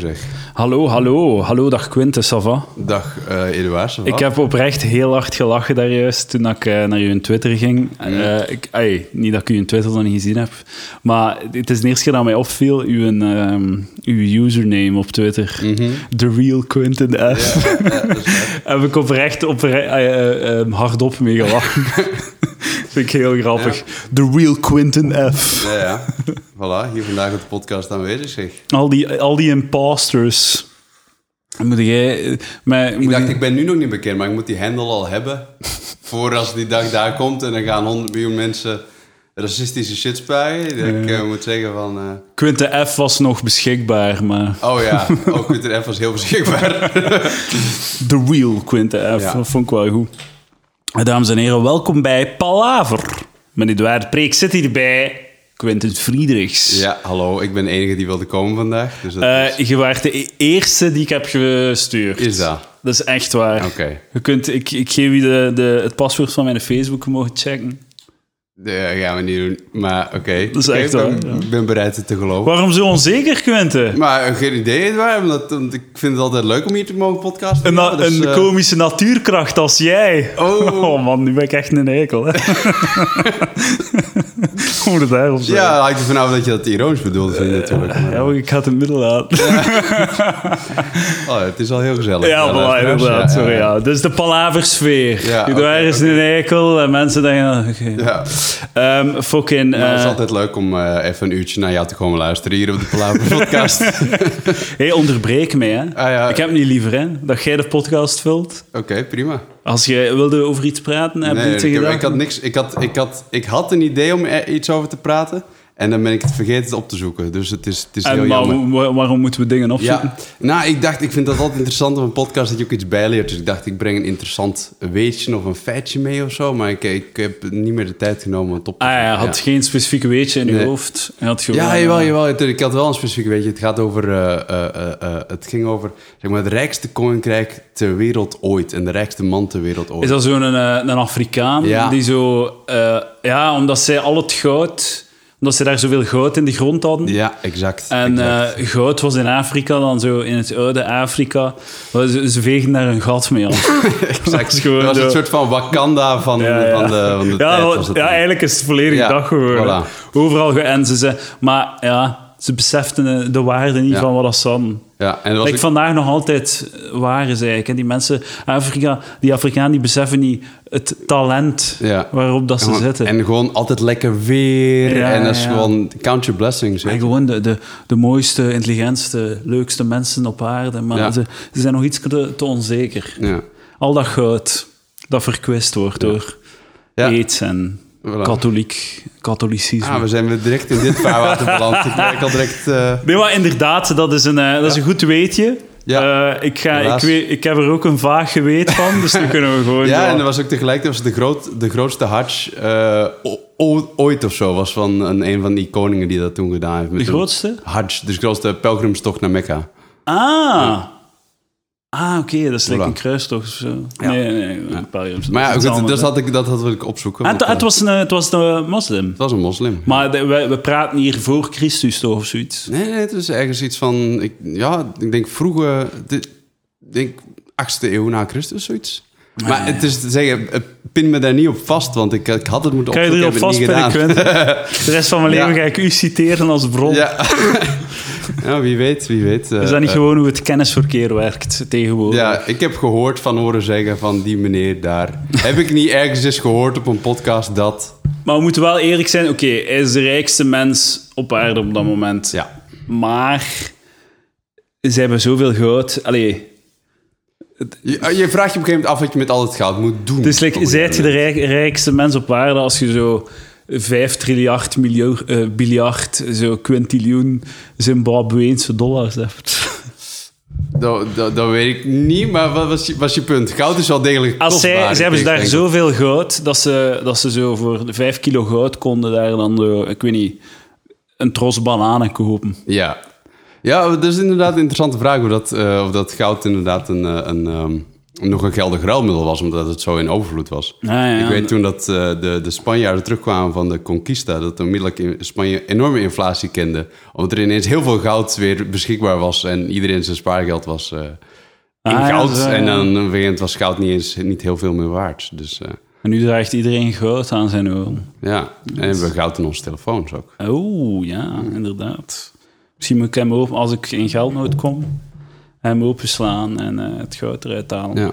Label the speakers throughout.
Speaker 1: zeg.
Speaker 2: Hallo, hallo. Hallo, dag Quinten, ça va?
Speaker 1: Dag uh, Eduard.
Speaker 2: Ik heb oprecht heel hard gelachen daar juist toen ik uh, naar je Twitter ging. Uh, ik, ay, niet dat ik je Twitter nog niet gezien heb, maar het is de eerste keer dat mij opviel, uw, um, uw username op Twitter. Mm -hmm. The Real Quinten F. Ja, ja, heb ik oprecht, oprecht hardop mee gelachen. vind ik heel grappig. Ja. The Real Quinten F.
Speaker 1: Ja, ja. Voilà, hier vandaag op de podcast aanwezig zeg.
Speaker 2: Al die, al die imposters. Moet jij... Maar,
Speaker 1: ik dacht, ik ben nu nog niet bekend, maar ik moet die handle al hebben. voor als die dag daar komt en dan gaan 100 miljoen mensen racistische shit spuien. Dat ik uh, moet zeggen van... Uh...
Speaker 2: Quinten F was nog beschikbaar, maar...
Speaker 1: Oh ja, ook Quinten F was heel beschikbaar.
Speaker 2: The real Quinten F, ja. dat vond ik wel goed. Dames en heren, welkom bij Palaver. Meneer Eduard Preek zit hierbij. Quentin Friedrichs.
Speaker 1: Ja, hallo. Ik ben de enige die wilde komen vandaag. Dus dat
Speaker 2: uh, is... Je waart de eerste die ik heb gestuurd.
Speaker 1: Is dat?
Speaker 2: Dat is echt waar.
Speaker 1: Oké.
Speaker 2: Okay. Ik, ik geef je de, de, het paswoord van mijn Facebook, mogen checken.
Speaker 1: Dat gaan we niet doen. Maar oké. Okay.
Speaker 2: Dat is echt
Speaker 1: okay, ik ben, ik ben bereid het te geloven.
Speaker 2: Waarom zo onzeker, Quentin?
Speaker 1: Maar geen idee, waarom. Dat, want ik vind het altijd leuk om hier te mogen podcasten.
Speaker 2: Een, na, dus, een uh... komische natuurkracht als jij.
Speaker 1: Oh.
Speaker 2: oh man, nu ben ik echt een eikel. Hè? Hoe het daarop zijn.
Speaker 1: Ja, lijkt er vanaf dat je dat ironisch bedoelt, vind je natuurlijk.
Speaker 2: Maar... Ja, ik ga het in het midden laten.
Speaker 1: oh, het is al heel gezellig.
Speaker 2: Ja, ja inderdaad. Ja, sorry, ja. Dus de palaversfeer. Ja, okay, Daar is okay. een eikel en mensen denken... Okay.
Speaker 1: Ja.
Speaker 2: Um, fucking...
Speaker 1: Het is altijd leuk om uh, even een uurtje naar jou te komen luisteren hier op de Palaver podcast.
Speaker 2: hey, onderbreek mij, hè.
Speaker 1: Ah, ja.
Speaker 2: Ik heb niet liever, hè, dat jij de podcast vult.
Speaker 1: Oké, okay, prima.
Speaker 2: Als je wilde over iets praten, heb je
Speaker 1: nee, ik, ik, had niks. Ik had, ik, had, ik had een idee om iets over te praten. En dan ben ik het vergeten op te zoeken. Dus het is, het is
Speaker 2: en
Speaker 1: heel
Speaker 2: maar,
Speaker 1: jammer.
Speaker 2: Waarom moeten we dingen opzoeken?
Speaker 1: Ja, nou, ik dacht, ik vind dat altijd interessant op een podcast dat je ook iets bijleert. Dus ik dacht, ik breng een interessant weetje of een feitje mee of zo. Maar ik, ik heb niet meer de tijd genomen om het op te
Speaker 2: Ah ja, had geen specifieke weetje in je nee. hoofd. Je had gewoon,
Speaker 1: ja, jawel, jawel. Ik had wel een specifieke weetje. Het gaat over, uh, uh, uh, het ging over zeg maar, het rijkste koninkrijk ter wereld ooit. En de rijkste man ter wereld ooit.
Speaker 2: Is dat zo'n een, een Afrikaan
Speaker 1: ja.
Speaker 2: die zo... ja, omdat zij al het goud omdat ze daar zoveel goud in de grond hadden.
Speaker 1: Ja, exact.
Speaker 2: En
Speaker 1: exact.
Speaker 2: Uh, goud was in Afrika, dan zo in het oude Afrika. Ze, ze vegen daar een gat mee aan.
Speaker 1: exact. dat was een soort van Wakanda van, ja, ja. van de, van de
Speaker 2: ja,
Speaker 1: tijd. Was het
Speaker 2: ja, eigenlijk is het volledig dag geworden.
Speaker 1: Voilà.
Speaker 2: Overal en ze zei, Maar ja, ze beseften de waarde niet van wat dat hadden.
Speaker 1: Ja, en dat
Speaker 2: ik vandaag nog altijd waar is eigenlijk. En die mensen, Afrika, die Afrikanen, die beseffen niet het talent
Speaker 1: ja.
Speaker 2: waarop dat ze
Speaker 1: en,
Speaker 2: zitten.
Speaker 1: En gewoon altijd lekker weer.
Speaker 2: Ja,
Speaker 1: en dat is gewoon count your blessings.
Speaker 2: En gewoon de, de, de mooiste, intelligentste, leukste mensen op aarde. Maar ze, ze zijn nog iets te, te onzeker.
Speaker 1: Ja.
Speaker 2: Al dat goud dat verkwist wordt door aids en
Speaker 1: Voilà.
Speaker 2: katholiek, katholicisme.
Speaker 1: Ah, we zijn weer direct in dit vaarwater beland. Ik merk al direct... eh,
Speaker 2: Nee, maar inderdaad, dat is een, eh, dat is een goed weetje.
Speaker 1: Ja,
Speaker 2: Eh, ik, ga, ik, weet, ik heb er ook een vaag geweten van, dus nu kunnen we gewoon...
Speaker 1: ja, en dat was ook tegelijk dat was de, groot, de grootste hajj ooit of zo. Was van een, een van die koningen die dat toen gedaan heeft. Met
Speaker 2: De grootste?
Speaker 1: Hajj, dus de grootste pelgrimstocht naar Mekka.
Speaker 2: Ah! Ah, oké, dat is lekker een kruistocht of zo.
Speaker 1: Ja.
Speaker 2: Nee, nee, nee.
Speaker 1: Maar ja, goed,
Speaker 2: iets
Speaker 1: dat, had ik, dat had wil ik opzoeken.
Speaker 2: En het, het,
Speaker 1: eh,
Speaker 2: was een, het was een moslim.
Speaker 1: het was een moslim.
Speaker 2: Maar de- we, we praten hier voor Christus toch of zoiets.
Speaker 1: Nee, nee, het is ergens iets van... Ik, ja, ik denk vroege... de- Ik denk 8e eeuw na Christus, zoiets. Maar het is te zeggen, het pin me daar niet op vast, want ik, ik had het moeten
Speaker 2: Kan je erop
Speaker 1: opzoeken, niet gedaan.
Speaker 2: Quentin? De rest van mijn
Speaker 1: Ja.
Speaker 2: leven ga ik u citeren als bron.
Speaker 1: Ja. ja, wie weet, wie weet. eh,
Speaker 2: Is dat niet
Speaker 1: eh,
Speaker 2: gewoon hoe het kennisverkeer werkt tegenwoordig?
Speaker 1: Ja, ik heb gehoord van horen zeggen van die meneer daar. heb ik niet ergens eens gehoord op een podcast dat...
Speaker 2: Maar we moeten wel eerlijk zijn. Oké, hij is de rijkste mens op aarde op dat moment.
Speaker 1: Ja,
Speaker 2: Maar ze hebben zoveel goud. Allee,
Speaker 1: je, je vraagt je op een gegeven moment af wat je met al het geld moet doen.
Speaker 2: dus like, zijt je de rijk- rijkste mens op aarde als je zo 5 triljard miljard, eh, biljard, zo quintiljoen Zimbabweense dollars
Speaker 1: moment. Dat, dat, dat weet ik niet, maar wat was je, was je punt? Goud is wel degelijk
Speaker 2: Als zij, ze hebben daar zoveel goud dat ze, dat ze zo voor 5 kilo goud konden daar dan, zo, ik weet niet, een tros bananen kopen.
Speaker 1: Ja. Ja, dat is inderdaad een interessante vraag. Of dat, eh, of dat goud inderdaad een, eh, een, ehm, nog een geldig ruilmiddel was, omdat het zo in overvloed was.
Speaker 2: Ja,
Speaker 1: Ik weet toen dat eh, de, de Spanjaarden terugkwamen van de Conquista, dat onmiddellijk in Spanje enorme inflatie kende. Omdat er ineens heel veel goud weer beschikbaar was en iedereen zijn spaargeld was eh, in
Speaker 2: Ah,
Speaker 1: goud.
Speaker 2: is, eh,
Speaker 1: en dan op een was goud niet eens niet heel veel meer waard. Dus
Speaker 2: En nu draagt iedereen goud aan zijn oren.
Speaker 1: ja, en hebben we goud in onze telefoons ook.
Speaker 2: Oh, ja, inderdaad. Misschien moet ik hem open, als ik in geldnood kom, hem openslaan en eh, het goud eruit halen.
Speaker 1: Ja.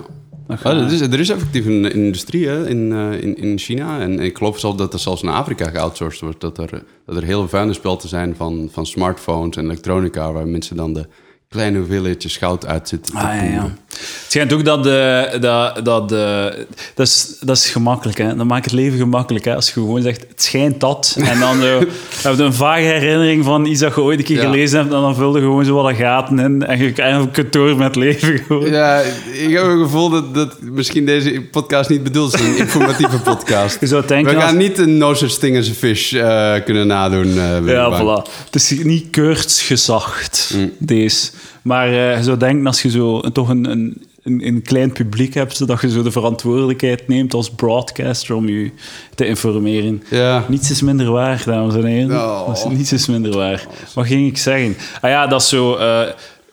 Speaker 1: Er, is, er is effectief een industrie hè, in, eh, in, in China. En ik geloof zelfs dat er zelfs naar Afrika geoutsourced wordt. Dat er, dat er hele vuilnispelten zijn van, van smartphones en elektronica... waar mensen dan de kleine hoeveelheidjes goud uit zitten te
Speaker 2: Ah, ja, ja. Het schijnt ook dat... de dat, dat, de dat, is, dat is gemakkelijk, hè. Dat maakt het leven gemakkelijk, hè. Als je gewoon zegt, het schijnt dat. En dan zo, heb je een vage herinnering van iets dat je ooit een keer
Speaker 1: Ja.
Speaker 2: gelezen hebt. En dan vul je gewoon zo wat gaten in. En je kan het door met leven gewoon.
Speaker 1: Ja, ik heb het gevoel dat, dat misschien deze podcast niet bedoeld is. Een informatieve podcast.
Speaker 2: Je zou denken...
Speaker 1: We
Speaker 2: als-
Speaker 1: gaan niet een no such thing as a fish eh, kunnen nadoen. eh,
Speaker 2: Ja, voilà. Het is niet keurtsgezacht,
Speaker 1: Mm.
Speaker 2: deze. Maar eh, je zou denken, als je zo toch een, een, een, een klein publiek hebt, dat je zo de verantwoordelijkheid neemt als broadcaster om je te informeren.
Speaker 1: Ja.
Speaker 2: Niets is minder waar, dames en heren. Dat is, niets is minder waar. Wat ging ik zeggen? Ah ja, dat is zo... eh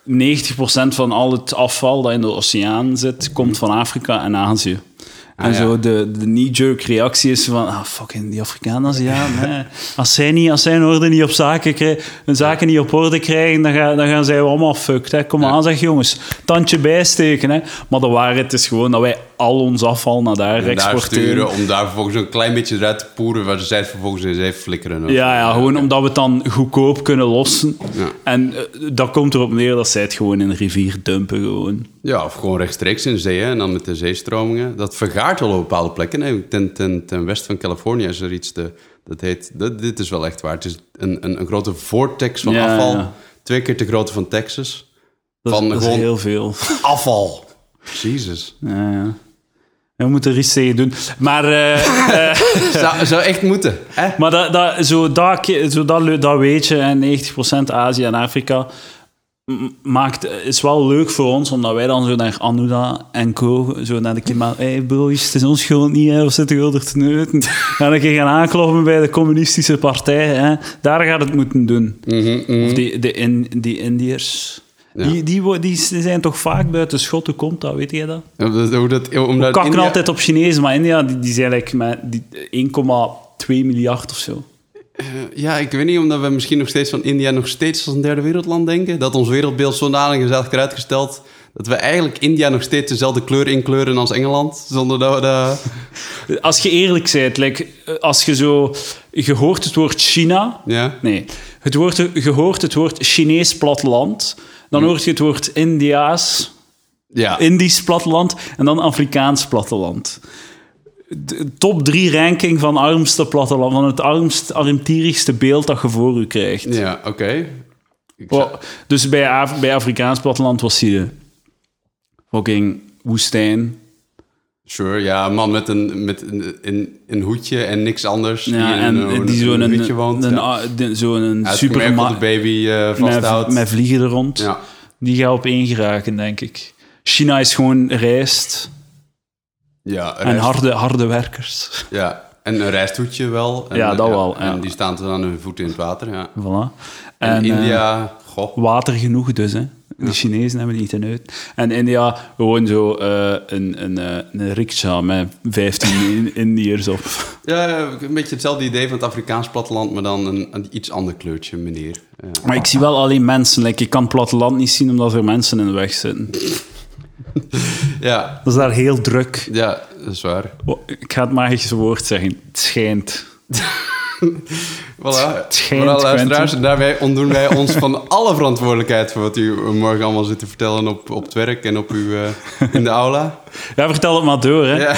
Speaker 2: 90% van al het afval dat in de oceaan zit, komt van Afrika en Azië. En
Speaker 1: Ah, ja.
Speaker 2: zo de, de knee-jerk reactie is van, ah, fucking die Afrikanen, Aziaten. hè. Als zij, niet, als zij hun, orde niet op zaken krijgen, hun zaken niet op orde krijgen, dan, gaan dan gaan zij allemaal fucked. Hè. Kom aan, zeg jongens, tandje bijsteken. Hè. Maar de waarheid is gewoon dat wij al ons afval naar daar
Speaker 1: En daar
Speaker 2: exporteren.
Speaker 1: sturen om daar vervolgens een klein beetje eruit te poeren... waar zij het vervolgens in zee flikkeren. of-
Speaker 2: Ja, ja, gewoon omdat we het dan goedkoop kunnen lossen.
Speaker 1: Ja.
Speaker 2: En eh, dat komt erop neer dat zij het gewoon in de rivier dumpen. Gewoon.
Speaker 1: Ja, of gewoon rechtstreeks in zee. hè, En dan met de zeestromingen. Dat vergaart wel op bepaalde plekken. hè. Ten, ten, ten westen van Californië is er iets... De, dat heet... Dat, dit is wel echt waar. Het is een, een, een grote vortex van
Speaker 2: Ja,
Speaker 1: afval.
Speaker 2: ja.
Speaker 1: Twee keer te grootte van Texas.
Speaker 2: Dat,
Speaker 1: Van
Speaker 2: dat
Speaker 1: gewoon-
Speaker 2: heel veel.
Speaker 1: Afval. Jezus.
Speaker 2: Ja, ja. We moeten tegen doen. Maar, eh, eh,
Speaker 1: Zou, zou echt moeten. Hè?
Speaker 2: maar dat, dat, zo, dat, zo dat, dat weet je, en 90% Azië en Afrika, maakt, is wel leuk voor ons, omdat wij dan zo naar Anuda en Co. zo naar de klimaat... Hé hey broers, het is ons schuld niet, hè, we zitten gewoon er te neuten. Gaan een keer gaan aankloppen bij de communistische partij. Hè. Daar gaat het moeten doen.
Speaker 1: Mhm, mhm.
Speaker 2: Of die, de in, die Indiërs...
Speaker 1: Ja.
Speaker 2: Die, die, die zijn toch vaak buiten schot. Hoe komt dat? Weet jij dat?
Speaker 1: Ja, dat-
Speaker 2: We kakken
Speaker 1: India-
Speaker 2: altijd op Chinezen, maar India die, die zijn like met die 1,2 miljard of zo.
Speaker 1: Ja, ik weet niet, omdat we misschien nog steeds van India nog steeds als een derde wereldland denken. Dat ons wereldbeeld zodanig is uitgesteld dat we eigenlijk India nog steeds dezelfde kleur inkleuren als Engeland. Zonder dat we dat...
Speaker 2: Als je eerlijk bent, like, als je zo... Je hoort het woord China...
Speaker 1: Ja?
Speaker 2: Nee. Het woord, je hoort het woord Chinees platteland. Dan hoort je het woord Indiaas,
Speaker 1: Ja.
Speaker 2: Indisch platteland en dan Afrikaans platteland. De top drie ranking van armste platteland, van het armst, armtierigste beeld dat je voor je krijgt.
Speaker 1: Ja, oké. Zou-
Speaker 2: Oh, dus bij, Af- bij Afrikaans platteland was je fucking woestijn.
Speaker 1: Sure, ja, een man met een, met een, een, een hoedje en niks anders.
Speaker 2: Ja,
Speaker 1: die
Speaker 2: en
Speaker 1: een,
Speaker 2: die zo'n
Speaker 1: een
Speaker 2: een,
Speaker 1: woont. ja.
Speaker 2: zo'n
Speaker 1: Hij baby eh,
Speaker 2: met,
Speaker 1: vasthoudt.
Speaker 2: met vliegen er rond.
Speaker 1: Ja.
Speaker 2: Die gaat op één geraken, denk ik. China is gewoon rijst
Speaker 1: Ja,
Speaker 2: en harde, harde werkers.
Speaker 1: ja, en een rijsthoedje wel. En,
Speaker 2: Ja, dat wel,
Speaker 1: En die staan dan aan hun voeten in het water, ja.
Speaker 2: Voilà.
Speaker 1: En,
Speaker 2: En, eh,
Speaker 1: India, goh.
Speaker 2: water genoeg dus, hè. De Chinezen hebben die ten uit. En India gewoon zo eh, een, een, eh, een rickshaw met 15 in- Indiërs op.
Speaker 1: Ja, een beetje hetzelfde idee van het Afrikaans platteland, maar dan een, een iets ander kleurtje, meneer.
Speaker 2: Maar ik zie wel alleen mensen. Like, ik kan het platteland niet zien omdat er mensen in de weg zitten.
Speaker 1: Ja,
Speaker 2: Dat is daar heel druk.
Speaker 1: ja, dat is waar.
Speaker 2: Ik ga het magische woord zeggen. Het schijnt.
Speaker 1: Voilà.
Speaker 2: schijnt,
Speaker 1: Vooral luisteraars, en daarbij ontdoen wij ons van alle verantwoordelijkheid voor wat u morgen allemaal zit te vertellen op, op het werk en op uw, eh, in de aula.
Speaker 2: Ja, vertel het maar door, hè.
Speaker 1: Ja,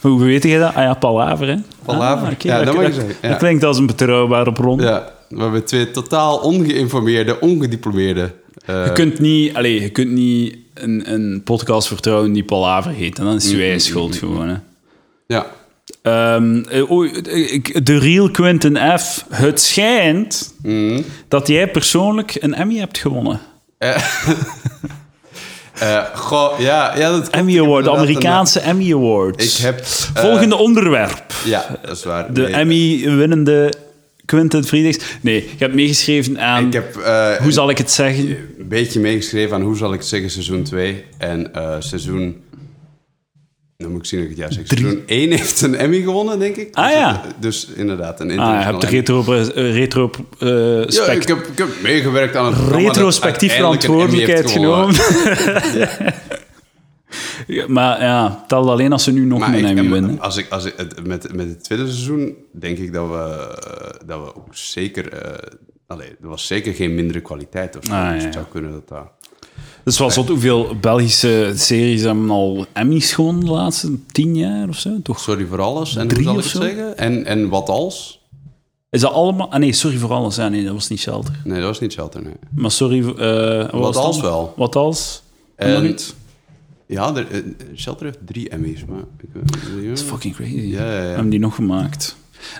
Speaker 2: Hoe weet je dat? Ah ja, palaver, hè?
Speaker 1: Palaver.
Speaker 2: Ah,
Speaker 1: Ja, dat mag je zeggen, ja.
Speaker 2: dat klinkt als een betrouwbare bron.
Speaker 1: ja, we hebben twee totaal ongeïnformeerde, ongediplomeerde... eh,
Speaker 2: Je kunt niet, allez, je kunt niet een, een podcast vertrouwen die palaver heet. En dan is je eigen schuld gewoon, hè.
Speaker 1: Ja,
Speaker 2: Ehm, eh, de real Quentin F. Het schijnt
Speaker 1: Mhm.
Speaker 2: dat jij persoonlijk een Emmy hebt gewonnen.
Speaker 1: Eh, goh, ja, ja, dat.
Speaker 2: Emmy Award, de Amerikaanse Emmy Awards.
Speaker 1: Ik heb... eh,
Speaker 2: Volgende onderwerp.
Speaker 1: Ja, dat is waar.
Speaker 2: De
Speaker 1: Nee,
Speaker 2: Emmy-winnende Quentin Friedrichs. Nee, je hebt meegeschreven aan...
Speaker 1: Ik heb eh,
Speaker 2: Hoe zal ik het zeggen?
Speaker 1: een beetje meegeschreven aan hoe zal ik het zeggen, seizoen 2. En eh, seizoen... Dan moet ik zien dat ik het juist zeg. Seizoen 1 heeft een Emmy gewonnen, denk ik.
Speaker 2: Ah,
Speaker 1: Dus,
Speaker 2: ja.
Speaker 1: Dus inderdaad, een
Speaker 2: Ah, je hebt de retro, eh, retro
Speaker 1: Ja, ik heb, ik heb meegewerkt aan het
Speaker 2: retrospectief verantwoordelijkheid genomen. Ja, maar ja, tel alleen als ze nu nog
Speaker 1: Maar
Speaker 2: een Emmy
Speaker 1: en
Speaker 2: winnen.
Speaker 1: als ik, als ik, met, met het tweede seizoen denk ik dat we, eh, dat we ook zeker... eh allee, er was zeker geen mindere kwaliteit of zo.
Speaker 2: Ah, ja,
Speaker 1: dus
Speaker 2: ja.
Speaker 1: het zou kunnen dat dat...
Speaker 2: Dus wat hoeveel Belgische series hebben al Emmys gewonnen de laatste tien jaar of zo? Toch?
Speaker 1: Sorry voor alles. En
Speaker 2: Drie
Speaker 1: hoe zal ik zeggen? En, en wat als?
Speaker 2: Is dat allemaal... Ah nee, sorry voor alles. Ja, nee, dat was niet Shelter.
Speaker 1: Nee, dat was niet Shelter, nee.
Speaker 2: Maar sorry... eh, wat was het
Speaker 1: als
Speaker 2: dan?
Speaker 1: wel.
Speaker 2: Wat als? En?
Speaker 1: Ja, er, eh, Shelter heeft drie Emmys, maar... Ik, eh,
Speaker 2: is fucking crazy.
Speaker 1: Ja, ja, ja.
Speaker 2: We hebben die nog gemaakt.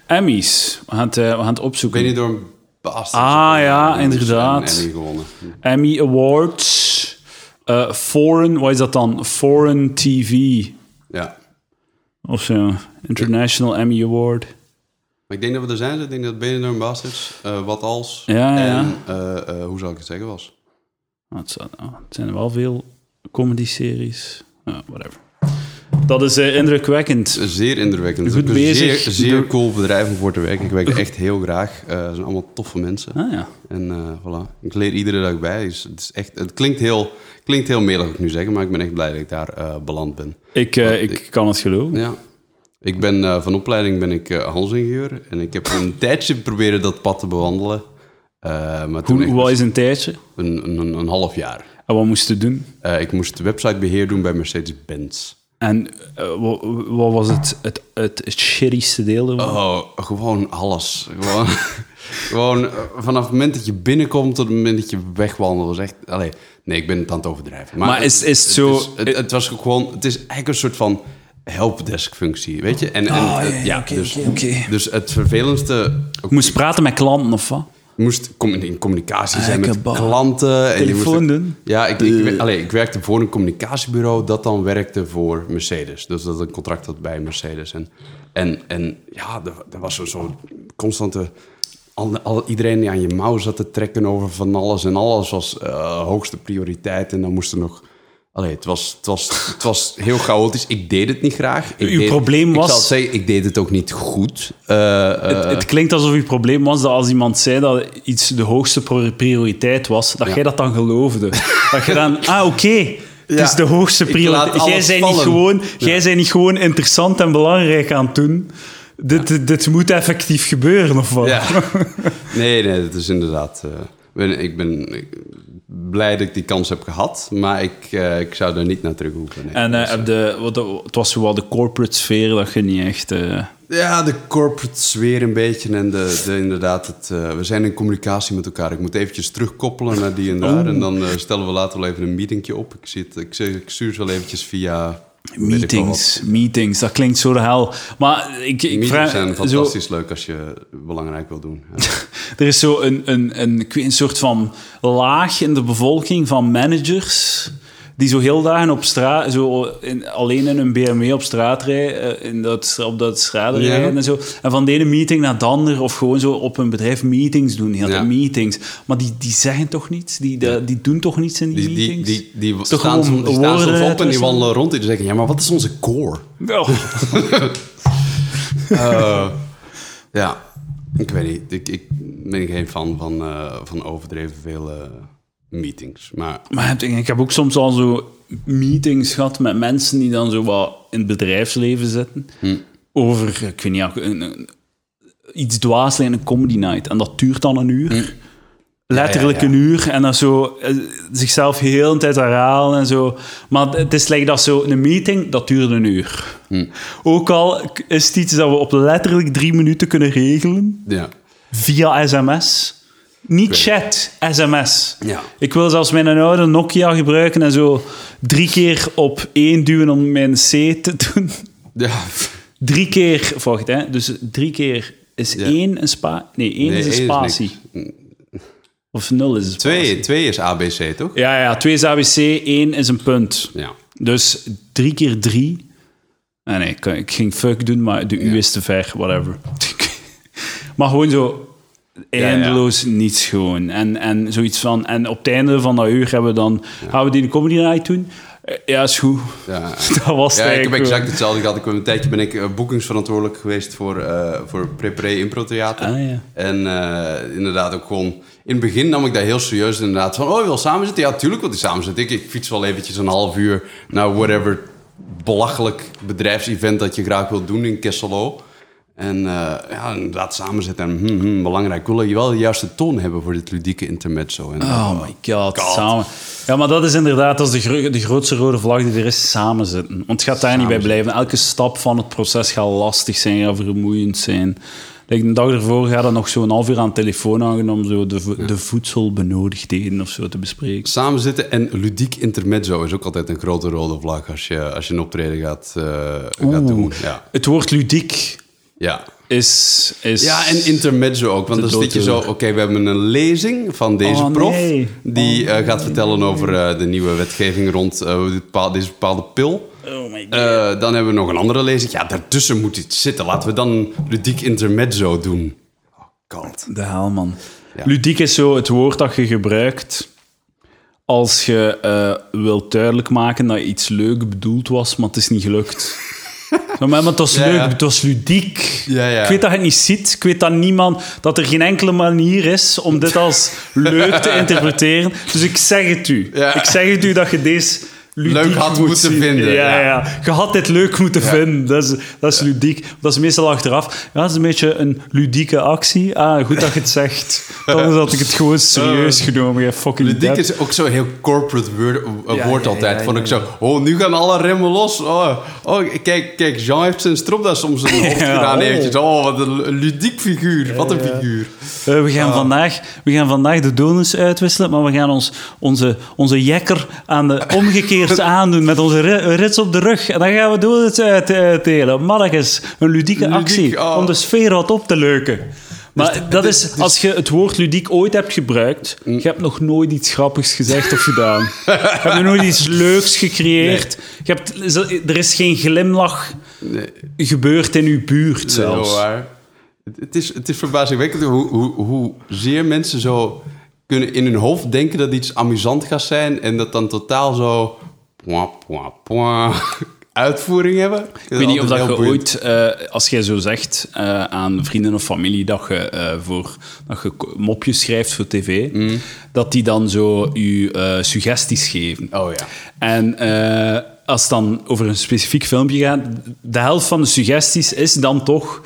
Speaker 2: Emmys. We gaan het, eh, we gaan het opzoeken.
Speaker 1: Ben je door een bastard...
Speaker 2: Ah, ja,
Speaker 1: dus
Speaker 2: inderdaad.
Speaker 1: Emmy gewonnen.
Speaker 2: Emmy Awards. eh, foreign, wat is dat dan? Foreign TV.
Speaker 1: Ja.
Speaker 2: Of zo. International Emmy Award.
Speaker 1: Maar ik denk dat we er zijn. Ik denk dat Benidorm Bastards, eh wat als...
Speaker 2: Ja, ja.
Speaker 1: En, eh, eh, hoe zal ik het zeggen, was...
Speaker 2: Ah, het, zijn, ah, het zijn wel veel comedy-series. Whatever. Dat is eh, indrukwekkend.
Speaker 1: Zeer indrukwekkend.
Speaker 2: Goed
Speaker 1: is
Speaker 2: bezig.
Speaker 1: Zeer, zeer cool bedrijf om voor te werken. Ik werk er echt heel graag. Eh, Het zijn allemaal toffe mensen.
Speaker 2: Ah ja.
Speaker 1: En eh, voilà. Ik leer iedere dag bij. Dus het, is echt, het klinkt heel, klinkt heel melig, ik nu zeggen, maar ik ben echt blij dat ik daar beland ben.
Speaker 2: Ik, ik
Speaker 1: ik-
Speaker 2: kan het geloven.
Speaker 1: Ja. Ik ben van opleiding ben ik handelsingenieur en ik heb een tijdje proberen dat pad te bewandelen. Maar toen
Speaker 2: Hoe, hoe was een tijdje?
Speaker 1: een, een, een half jaar.
Speaker 2: En wat moest je doen?
Speaker 1: Eh, ik moest websitebeheer doen bij Mercedes-Benz.
Speaker 2: En eh, wat, wat was het, het, het, het shittyste deel?
Speaker 1: Oh, gewoon alles. Gewoon, gewoon eh, vanaf het moment dat je binnenkomt tot het moment dat je wegwandelt. Was echt, allee, nee, ik ben het aan het overdrijven.
Speaker 2: Maar is- is het zo-
Speaker 1: Het, het was gewoon, het is eigenlijk een soort van helpdesk functie, weet je? En, en
Speaker 2: Ah, ja, oké,
Speaker 1: dus,
Speaker 2: oké, oké.
Speaker 1: dus het vervelendste...
Speaker 2: Je moest praten met klanten of wat?
Speaker 1: Moest in communicatie zijn met klanten. En
Speaker 2: Telefoon doen.
Speaker 1: Ja, ik, ik, wer- allee, ik werkte voor een communicatiebureau dat dan werkte voor Mercedes. Dus dat een contract had bij Mercedes. En, en, en ja, er, er was zo'n zo constante... Al, al, iedereen die aan je mouw zat te trekken over van alles. En alles was eh, hoogste prioriteit. En dan moest er nog... Allee, het was, het, was, het was heel chaotisch. Ik deed het niet graag. Ik
Speaker 2: Uw
Speaker 1: deed-
Speaker 2: probleem
Speaker 1: Ik
Speaker 2: was-
Speaker 1: zal het zeggen, ik deed het ook niet goed. Eh, eh,
Speaker 2: Het, het klinkt alsof je probleem was dat als iemand zei dat iets de hoogste prioriteit was, dat
Speaker 1: Ja.
Speaker 2: jij dat dan geloofde. dat je dan, ah oké, het
Speaker 1: Ja,
Speaker 2: is de hoogste
Speaker 1: ik
Speaker 2: prioriteit. Jij bent niet, gewoon,
Speaker 1: Ja.
Speaker 2: jij niet gewoon interessant en belangrijk aan het doen. Dit, dit, dit moet effectief gebeuren, of wat?
Speaker 1: Nee, nee, dat is inderdaad. eh, ben- ik ben ik- blij dat ik die kans heb gehad, maar ik, eh, ik zou er niet naar terug hoeven. nee.
Speaker 2: En eh, de, wat, het was wel de corporate sfeer dat je niet echt... eh,
Speaker 1: ja, de corporate sfeer een beetje en de, de, inderdaad, het, we zijn in communicatie met elkaar. Ik moet eventjes terugkoppelen naar die en daar en dan stellen we later wel even een meetingje op. Ik, zit, ik, ik stuur ze wel eventjes via...
Speaker 2: meetings, meetings, dat klinkt zo de hel. Maar ik, ik
Speaker 1: Meetings
Speaker 2: vraag...
Speaker 1: zijn
Speaker 2: zo,
Speaker 1: fantastisch leuk als je belangrijk wil doen. Ja.
Speaker 2: Er is zo een, een, een, een soort van laag in de bevolking van managers die zo heel dagen op straat, zo in, alleen in een BMW op straat rijden, eh, in dat, op dat straat
Speaker 1: Ja.
Speaker 2: rijden en zo. En van de ene meeting naar de ander, of gewoon zo op een bedrijf meetings doen, heel
Speaker 1: Ja.
Speaker 2: meetings. Maar die, die zeggen toch niets? Die, die, die doen toch niets in die, meetings?
Speaker 1: die, die,
Speaker 2: Toch
Speaker 1: staan,
Speaker 2: gewoon
Speaker 1: die staan soms op en die wandelen rond en die zeggen, ja, maar wat is onze core?
Speaker 2: Oh.
Speaker 1: Eh, ja, ik weet niet. Ik, ik ben geen fan van, eh, van overdreven veel meetings. Maar
Speaker 2: Maar ik, ik heb ook soms al zo meetings gehad met mensen die dan zo wat in het bedrijfsleven zitten.
Speaker 1: Hm.
Speaker 2: Over, ik weet niet, een, een- iets dwaas een comedy night. En dat duurt dan een uur. Letterlijk
Speaker 1: Hm. Ja, ja, ja.
Speaker 2: een uur. En dan zo eh, zichzelf heel de tijd herhalen en zo. Maar het is like dat zo een meeting, dat duurt een uur.
Speaker 1: Hm.
Speaker 2: Ook al is het iets dat we op letterlijk drie minuten kunnen regelen
Speaker 1: ja,
Speaker 2: via sms. Niet chat, sms.
Speaker 1: Ja.
Speaker 2: Ik wil zelfs mijn oude Nokia gebruiken en zo drie keer op één duwen om mijn C te doen.
Speaker 1: ja.
Speaker 2: Drie keer, wacht hè, dus drie keer is
Speaker 1: Ja.
Speaker 2: één een spa... Nee, één
Speaker 1: Nee,
Speaker 2: is een
Speaker 1: één is
Speaker 2: spatie.
Speaker 1: niks.
Speaker 2: of 0 is het.
Speaker 1: Twee, twee is ABC, toch?
Speaker 2: Ja, ja, 2 is ABC, 1 is een punt.
Speaker 1: Ja.
Speaker 2: Dus 3 keer 3. Nee, nee, ik, ik ging fuck doen, maar de U is te ver, whatever. maar gewoon zo eindeloos niets gewoon. En, en zoiets van... En op het einde van dat uur hebben we dan... Gaan we die een comedy night doen? Eh, Ja, is goed.
Speaker 1: Ja.
Speaker 2: Dat was
Speaker 1: Ja, ik heb exact hetzelfde gehad. Ik ben een tijdje ben ik eh, boekingsverantwoordelijk geweest voor, eh voor Prepare Impro Theater.
Speaker 2: Ah, ja.
Speaker 1: En inderdaad ook gewoon... In het begin nam ik dat heel serieus inderdaad. Van, oh, je wil samen zitten? Ja, tuurlijk wil ik samen zitten. Ik, ik fiets wel eventjes een half uur naar whatever belachelijk bedrijfsevent dat je graag wilt doen in Kesselo. En eh, ja, inderdaad samen zitten. En hm, hm, belangrijk. Ik wil je wel de juiste toon hebben voor dit ludieke intermezzo. En,
Speaker 2: Oh my god,
Speaker 1: God.
Speaker 2: samen. Ja, maar dat is inderdaad dat is de, gro- de grootste rode vlag die er is, samen zitten. Want het gaat daar niet bij blijven. Elke stap van het proces gaat lastig zijn, gaat vermoeiend zijn. Like, de dag ervoor gaat er nog zo'n half uur aan de telefoon hangen om zo de, vo- de voedselbenodigdheden of zo te bespreken.
Speaker 1: Samen zitten en ludiek intermezzo is ook altijd een grote rode vlag als je, als je een optreden gaat, eh, gaat doen. Ja.
Speaker 2: Het woord ludiek
Speaker 1: Ja.
Speaker 2: is... is
Speaker 1: ja, en intermezzo ook. Want dan zit je zo, oké, we hebben een lezing van deze
Speaker 2: Oh,
Speaker 1: prof.
Speaker 2: nee.
Speaker 1: Die eh, gaat vertellen over eh, de nieuwe wetgeving rond eh, deze bepaalde pil.
Speaker 2: Oh my god.
Speaker 1: Eh, dan hebben we nog een andere lezing. Ja, daartussen moet iets zitten. Laten we dan ludiek intermezzo doen. Oh god.
Speaker 2: De hel, man.
Speaker 1: Ja.
Speaker 2: Ludiek is zo het woord dat je gebruikt als je eh, wilt duidelijk maken dat iets leuk bedoeld was, maar het is niet gelukt. Maar, maar het was
Speaker 1: Ja,
Speaker 2: leuk,
Speaker 1: ja.
Speaker 2: het was ludiek.
Speaker 1: Ja.
Speaker 2: Ik weet dat je het niet ziet. Ik weet dat niemand, dat er geen enkele manier is om dit als leuk te interpreteren. Dus ik zeg het u. Ik zeg het u dat je deze
Speaker 1: Leuk had
Speaker 2: moet
Speaker 1: moeten
Speaker 2: zien.
Speaker 1: vinden,
Speaker 2: Ja,
Speaker 1: ja.
Speaker 2: ja. Je had dit leuk moeten vinden. Dat is, dat is ludiek. Dat is meestal achteraf. Ja, dat is een beetje een ludieke actie. Ah, goed dat je het zegt. Dan had ik het gewoon serieus genomen. Je fucking
Speaker 1: Ludiek
Speaker 2: dead.
Speaker 1: is ook zo heel corporate woord, eh,
Speaker 2: Ja,
Speaker 1: woord
Speaker 2: ja,
Speaker 1: altijd.
Speaker 2: ja,
Speaker 1: Vond
Speaker 2: ja,
Speaker 1: ik zo, oh, nu gaan alle remmen los. Oh, oh kijk, kijk, Jean heeft zijn stropdas om zijn hoofd
Speaker 2: Ja,
Speaker 1: gedaan
Speaker 2: oh.
Speaker 1: eventjes. Oh, wat een ludiek figuur. Wat een figuur.
Speaker 2: Eh, we, gaan vandaag, we gaan vandaag de donuts uitwisselen, maar we gaan ons, onze, onze jekker aan de omgekeerd aandoen met onze ri- rits op de rug. En dan gaan we donuts uit- uitdelen. Mannetjes, een ludieke
Speaker 1: Ludiek,
Speaker 2: actie
Speaker 1: oh.
Speaker 2: om de sfeer wat op te leuken. Maar
Speaker 1: Dus-
Speaker 2: dat
Speaker 1: dus-
Speaker 2: is, als je het woord ludiek ooit hebt gebruikt, je hebt nog nooit iets grappigs gezegd of gedaan. je hebt nog nooit iets leuks gecreëerd. Je hebt, er is geen glimlach
Speaker 1: Nee,
Speaker 2: gebeurd in uw buurt zelfs.
Speaker 1: waar. Het, het is, het is verbazingwekkend hoe, hoe, hoe zeer mensen zo kunnen in hun hoofd denken dat iets amusant gaat zijn en dat dan totaal zo pwa, pwa, pwa, uitvoering hebben.
Speaker 2: Ik weet niet of dat je ooit, eh, als jij zo zegt eh, aan vrienden of familie dat je, eh, voor, dat je mopjes schrijft voor tv, dat die dan zo je suggesties geven.
Speaker 1: Oh ja.
Speaker 2: En als het dan over een specifiek filmpje gaat, de helft van de suggesties is dan toch...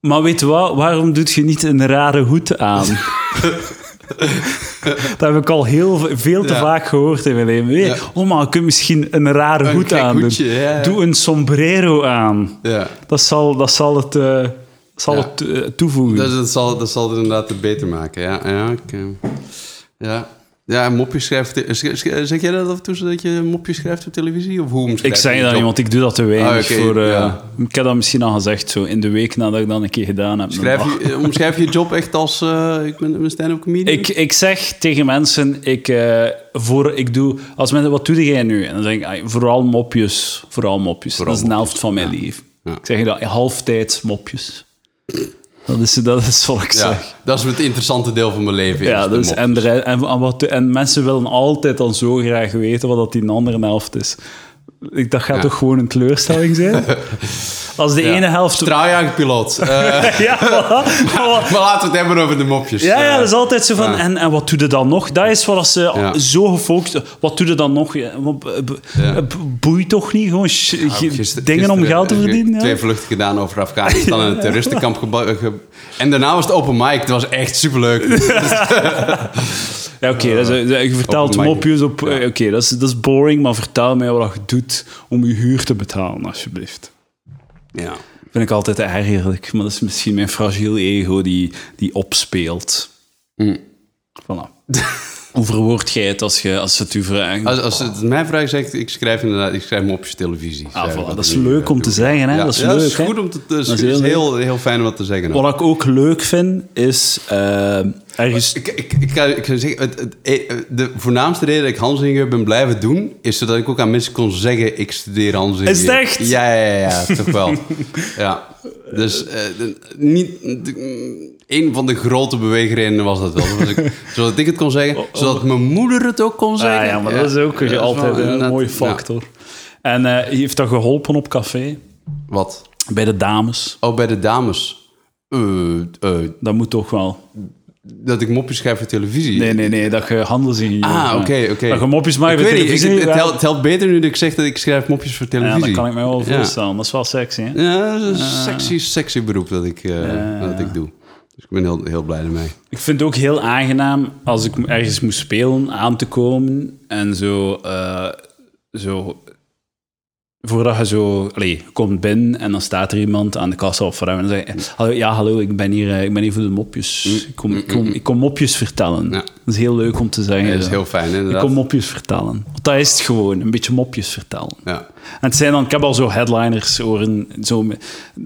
Speaker 2: Maar weet je wat, waarom doet je niet een rare hoed aan? dat heb ik al heel ve- veel te
Speaker 1: Ja.
Speaker 2: vaak gehoord in mijn leven. Je,
Speaker 1: Ja.
Speaker 2: Oh, maar je kunt misschien een rare hoed aan
Speaker 1: hoedje, ja, ja.
Speaker 2: Doe een sombrero aan.
Speaker 1: ja.
Speaker 2: Dat zal, dat zal het, eh, zal het eh, toevoegen.
Speaker 1: Dat, dat, zal, dat zal het inderdaad beter maken. Ja, ja, ja. Ja mopjes schrijft. sch- sch- Zeg jij dat af en toe dat je mopjes schrijft op televisie? Of hoe
Speaker 2: ik zeg dat niet, want ik doe dat te weinig.
Speaker 1: Ah,
Speaker 2: voor, eh,
Speaker 1: ja.
Speaker 2: Ik heb dat misschien al gezegd, zo in de week nadat ik dat een keer gedaan heb.
Speaker 1: Schrijf je, eh, omschrijf je je job echt als eh, ik ben een stand-up comedian?
Speaker 2: Ik, ik zeg tegen mensen, ik, voor, ik doe, als mensen, wat doe jij nu? En dan zeg ik, ah, vooral mopjes. Vooral mopjes.
Speaker 1: Vooral
Speaker 2: dat is een
Speaker 1: mopjes,
Speaker 2: helft van mijn
Speaker 1: ja.
Speaker 2: leven.
Speaker 1: Ja.
Speaker 2: Ik zeg dat, halftijds mopjes. Dat is, dat is wat ik
Speaker 1: ja,
Speaker 2: zeg.
Speaker 1: dat is het interessante deel van mijn leven.
Speaker 2: Ja, dus, en, en, en wat, en mensen willen altijd dan zo graag weten wat dat die andere helft is. Ik, dat gaat
Speaker 1: Ja.
Speaker 2: toch gewoon een teleurstelling zijn? Als de
Speaker 1: Ja.
Speaker 2: ene helft...
Speaker 1: Straaljagerpiloot. Eh,
Speaker 2: Ja, voilà.
Speaker 1: maar laten we het hebben over de mopjes.
Speaker 2: Ja, ja,
Speaker 1: Eh,
Speaker 2: dat is altijd zo van... En, en wat doe je dan nog? Dat is wat ze zo gefocust... Wat doe je dan nog? B- Boeit toch niet? Gewoon
Speaker 1: gister-
Speaker 2: dingen om geld te
Speaker 1: eh,
Speaker 2: verdienen? ja?
Speaker 1: Twee vluchten gedaan over Afghanistan en het terroristenkamp. en daarna was het open mic. Dat was echt superleuk.
Speaker 2: Ja, oké. is- je vertelt
Speaker 1: Op
Speaker 2: mopjes op...
Speaker 1: Ja.
Speaker 2: eh, Oké, dat, is, dat is boring, maar vertel mij wat je doet om je huur te betalen, alsjeblieft.
Speaker 1: ja.
Speaker 2: Vind ik altijd ergerlijk, maar dat is misschien mijn fragiel ego die, die opspeelt.
Speaker 1: Mm.
Speaker 2: Voilà. Hoe verwoord jij het als, je, als ze het u vragen?
Speaker 1: Als, als het mij vraagt, zeg ik, schrijf inderdaad, ik schrijf mopjes televisie.
Speaker 2: Ah, voilà, dat is leuk
Speaker 1: eh,
Speaker 2: om te zeggen, hè?
Speaker 1: Ja,
Speaker 2: Dat is
Speaker 1: ja,
Speaker 2: leuk,
Speaker 1: dat is
Speaker 2: hè?
Speaker 1: goed om te... Is,
Speaker 2: Dat is heel
Speaker 1: heel, heel fijn om dat te zeggen. ook.
Speaker 2: Wat ik ook leuk vind, is eh, ergens...
Speaker 1: Ik, ik, ik, kan, ik zeggen, het, het- eh, de voornaamste reden dat ik Hansinger ben blijven doen, is zodat ik ook aan mensen kon zeggen, ik studeer Hansinger.
Speaker 2: Is het echt?
Speaker 1: Ja, ja, ja, ja, toch wel. ja. Dus eh, niet, de- een van de grote beweegredenen was dat wel. Zodat ik, zodat ik het kon zeggen, zodat mijn moeder het ook kon zeggen.
Speaker 2: Ah, ja, maar dat is ook
Speaker 1: Ja,
Speaker 2: altijd een mooie
Speaker 1: ja.
Speaker 2: factor. En eh, heeft dat geholpen op café?
Speaker 1: Wat?
Speaker 2: Bij de dames?
Speaker 1: Oh, bij de dames. Eh, eh,
Speaker 2: Dat moet toch wel.
Speaker 1: dat ik mopjes schrijf voor televisie.
Speaker 2: Nee, nee, nee, dat je handelsingenieur
Speaker 1: Ah, oké, oké.
Speaker 2: Dat je mopjes maakt
Speaker 1: weet niet, ik-
Speaker 2: televisie.
Speaker 1: het, helpt, het helpt beter nu dat ik zeg dat ik schrijf mopjes voor
Speaker 2: ja,
Speaker 1: televisie.
Speaker 2: dat kan ik me wel
Speaker 1: Ja.
Speaker 2: voorstellen. Dat is wel sexy, hè?
Speaker 1: Ja, dat is een sexy, sexy beroep dat ik,
Speaker 2: Ja.
Speaker 1: dat ik doe. Dus ik ben heel, heel blij ermee.
Speaker 2: Ik vind het ook heel aangenaam als ik ergens moest spelen aan te komen en zo, eh, zo voordat je zo allee, je komt binnen en dan staat er iemand aan de kassa of voor hem en dan zeg je, ja hallo, ik ben hier, eh, ik ben hier voor de mopjes. Ik kom, ik kom, ik kom mopjes vertellen.
Speaker 1: Ja.
Speaker 2: Dat is heel leuk om te zeggen.
Speaker 1: Ja, dat is heel fijn,
Speaker 2: Ik
Speaker 1: inderdaad.
Speaker 2: kom mopjes vertellen. Want dat is het gewoon, een beetje mopjes vertellen.
Speaker 1: Ja.
Speaker 2: En het zijn dan, ik heb al zo headliners horen, zo,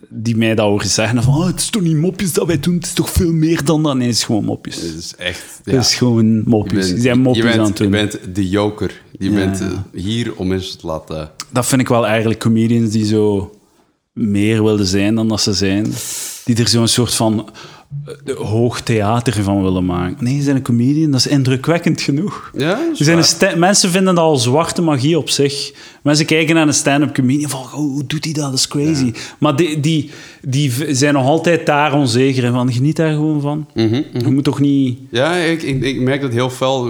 Speaker 2: die mij dat horen zeggen. Van, oh, het is toch niet mopjes dat wij doen, het is toch veel meer dan dat. Nee, het is gewoon mopjes.
Speaker 1: Het is echt... Ja.
Speaker 2: Het is gewoon mopjes.
Speaker 1: Je
Speaker 2: Die zijn mopjes
Speaker 1: je bent,
Speaker 2: aan het doen.
Speaker 1: Je bent de joker. Je
Speaker 2: Ja,
Speaker 1: bent eh, hier om mensen te laten...
Speaker 2: Dat vind ik wel eigenlijk comedians die zo meer wilden zijn dan dat ze zijn. Die er zo'n soort van hoog theater van willen maken. Nee, ze zijn een comedian, dat is indrukwekkend genoeg.
Speaker 1: Ja,
Speaker 2: Ze zijn een mensen vinden dat al zwarte magie op zich. Mensen kijken naar een stand-up comedian van, oh, hoe doet hij dat? Dat is crazy. Maar die, die, zijn nog altijd daar onzeker in van, geniet daar gewoon van.
Speaker 1: Mhm,
Speaker 2: Je moet toch niet...
Speaker 1: Ja, ik, ik, ik merk dat heel fel.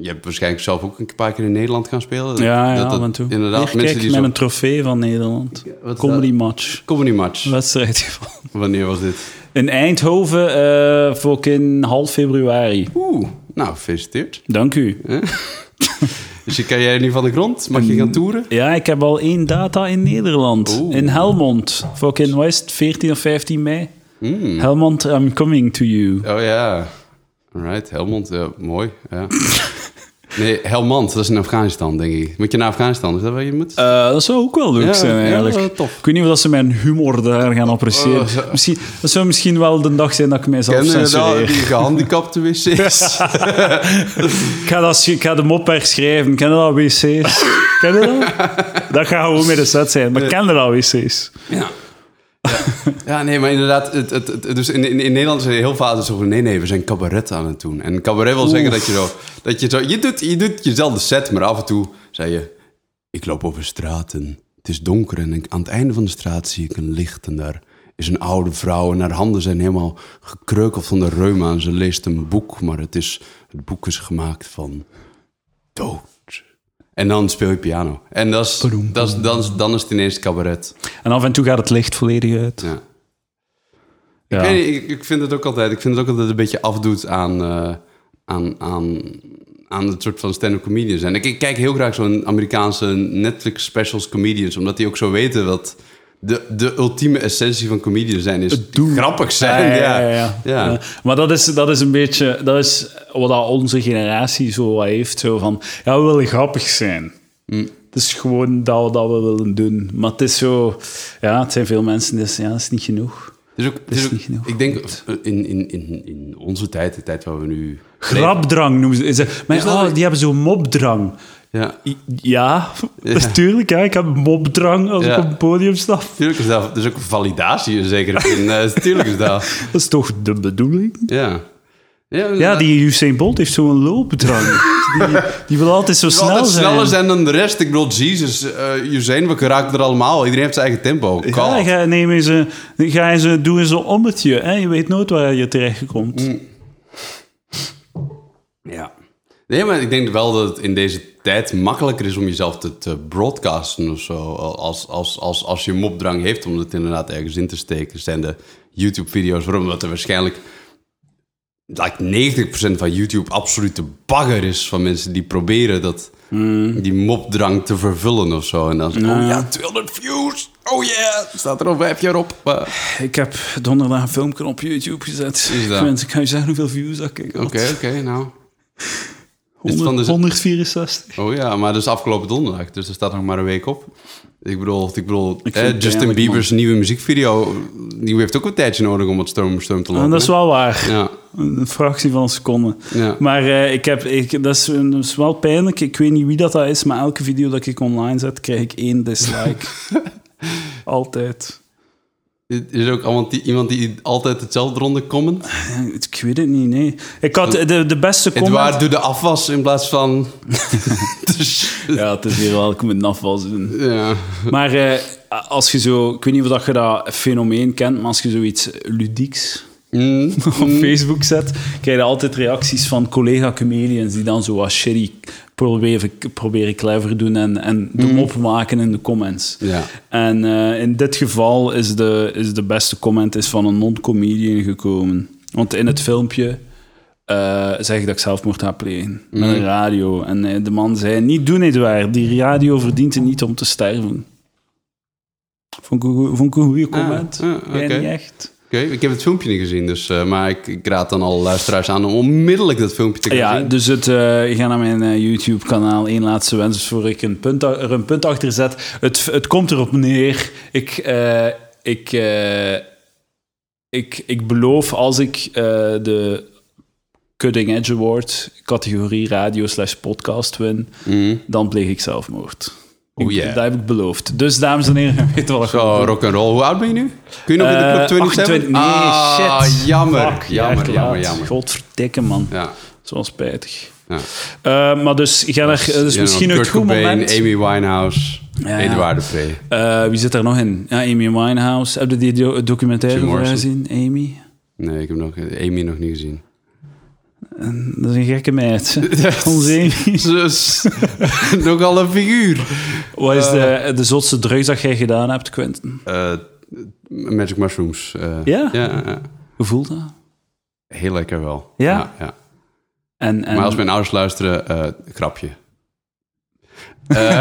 Speaker 1: Je, hebt waarschijnlijk zelf ook een paar keer in Nederland gaan spelen.
Speaker 2: Ja, ja,
Speaker 1: dat, dat-
Speaker 2: af en toe.
Speaker 1: Inderdaad,
Speaker 2: Hier,
Speaker 1: mensen
Speaker 2: kijk,
Speaker 1: die
Speaker 2: met
Speaker 1: zo...
Speaker 2: een trofee van Nederland. Comedy match.
Speaker 1: Comedy match.
Speaker 2: Wedstrijd gewonnen.
Speaker 1: Wanneer was dit?
Speaker 2: In Eindhoven, eh voor in half februari.
Speaker 1: Oeh, nou, gefeliciteerd.
Speaker 2: Dank u.
Speaker 1: Dus je kan jij nu van de grond? Mag je gaan toeren?
Speaker 2: Ja, ik heb al één data in Nederland.
Speaker 1: Oeh.
Speaker 2: In Helmond. Voor ook in West, 14 of 15 mei.
Speaker 1: Hmm.
Speaker 2: Helmond, I'm coming to you.
Speaker 1: Oh ja. Alright, Helmond. Ja, mooi. Ja. Nee, Helmand, dat is in Afghanistan, denk ik. Moet je naar Afghanistan? Is dat waar je moet?
Speaker 2: Eh, dat zou ook wel leuk
Speaker 1: Ja,
Speaker 2: zijn,
Speaker 1: ja,
Speaker 2: eigenlijk.
Speaker 1: tof.
Speaker 2: Ik weet niet of dat ze mijn humor daar gaan appreciëren.
Speaker 1: Oh,
Speaker 2: misschien, dat zou misschien wel de dag zijn dat ik mijzelf
Speaker 1: Ken
Speaker 2: censureer.
Speaker 1: die gehandicapte wc's?
Speaker 2: Ik ga, dat, ik ga de mop herschrijven. Ken je dat, wc's? Ken je dat? Dat gaat gewoon met de set zijn. Maar ken je dat, wc's?
Speaker 1: Ja. Ja. ja, nee, maar inderdaad, het, het, het- dus in, in, in Nederland zijn heel vaak zo van, nee, nee, we zijn cabaret aan het doen. En cabaret wil zeggen dat je zo, dat je zo, je doet, je doet jezelfde set, maar af en toe zei je, ik loop over straat en het is donker en ik- aan het einde van de straat zie ik een licht en daar is een oude vrouw en haar handen zijn helemaal gekreukeld van de reuma en ze leest een boek, maar het, is, het boek is gemaakt van dood. En dan speel je piano. En dat is, dat is, dan, is, dan is het ineens cabaret.
Speaker 2: En af en toe gaat het licht volledig uit.
Speaker 1: Ja.
Speaker 2: Ja.
Speaker 1: Ik, weet niet, ik, ik vind het ook altijd, ik vind het ook altijd een beetje afdoet aan, eh, aan, aan, aan het soort van stand-up comedians. En ik, ik kijk heel graag zo'n Amerikaanse Netflix specials comedians, omdat die ook zo weten dat de, de ultieme essentie van comedians zijn is grappig zijn.
Speaker 2: Ja, ja, ja, ja.
Speaker 1: Ja.
Speaker 2: Ja. Maar dat is, dat is een beetje... Dat is wat onze generatie zo heeft. Zo van, ja, we willen grappig zijn.
Speaker 1: Mm.
Speaker 2: Het is gewoon dat, dat we willen doen. Maar het is zo... Ja, het zijn veel mensen die zeggen, ja, dat is niet genoeg.
Speaker 1: Het is ook, het is ook-
Speaker 2: niet genoeg.
Speaker 1: ik denk eh, in, in, in, in onze tijd, de tijd waar we nu...
Speaker 2: Grapdrang noemen ze. ze maar, oh, die hebben zo'n mopdrang.
Speaker 1: Ja,
Speaker 2: Ja, natuurlijk. Ja, ik heb mopdrang als
Speaker 1: Ja.
Speaker 2: ik op het podium sta.
Speaker 1: natuurlijk is dat, is ook een validatie in zin. Eh, Natuurlijk is dat.
Speaker 2: Dat is toch de bedoeling?
Speaker 1: Ja. Ja,
Speaker 2: Ja, die Usain Bolt heeft zo'n loopdrang. die, die wil altijd zo snel
Speaker 1: altijd
Speaker 2: zijn.
Speaker 1: sneller zijn dan de rest. Ik bedoel, Jezus, uh, Usain, we raken er allemaal. Iedereen heeft zijn eigen tempo.
Speaker 2: Ja, ga, neem eens een, ga eens een, doe eens een ommetje. Hè? Je weet nooit waar je terechtkomt.
Speaker 1: Mm. Ja. Nee, maar ik denk wel dat het in deze tijd makkelijker is om jezelf te, te broadcasten of zo. Als, als, als, als je mopdrang heeft om het inderdaad ergens in te steken, zijn de YouTube-video's waarom dat er waarschijnlijk like 90% van YouTube absolute bagger is van mensen die proberen dat, hmm. die mopdrang te vervullen of zo. En dan oh ja, 200 views, oh yeah, staat er heb je op
Speaker 2: Ik heb donderdag een filmpje op YouTube gezet.
Speaker 1: Is?
Speaker 2: Mensen, kan je zeggen hoeveel views dat ik
Speaker 1: Oké, oké, nou... 100,
Speaker 2: 164.
Speaker 1: Oh ja, maar dat is afgelopen donderdag, dus er staat nog maar een week op. Ik bedoel, ik bedoel Justin Bieber's nieuwe muziekvideo, die heeft ook een tijdje nodig om het storm, storm te lopen.
Speaker 2: Dat is wel waar.
Speaker 1: Ja.
Speaker 2: Een fractie van een seconde. Maar eh, ik heb, ik, dat, is, dat, is, wel pijnlijk. Ik weet niet wie dat, dat is, maar elke video dat ik online zet, krijg ik één dislike. Altijd.
Speaker 1: Is er ook iemand die, iemand die altijd hetzelfde ronde comment?
Speaker 2: Ja, Ik weet het niet, nee. Ik had de, de beste comment...
Speaker 1: Edouard, doe de afwas in plaats van... Dus,
Speaker 2: Ja, het is hier wel, ik moet een afwas doen.
Speaker 1: ja.
Speaker 2: Maar eh, als je zo... Ik weet niet of dat je dat fenomeen kent, maar als je zoiets ludieks
Speaker 1: Mm,
Speaker 2: op Facebook zet, krijg je altijd reacties van collega-comedians die dan zo wat shitty proberen, proberen clever doen en, en de mop maken in de comments.
Speaker 1: ja.
Speaker 2: En eh, in dit geval is de, is de beste comment is van een non-comedian gekomen. Want in het filmpje eh, zeg ik dat ik zelfmoord ga plegen. Met een radio. En eh, de man zei, niet doen, Edouard. Die radio verdient het niet om te sterven. Vond ik een, goe- vond ik een goede comment.
Speaker 1: Ah, ah,
Speaker 2: Jij
Speaker 1: oké.
Speaker 2: niet echt?
Speaker 1: Oké, ik heb het filmpje niet gezien, dus, eh, maar ik, ik raad dan al luisteraars aan om onmiddellijk dat filmpje te gaan
Speaker 2: Ja,
Speaker 1: zien.
Speaker 2: dus het, eh, ik ga naar mijn eh, YouTube-kanaal. Eén laatste wens voor ik een punt, er een punt achter zet. Het, het komt erop neer. Ik, eh, ik, ik, ik beloof als ik de Cutting Edge Award categorie radio slash podcast win,
Speaker 1: Mhm.
Speaker 2: dan pleeg ik zelfmoord.
Speaker 1: Oh, yeah.
Speaker 2: Dat heb ik beloofd. Dus dames en heren, weet ik
Speaker 1: Zo, rock and roll. Hoe oud ben je nu? Kun je nog in de club
Speaker 2: Eh,
Speaker 1: 27?
Speaker 2: 28. Nee,
Speaker 1: ah,
Speaker 2: shit.
Speaker 1: jammer.
Speaker 2: Fuck,
Speaker 1: jammer, jammer, jammer.
Speaker 2: Godverdikke, man.
Speaker 1: Ja,
Speaker 2: Zo spijtig.
Speaker 1: ja.
Speaker 2: Eh, maar dus, ga naar, dus
Speaker 1: Ja,
Speaker 2: misschien
Speaker 1: Kurt
Speaker 2: ook het goed
Speaker 1: Cobain,
Speaker 2: moment.
Speaker 1: Amy Winehouse,
Speaker 2: Ja.
Speaker 1: Edouard de.
Speaker 2: Eh, wie zit daar nog in? Ja, Amy Winehouse. Heb je die do- documentaire gezien, Amy?
Speaker 1: Nee, ik heb nog, Amy nog niet gezien.
Speaker 2: Dat is een gekke meid. Onze Amy.
Speaker 1: Dus, nogal een figuur.
Speaker 2: Wat is de, de zotste drugs dat jij gedaan hebt, Quentin?
Speaker 1: Eh, Magic Mushrooms. eh,
Speaker 2: Ja?
Speaker 1: ja? ja.
Speaker 2: Hoe voelt dat?
Speaker 1: Heel lekker wel.
Speaker 2: Ja?
Speaker 1: ja.
Speaker 2: En, en,
Speaker 1: Maar als mijn ouders luisteren, eh, grapje. Eh,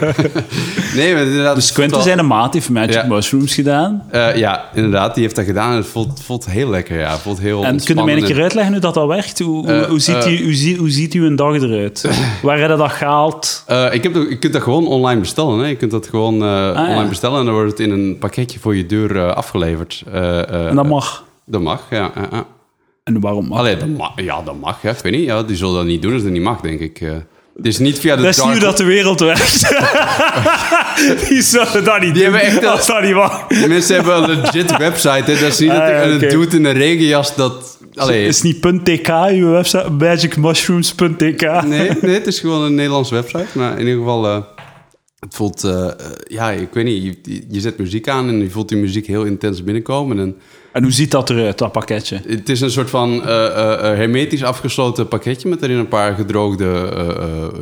Speaker 1: nee, maar inderdaad...
Speaker 2: dus Quentin zijn een maat heeft Magic
Speaker 1: Ja.
Speaker 2: Mushrooms gedaan.
Speaker 1: Eh, ja, inderdaad, die heeft dat gedaan en het voelt, voelt heel lekker. Ja, het voelt heel
Speaker 2: En kun je mij een keer uitleggen hoe dat, dat werkt? Hoe, hoe,
Speaker 1: Eh,
Speaker 2: hoe, ziet
Speaker 1: eh.
Speaker 2: u, hoe, zie- hoe ziet uw dag eruit? Waar heb je dat gehaald?
Speaker 1: Eh, ik heb, je kunt dat gewoon online bestellen. Hè? Je kunt dat gewoon eh,
Speaker 2: ja.
Speaker 1: online bestellen en dan wordt het in een pakketje voor je deur eh, afgeleverd. Eh, eh,
Speaker 2: En dat mag.
Speaker 1: Dat mag, ja.
Speaker 2: En waarom mag
Speaker 1: Allee, dat mag, ja, dat mag. Ja. Ik weet niet, ja, die zullen dat niet doen als dat niet mag, denk ik. Eh. het is niet via de
Speaker 2: Dat is hoe dat de wereld werkt. Die zouden dat niet
Speaker 1: Die
Speaker 2: doen,
Speaker 1: hebben echt
Speaker 2: als dat niet mag.
Speaker 1: Die mensen hebben een legit website. Hè. Dat is niet dat
Speaker 2: Ah, ja,
Speaker 1: een dude in een regenjas dat... Allee,
Speaker 2: Is niet .tk, uw website? Magicmushrooms.tk.
Speaker 1: nee, nee, het is gewoon een Nederlandse website. Maar in ieder geval, eh, het voelt... eh, eh, ja, ik weet niet. Je, je zet muziek aan en je voelt die muziek heel intens binnenkomen. En
Speaker 2: En hoe ziet dat eruit, dat pakketje?
Speaker 1: het is een soort van eh, eh, eh, hermetisch afgesloten pakketje... met erin een paar gedroogde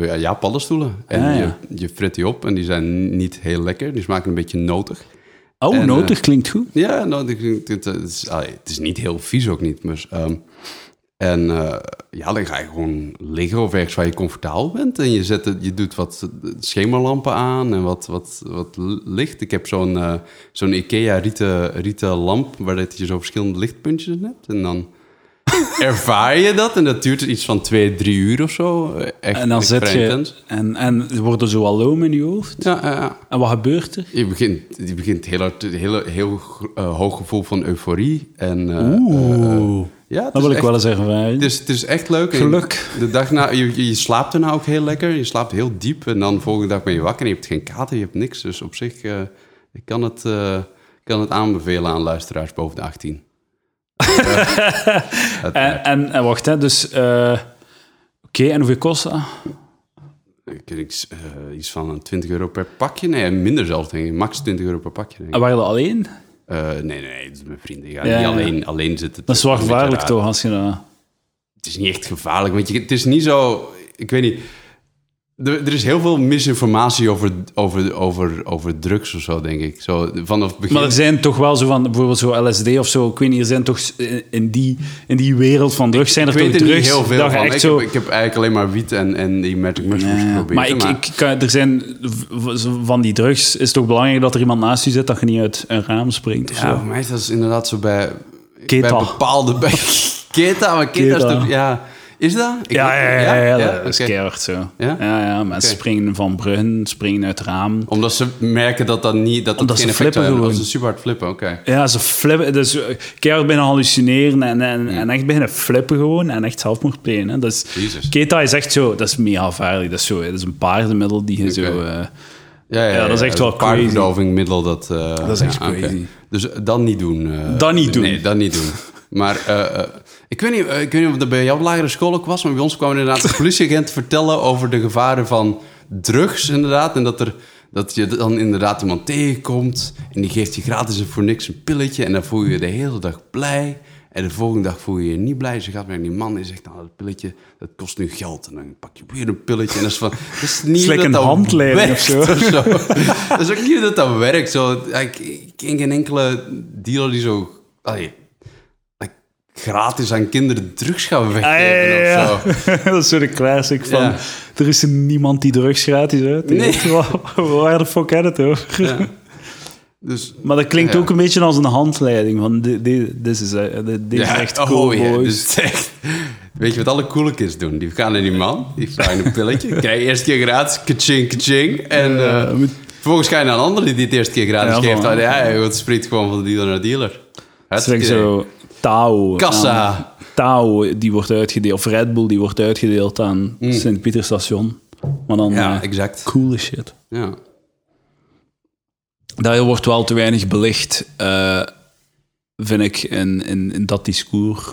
Speaker 1: eh, ja, paddenstoelen. En
Speaker 2: Ah, ja.
Speaker 1: je, je frit die op en die zijn niet heel lekker. Die smaken een beetje notig.
Speaker 2: Oh,
Speaker 1: En,
Speaker 2: notig klinkt goed.
Speaker 1: Ja, nou, ik- het, is, allee, het is niet heel vies ook niet. Maar, ehm, en eh, ja, dan ga je gewoon liggen of ergens waar je comfortabel bent. En je, zet het, je doet wat schemerlampen aan en wat, wat, wat licht. Ik heb zo'n eh, zo'n Ikea rieten, rieten lamp waar dat je zo verschillende lichtpuntjes in hebt. En dan ervaar je dat. En dat duurt iets van twee, drie uur of zo. Echt,
Speaker 2: En dan zit
Speaker 1: vrij
Speaker 2: je...
Speaker 1: intens.
Speaker 2: En, en wordt er zo al loom in je hoofd?
Speaker 1: Ja, ja, ja.
Speaker 2: En wat gebeurt er?
Speaker 1: Je begint, je begint heel, hard, heel, heel eh, hoog gevoel van euforie. En, eh,
Speaker 2: Oeh.
Speaker 1: Ja,
Speaker 2: Dat wil ik
Speaker 1: echt-
Speaker 2: wel eens ervaren.
Speaker 1: Het is, het is echt leuk. En
Speaker 2: Geluk.
Speaker 1: De dag na, je, slaapt er nou ook heel lekker. Je slaapt heel diep. En dan de volgende dag ben je wakker en je hebt geen kater, je hebt niks. Dus op zich, eh, ik kan het, eh, kan het aanbevelen aan luisteraars boven de 18.
Speaker 2: En, en, en wacht, hè, dus... eh, Oké, en hoeveel kost dat?
Speaker 1: Ik denk iets, iets van 20 euro per pakje. Nee, minder zelfs, denk ik. Max 20 euro per pakje, denk ik.
Speaker 2: En waren dat alleen?
Speaker 1: Eh, nee, nee, nee, dat is mijn vrienden. Ja,
Speaker 2: Ja,
Speaker 1: niet alleen, alleen zitten.
Speaker 2: Dat is wel gevaarlijk, toch, als je dat...
Speaker 1: Het is niet echt gevaarlijk, want je, het is niet zo... Ik weet niet... Er, er is heel veel misinformatie over, over, over, over drugs of zo, denk ik. Zo, vanaf begin...
Speaker 2: Maar er zijn toch wel zo van, bijvoorbeeld zo LSD of zo, ik weet niet, er zijn toch in die, in die wereld van drugs, zijn er
Speaker 1: ik
Speaker 2: toch
Speaker 1: er niet
Speaker 2: drugs
Speaker 1: heel veel van. Ik,
Speaker 2: zo...
Speaker 1: heb, ik heb eigenlijk alleen maar wiet en, en die magic mushrooms
Speaker 2: Ja,
Speaker 1: geprobeerd.
Speaker 2: maar ik, ik, kan- er zijn van die drugs, is het toch belangrijk dat er iemand naast je zit dat je niet uit een raam springt of
Speaker 1: Ja,
Speaker 2: zo.
Speaker 1: voor mij is dat is inderdaad zo bij,
Speaker 2: Keta.
Speaker 1: bij bepaalde... Bij, keta, maar keta, is toch... Ja, Is dat? Ik
Speaker 2: Ja, ja, ja, ja, dat is keihard zo.
Speaker 1: Ja?
Speaker 2: Ja, mensen springen van bruggen, springen uit het raam.
Speaker 1: Omdat ze merken dat dat niet... Dat dat
Speaker 2: Omdat
Speaker 1: geen
Speaker 2: ze
Speaker 1: effect
Speaker 2: flippen
Speaker 1: zou hebben.
Speaker 2: gewoon.
Speaker 1: Dat ze super hard flippen, oké.
Speaker 2: Ja, ze flippen. Dus eh, keihard beginnen hallucineren en, en, en echt beginnen flippen gewoon en echt zelfmoord plegen. Dus. Keta is echt zo, dat is mega gevaarlijk. Dat is, zo, dat is een paardenmiddel die je zo... Eh,
Speaker 1: Ja, ja,
Speaker 2: Ja, dat is echt wel crazy.
Speaker 1: dat... eh,
Speaker 2: Dat is echt
Speaker 1: ja,
Speaker 2: crazy.
Speaker 1: Dus dat niet doen.
Speaker 2: Dat niet doen.
Speaker 1: Nee, dat niet doen. Maar ik, weet niet, eh, ik weet niet of dat bij jouw lagere school ook was, maar bij ons kwam inderdaad de politieagent vertellen over de gevaren van drugs, inderdaad. En dat, er, dat je dan inderdaad iemand tegenkomt en die geeft je gratis en voor niks een pilletje. En dan voel je je de hele dag blij. En de volgende dag voel je je niet blij. Je gaat naar die man en zegt, nou, dat pilletje, dat kost nu geld. En dan pak je weer een pilletje. En dat is van, dat is niet hoe
Speaker 2: een
Speaker 1: dat dat
Speaker 2: handleiding
Speaker 1: werkt
Speaker 2: of zo.
Speaker 1: of zo. dat is ook niet dat dat werkt. Zo, ik, ik ken geen enkele dealer die zo allee, gratis aan kinderen drugs gaan
Speaker 2: Ah,
Speaker 1: weggeven
Speaker 2: ja, ja, ja.
Speaker 1: of zo.
Speaker 2: dat is zo de classic van...
Speaker 1: Ja.
Speaker 2: Er is niemand die drugs gratis uit.
Speaker 1: Nee.
Speaker 2: Waar de fuck had het over?
Speaker 1: Ja. Dus,
Speaker 2: Maar dat klinkt ook een beetje als een handleiding. Van, dit is, eh, dit is echt
Speaker 1: oh,
Speaker 2: cool, boys.
Speaker 1: dus echt, weet je wat alle coole kids doen? Die gaan naar die man, die vragen een pilletje. Krijg je eerst keer gratis, kaching, kaching. En eh, vervolgens ga je naar een andere die het eerst keer gratis geeft. Ah, ja, het spreekt gewoon van dealer naar dealer.
Speaker 2: Het is zo Tao.
Speaker 1: Kassa.
Speaker 2: aan- die wordt uitgedeeld. Of Red Bull, die wordt uitgedeeld aan Sint-Pieterstation. Maar dan
Speaker 1: Mm. Ja,
Speaker 2: eh,
Speaker 1: exact.
Speaker 2: coole shit.
Speaker 1: Ja.
Speaker 2: Daar wordt wel te weinig belicht, eh, vind ik, in, in, in dat discours,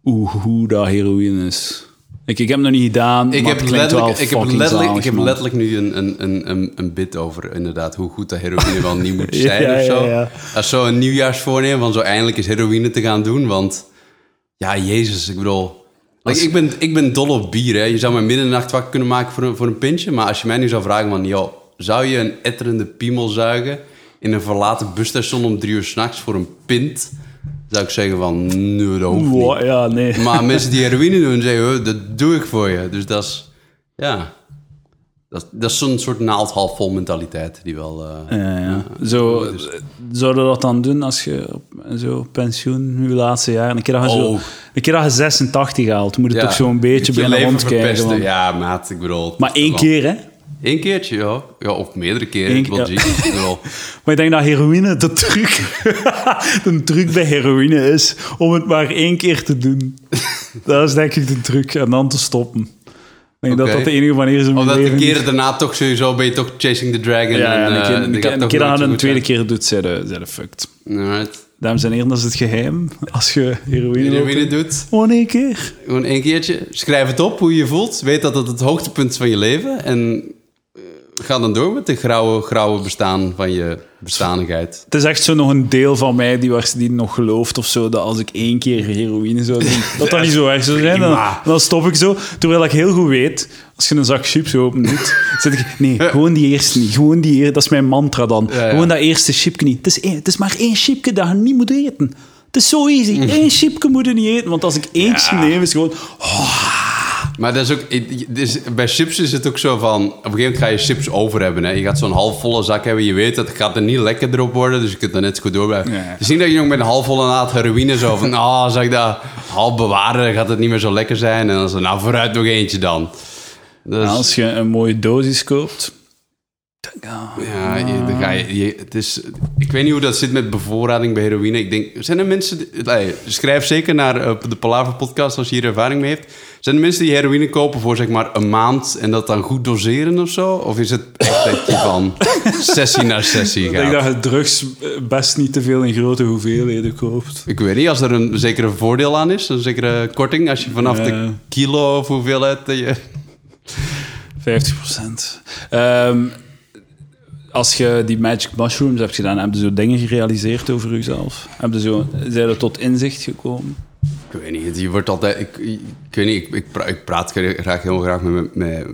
Speaker 2: hoe, hoe dat heroïne is. Ik, ik heb het nog niet gedaan,
Speaker 1: Ik
Speaker 2: maar
Speaker 1: heb, letterlijk, ik, heb letterlijk,
Speaker 2: zalig,
Speaker 1: ik heb letterlijk nu een, een, een, een, bit over inderdaad hoe goed dat heroïne wel niet moet zijn
Speaker 2: ja,
Speaker 1: of zo.
Speaker 2: ja, ja.
Speaker 1: Als zo een nieuwjaarsvoornemen van zo eindelijk eens heroïne te gaan doen. Want ja, jezus, ik bedoel... ik, ben, ik ben dol op bier, hè. Je zou mij midden in de nacht wakker kunnen maken voor een, voor een pintje. Maar als je mij nu zou vragen van... Joh, zou je een etterende piemel zuigen in een verlaten busstation om drie uur s'nachts voor een pint? Zou ik zeggen van, nee, dat hoeft niet.
Speaker 2: Wow, ja, nee.
Speaker 1: Maar mensen die heroïne doen, zeggen, "Oh, dat doe ik voor je. Dus dat is, ja... Dat, dat is zo'n soort naald half vol mentaliteit die wel... eh,
Speaker 2: Ja, ja. Zo,
Speaker 1: dus-
Speaker 2: dat dan doen als je op zo pensioen, je laatste jaar, een keer dat je, zo,
Speaker 1: Oh.
Speaker 2: een keer dat je 86 haalt, moet je
Speaker 1: ja,
Speaker 2: toch zo'n beetje
Speaker 1: verpesten.
Speaker 2: van-
Speaker 1: Ja, maat, ik bedoel...
Speaker 2: Maar één keer, hè?
Speaker 1: Eén keertje, ja. ja. Of meerdere keren.
Speaker 2: Eén
Speaker 1: Ik wil
Speaker 2: keer,
Speaker 1: Jesus, ik bedoel...
Speaker 2: Maar ik denk dat heroïne de truc, de truc bij heroïne is om het maar één keer te doen. Dat is denk ik de truc, en dan te stoppen. Ik denk dat dat de enige manier is om
Speaker 1: Omdat de keren daarna toch sowieso ben je toch chasing the dragon.
Speaker 2: Ja, ja,
Speaker 1: en,
Speaker 2: een
Speaker 1: eh,
Speaker 2: keer, een keer, een keer een tweede keer doet, zijn de, fucked.
Speaker 1: Alright.
Speaker 2: Dames en heren, dat is het geheim. Als je heroïne,
Speaker 1: doet,
Speaker 2: Gewoon één keer.
Speaker 1: gewoon één keertje. Schrijf het op hoe je je voelt. Weet dat het het hoogtepunt is van je leven. En ga dan door met de grauwe, grauwe bestaan van je bestandigheid.
Speaker 2: Het is echt zo nog een deel van mij die, die nog gelooft of zo, dat als ik één keer heroïne zou doen, dat dat niet zo erg zou zijn. Dan, stop ik zo. Terwijl ik heel goed weet, als je een zak chips open doet, zit ik... Nee, gewoon die eerste niet. Gewoon die eer- Dat is mijn mantra dan.
Speaker 1: Ja, ja.
Speaker 2: Gewoon dat eerste chipje niet. Het is, één- het is maar één chipje dat je niet moet eten. Het is zo easy. Eén chipje moet je niet eten. Want als ik eentje
Speaker 1: Mm. Ja.
Speaker 2: neem, is gewoon...
Speaker 1: Maar dat is ook, het is, bij chips is het ook zo van... Op een gegeven moment ga je chips over hebben. Hè. Je gaat zo'n halfvolle zak hebben. Je weet dat het gaat er niet lekker erop worden. Dus je kunt er net zo goed door blijven.
Speaker 2: Ja, ja.
Speaker 1: Dus niet dat je nog met een halfvolle naad heroïne zo van... Oh, zal ik dat half bewaren? Dan gaat het niet meer zo lekker zijn. En dan zo, nou vooruit nog eentje dan. Dus,
Speaker 2: Als je een mooie dosis koopt... ja.
Speaker 1: Ja, je, dan ga je, je- het is, ik weet niet hoe dat zit met bevoorrading bij heroïne. Ik denk, zijn er mensen... die- nee, schrijf zeker naar eh, de Palaver podcast als je hier ervaring mee hebt. Zijn er mensen die heroïne kopen voor zeg maar een maand en dat dan goed doseren of zo? Of is het echt dat je van sessie naar sessie
Speaker 2: Ik denk
Speaker 1: gaat?
Speaker 2: dat je drugs eh, best niet te veel in grote hoeveelheden koopt.
Speaker 1: Ik weet niet, als er een zekere voordeel aan is, een zekere korting, als je vanaf de
Speaker 2: Ja.
Speaker 1: kilo of hoeveelheid dat je...
Speaker 2: 50 procent. Als je die magic mushrooms hebt gedaan, heb je zo dingen gerealiseerd over jezelf? Heb je zo, zijn er tot inzicht gekomen?
Speaker 1: Ik weet niet, je wordt altijd... Ik, ik, weet niet, ik, ik, pra- ik praat graag heel graag met, met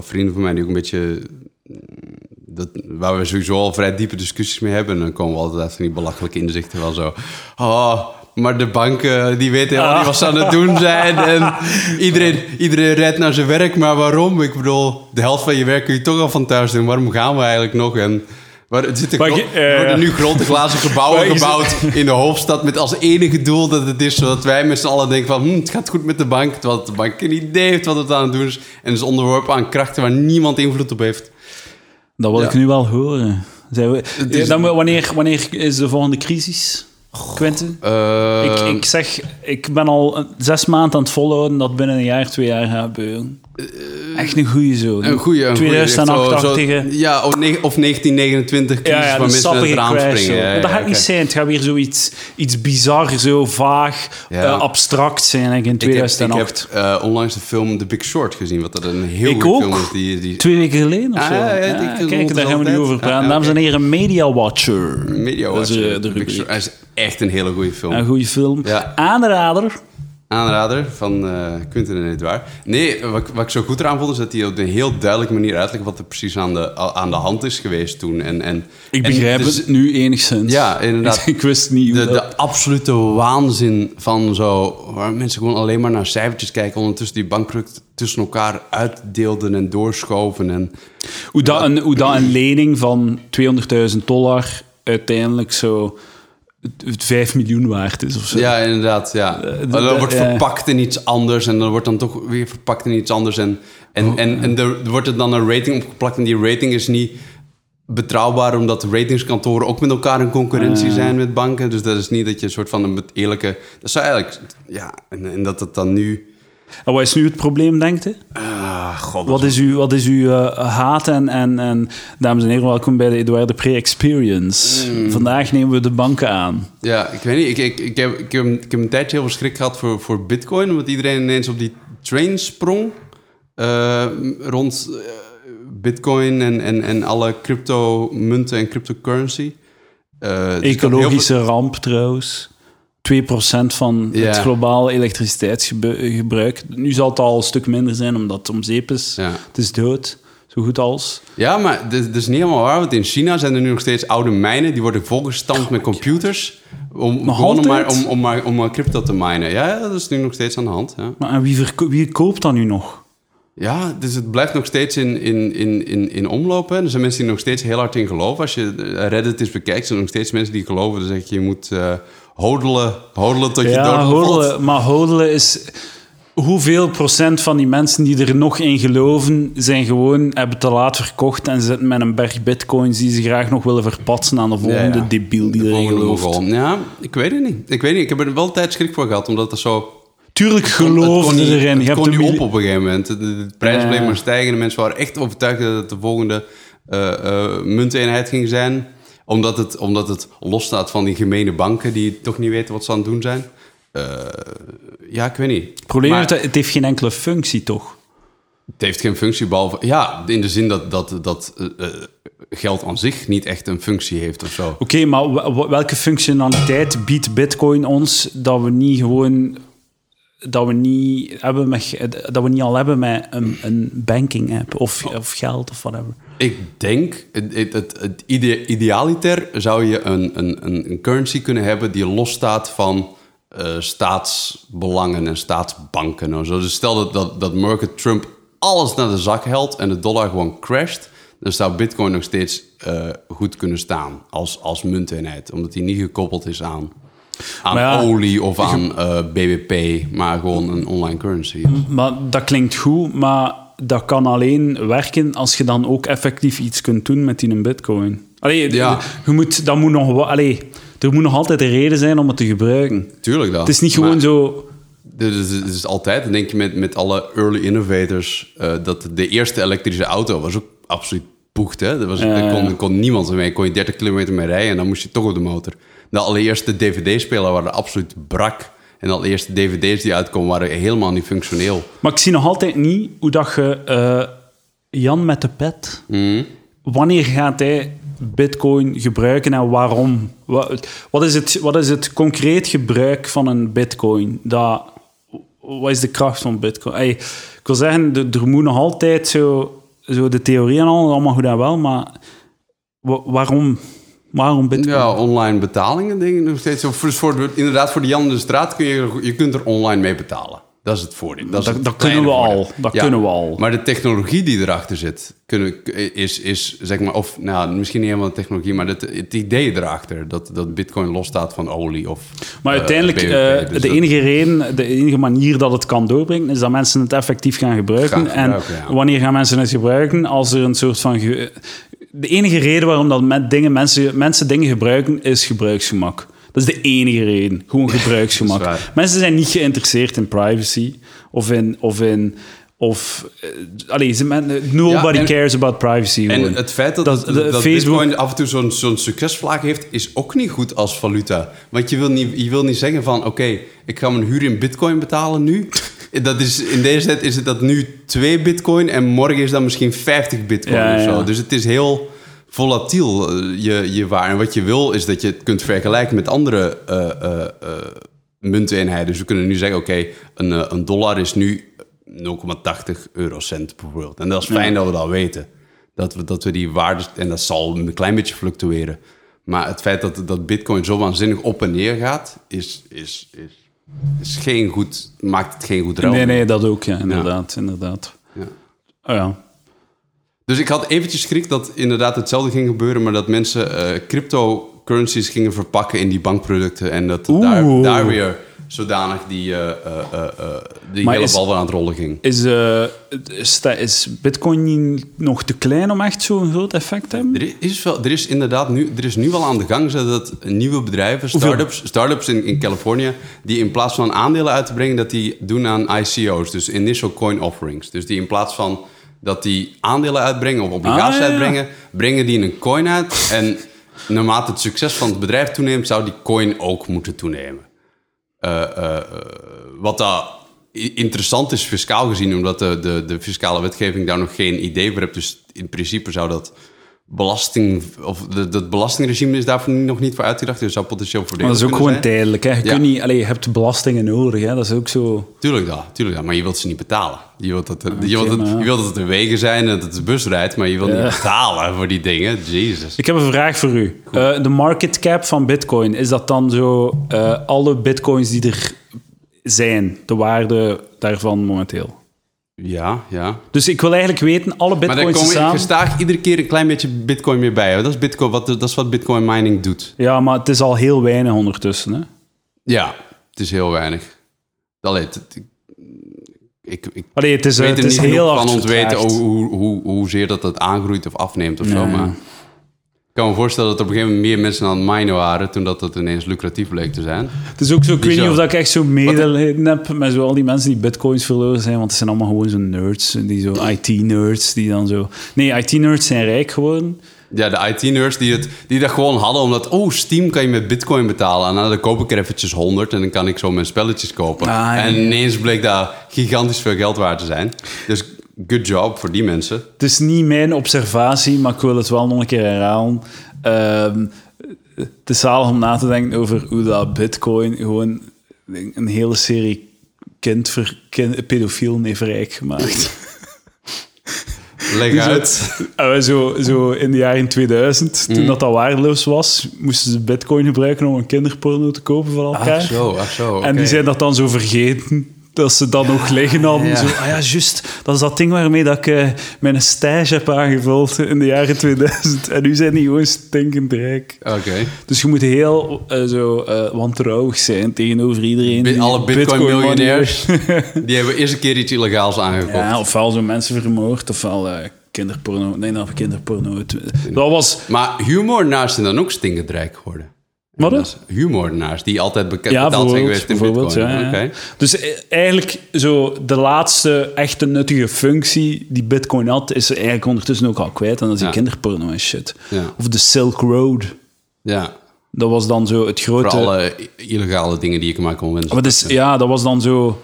Speaker 1: vrienden van mij die ook een beetje... Dat, waar we sowieso al vrij diepe discussies mee hebben. En dan komen we altijd van die belachelijke inzichten wel zo... Oh, maar de banken, die weten helemaal niet wat ze aan het doen zijn. En iedereen, iedereen rijdt naar zijn werk, maar waarom? Ik bedoel, de helft van je werk kun je toch al van thuis doen. Waarom gaan we eigenlijk nog? En Waar, het gro-
Speaker 2: je-
Speaker 1: er
Speaker 2: eh,
Speaker 1: worden nu grote glazen gebouwen gebouwd in de hoofdstad met als enige doel dat het is zodat wij met z'n allen denken van hm, het gaat goed met de bank, terwijl de bank geen idee heeft wat het aan het doen is en is onderworpen aan krachten waar niemand invloed op heeft.
Speaker 2: Dat wil
Speaker 1: Ja.
Speaker 2: ik nu wel horen. Zijn we, dan, wanneer, wanneer is de volgende crisis, Quentin?
Speaker 1: Eh,
Speaker 2: ik, ik zeg, ik ben al zes maanden aan het volhouden dat binnen een jaar, twee jaar gaat gebeuren. Echt een goeie zo.
Speaker 1: een goede, een goeie,
Speaker 2: 2008-achtige...
Speaker 1: ja, of, ne- of 1929 crisis
Speaker 2: Ja, ja,
Speaker 1: waar mensen het raam
Speaker 2: crash.
Speaker 1: springen. Ja,
Speaker 2: dat gaat niet zijn. Het gaat weer zoiets iets bizar, zo vaag, eh, abstract zijn like in
Speaker 1: Ik heb, ik heb
Speaker 2: 2008.
Speaker 1: eh, onlangs de film The Big Short gezien, wat dat een heel
Speaker 2: Ik
Speaker 1: goede
Speaker 2: ook.
Speaker 1: film is. Die, die
Speaker 2: Twee weken geleden of
Speaker 1: Ah,
Speaker 2: zo. kijk, daar gaan we nu over praten.
Speaker 1: Ah,
Speaker 2: Dames en heren, Media Watcher.
Speaker 1: Media
Speaker 2: Dat is,
Speaker 1: Watcher,
Speaker 2: eh, de
Speaker 1: Big. Short. Hij is echt een hele goede film.
Speaker 2: Een goede film.
Speaker 1: Ja.
Speaker 2: Aanrader.
Speaker 1: Aanrader van Quentin en Edouard. Nee, wat, ik- wat ik zo goed eraan vond, is dat hij op een heel duidelijke manier uitlegt wat er precies aan de, aan de hand is geweest toen. En, en,
Speaker 2: Ik
Speaker 1: en
Speaker 2: begrijp
Speaker 1: dus
Speaker 2: het nu enigszins.
Speaker 1: Ja, inderdaad.
Speaker 2: ik wist niet hoe
Speaker 1: De,
Speaker 2: dat...
Speaker 1: de absolute waanzin van zo... Waar mensen gewoon alleen maar naar cijfertjes kijken... ondertussen die bankproducten tussen elkaar uitdeelden en doorschoven. En,
Speaker 2: Hoe dat, een, hoe dat een lening van 200.000 dollar uiteindelijk zo het 5 miljoen waard is of zo.
Speaker 1: Ja, inderdaad, ja.
Speaker 2: d-
Speaker 1: dan
Speaker 2: d-
Speaker 1: wordt
Speaker 2: eh.
Speaker 1: verpakt in iets anders en dan wordt dan toch weer verpakt in iets anders. En, en,
Speaker 2: Oh,
Speaker 1: en, en er wordt er dan een rating opgeplakt en die rating is niet betrouwbaar omdat de ratingskantoren ook met elkaar in concurrentie
Speaker 2: Ah.
Speaker 1: zijn met banken. Dus dat is niet dat je een soort van een eerlijke... Dat zou eigenlijk... Ja, en, en dat het dan nu...
Speaker 2: En wat is nu het probleem, denkt u?
Speaker 1: Ah, god.
Speaker 2: Wat is uw, wat is uw eh, haat? En, en, en dames en heren, welkom bij de Eduard de Pre-Experience.
Speaker 1: Mm.
Speaker 2: Vandaag nemen we de banken aan.
Speaker 1: Ja, ik weet niet. Ik, ik, ik, heb, ik, heb, ik heb een tijdje heel veel schrik gehad voor, voor bitcoin. Omdat iedereen ineens op die train sprong. eh, rond eh, bitcoin en, en, en alle crypto-munten en cryptocurrency. Dus
Speaker 2: Ecologische ramp trouwens. 2% van het globaal elektriciteitsgebruik. Nu zal het al een stuk minder zijn, omdat het om zeep is.
Speaker 1: Ja.
Speaker 2: Het is dood, zo goed als.
Speaker 1: Ja, maar dit is niet helemaal waar. Want in China zijn er nu nog steeds oude mijnen. Die worden volgestampt met computers. Om, om maar, om, om, maar, om maar crypto te minen. Ja, dat is nu nog steeds aan de hand. Ja.
Speaker 2: Maar en wie, wie koopt dat nu nog?
Speaker 1: Ja, dus het blijft nog steeds in, in, in, in, in omloop. hè. Er zijn mensen die nog steeds heel hard in geloven. Als je Reddit eens bekijkt, zijn er nog steeds mensen die geloven. Dan zeg je, je moet eh hodelen, hodelen tot je
Speaker 2: Ja, hodelen, maar hodelen is... Hoeveel procent van die mensen die er nog in geloven, zijn gewoon, hebben te laat verkocht en zitten met een berg bitcoins die ze graag nog willen verpatsen aan de volgende
Speaker 1: Ja,
Speaker 2: debiel die
Speaker 1: De
Speaker 2: erin gelooft.
Speaker 1: Ja, ik weet het niet. Ik weet niet. Ik heb er wel tijd schrik voor gehad, omdat het zo...
Speaker 2: Tuurlijk
Speaker 1: het kon
Speaker 2: geloofde
Speaker 1: niet-
Speaker 2: erin. Je
Speaker 1: Het
Speaker 2: hebt
Speaker 1: kon niet op op een gegeven moment. De, de prijs bleef maar stijgen. De mensen waren echt overtuigd dat het de volgende eh, munteenheid ging zijn. Omdat het, omdat het losstaat van die gemene banken die toch niet weten wat ze aan het doen zijn. Eh, ja, ik weet niet.
Speaker 2: Het probleem
Speaker 1: Maar-
Speaker 2: is dat het heeft geen enkele functie, toch?
Speaker 1: Het heeft geen functie, behalve... Ja, in de zin dat, dat, dat eh, eh, geld aan zich niet echt een functie heeft of zo.
Speaker 2: Oké, maar wel- welke functionaliteit biedt bitcoin ons dat we niet gewoon... Dat we niet, hebben met, dat we niet al hebben met een, een banking app of, of geld of whatever.
Speaker 1: Ik denk, het, het, het, het ide- idealiter zou je een, een, een, currency kunnen hebben die losstaat van eh, staatsbelangen en staatsbanken. En zo. Dus stel dat, dat, dat Market Trump alles naar de zak helt en de dollar gewoon crasht, dan zou Bitcoin nog steeds eh, goed kunnen staan als, als munteenheid, omdat hij niet gekoppeld is aan, aan
Speaker 2: ja,
Speaker 1: olie of aan eh, BBP, maar gewoon een online currency.
Speaker 2: Maar dat klinkt goed, maar dat kan alleen werken als je dan ook effectief iets kunt doen met die bitcoin. Allee,
Speaker 1: Ja.
Speaker 2: je moet, dat moet nog, allee, er moet nog altijd een reden zijn om het te gebruiken.
Speaker 1: Tuurlijk dan.
Speaker 2: Het is niet gewoon zo...
Speaker 1: Dus het is, altijd, denk je met, met alle early innovators, eh, dat de eerste elektrische auto was ook absoluut poegt. Hè? Dat was, daar, kon, kon niemand mee. Kon je 30 kilometer mee rijden en dan moest je toch op de motor. De allereerste DVD-speler waren absoluut brak. En de allereerste DVD's die uitkomen waren helemaal niet functioneel.
Speaker 2: Maar ik zie nog altijd niet hoe dat je... eh, Jan met de pet...
Speaker 1: Mhm.
Speaker 2: Wanneer gaat hij bitcoin gebruiken en waarom? Wat, wat, is, het, wat is het concreet gebruik van een bitcoin? Dat, wat is de kracht van bitcoin? Ik wil zeggen, de- er moet nog altijd zo, zo de theorie en al, allemaal goed en wel, maar wa- waarom, waarom bitcoin?
Speaker 1: Ja, online betalingen, ik nog steeds. Of voor, voor de- inderdaad, voor de Jan de straat kun je, je kunt er online mee betalen. Dat is het voordeel. Dat, is
Speaker 2: Dat, dat kunnen we
Speaker 1: voordeel.
Speaker 2: al. Dat
Speaker 1: Ja.
Speaker 2: kunnen we al.
Speaker 1: Maar de technologie die erachter zit, kunnen, is, is zeg maar, of nou, misschien niet helemaal de technologie, maar het, het idee erachter dat, dat Bitcoin losstaat van olie. Of,
Speaker 2: Maar
Speaker 1: eh,
Speaker 2: uiteindelijk, eh,
Speaker 1: Dus
Speaker 2: de enige reden, de enige manier dat het kan doorbrengen, is dat mensen het effectief gaan gebruiken.
Speaker 1: Gaan gebruiken,
Speaker 2: en
Speaker 1: ja.
Speaker 2: wanneer gaan mensen het gebruiken? Als er een soort van... De enige reden waarom dat met dingen, mensen, mensen dingen gebruiken, is gebruiksgemak. Dat is de enige reden. Gewoon gebruiksgemak. Mensen zijn niet geïnteresseerd in privacy. Of in... Of in of, eh, allee, nobody
Speaker 1: Ja, en-
Speaker 2: cares about privacy.
Speaker 1: En
Speaker 2: gewoon.
Speaker 1: het feit dat,
Speaker 2: Dat-
Speaker 1: dat,
Speaker 2: de
Speaker 1: dat
Speaker 2: Facebook-
Speaker 1: Bitcoin af en toe zo'n zo'n succesvlaag heeft, is ook niet goed als valuta. Want je wil niet, je wil niet zeggen van, oké, ik ga mijn huur in Bitcoin betalen nu. Dat is, in deze tijd is het dat nu 2 Bitcoin en morgen is dat misschien 50 Bitcoin
Speaker 2: Ja,
Speaker 1: of zo.
Speaker 2: ja.
Speaker 1: Dus het is heel volatiel, eh, je, je waar. En wat je wil is dat je het kunt vergelijken met andere eh, munteenheden. Dus we kunnen nu zeggen, oké, een, een dollar is nu 0,80 eurocent bijvoorbeeld. En dat is fijn dat we dat weten. Dat we, dat we die waarde, en dat zal een klein beetje fluctueren. Maar het feit dat, dat bitcoin zo waanzinnig op en neer gaat, is, is, is, is geen goed, maakt het geen goed ruil.
Speaker 2: Nee, nee, dat ook, ja, inderdaad. inderdaad.
Speaker 1: Ja.
Speaker 2: Oh, ja.
Speaker 1: Dus ik had eventjes schrik dat inderdaad hetzelfde ging gebeuren, maar dat mensen eh, cryptocurrencies gingen verpakken in die bankproducten en dat daar, daar weer zodanig die, eh, eh, eh, die
Speaker 2: Maar
Speaker 1: hele
Speaker 2: is-
Speaker 1: bal aan het rollen ging.
Speaker 2: Is, is, dat- is Bitcoin nog te klein om echt zo'n groot effect te hebben?
Speaker 1: Er is, wel, er is inderdaad nu, er is nu wel aan de gang dat nieuwe bedrijven, start-ups, start-ups in, in Californië, die in plaats van aandelen uit te brengen, dat die doen aan ICO's, dus Initial Coin Offerings. Dus die in plaats van dat die aandelen uitbrengen of obligaties
Speaker 2: Ah, ja, ja.
Speaker 1: uitbrengen, brengen die een coin uit. En naarmate het succes van het bedrijf toeneemt, zou die coin ook moeten toenemen. Eh, eh, wat i- interessant is fiscaal gezien, omdat de, de, de fiscale wetgeving daar nog geen idee voor heeft. Dus in principe zou dat belasting, of dat belastingregime is daarvoor nog niet voor uitgedacht. Dus zou potentieel
Speaker 2: Maar
Speaker 1: voordelig
Speaker 2: dat is ook gewoon
Speaker 1: zijn.
Speaker 2: tijdelijk. Hè. Je,
Speaker 1: Ja.
Speaker 2: kunt niet, allee, je hebt belastingen nodig. Hè. Dat is ook zo...
Speaker 1: Tuurlijk dat, tuurlijk dat, maar je wilt ze niet betalen. Je wilt dat, er- je wilt,
Speaker 2: maar
Speaker 1: dat,
Speaker 2: ja.
Speaker 1: je wilt dat het de wegen zijn en dat het de bus rijdt, maar je wilt niet betalen voor die dingen. Jezus.
Speaker 2: Ik heb een vraag voor u. Eh, de market cap van Bitcoin, is dat dan zo eh, alle Bitcoins die er zijn, de waarde daarvan momenteel?
Speaker 1: Ja, ja.
Speaker 2: Dus ik wil eigenlijk weten, alle
Speaker 1: Maar daar
Speaker 2: Bitcoins
Speaker 1: kom je
Speaker 2: samen...
Speaker 1: gestaag iedere keer een klein beetje bitcoin meer bij. hè. Dat is, bitcoin, wat, dat is wat bitcoin mining doet.
Speaker 2: Ja, maar het is al heel weinig ondertussen. Hè?
Speaker 1: Ja, het is heel weinig. Allee, het- ik, ik
Speaker 2: Allee, het is, eh,
Speaker 1: weet
Speaker 2: het is
Speaker 1: niet
Speaker 2: heel hard
Speaker 1: van ons weten
Speaker 2: vertraagd.
Speaker 1: hoe, hoe, hoe, hoezeer dat het aangroeit of afneemt of zo. Maar ik kan me voorstellen dat er op een gegeven moment meer mensen aan het minen waren... toen dat het ineens lucratief bleek te zijn.
Speaker 2: Het is ook zo, ik weet niet of dat ik echt zo medelijden heb met zo al die mensen die bitcoins verloren zijn, want het zijn allemaal gewoon zo nerds, die zo IT-nerds, die dan zo... Nee, IT-nerds zijn rijk geworden.
Speaker 1: Ja, de IT-nerds die, het, die dat gewoon hadden omdat... oh, Steam kan je met bitcoin betalen. En nou, dan koop ik er eventjes 100 en dan kan ik zo mijn spelletjes kopen.
Speaker 2: Ah, ja,
Speaker 1: en ineens bleek dat gigantisch veel geld waard te zijn. Dus good job voor die mensen.
Speaker 2: Het is niet mijn observatie, maar ik wil het wel nog een keer herhalen. Ehm, het is zalig om na te denken over hoe dat bitcoin gewoon een hele serie kindver, kind, pedofielen heeft rijk gemaakt.
Speaker 1: Leg uit.
Speaker 2: En we zo, zo in de jaren 2000,
Speaker 1: Mhm.
Speaker 2: toen dat, dat waardeloos was, moesten ze bitcoin gebruiken om een kinderporno te kopen van elkaar.
Speaker 1: Ach zo, ach zo.
Speaker 2: En die zijn dat dan zo vergeten. Dat ze dat nog liggen hadden.
Speaker 1: ja.
Speaker 2: Zo, ah ja, juist. Dat is dat ding waarmee dat ik eh, mijn stage heb aangevuld in de jaren 2000. En nu zijn die gewoon stinkend rijk.
Speaker 1: Oké.
Speaker 2: Dus je moet heel eh, zo eh, wantrouwig zijn tegenover iedereen.
Speaker 1: Bi- alle
Speaker 2: Bitcoin
Speaker 1: Bitcoin-miljonairs, die hebben eerst een keer iets illegaals aangekocht.
Speaker 2: Ja, ofwel zo mensen vermoord, ofwel eh, kinderporno. Nee, nou, kinderporno. Dat was...
Speaker 1: Maar huurmoordenaars zijn dan ook stinkend rijk geworden.
Speaker 2: Wat
Speaker 1: Dat Huurmoordenaars, die altijd bekend
Speaker 2: Ja,
Speaker 1: betaald zijn geweest in
Speaker 2: bijvoorbeeld
Speaker 1: bitcoin.
Speaker 2: ja. Dus eh, eigenlijk zo de laatste echte nuttige functie die Bitcoin had, is er eigenlijk ondertussen ook al kwijt. En dat is die kinderporno en shit. Of de Silk Road.
Speaker 1: Ja,
Speaker 2: Dat was dan zo het
Speaker 1: voor
Speaker 2: grote...
Speaker 1: alle illegale dingen die ik maar kon
Speaker 2: dus, ja, dat was dan zo een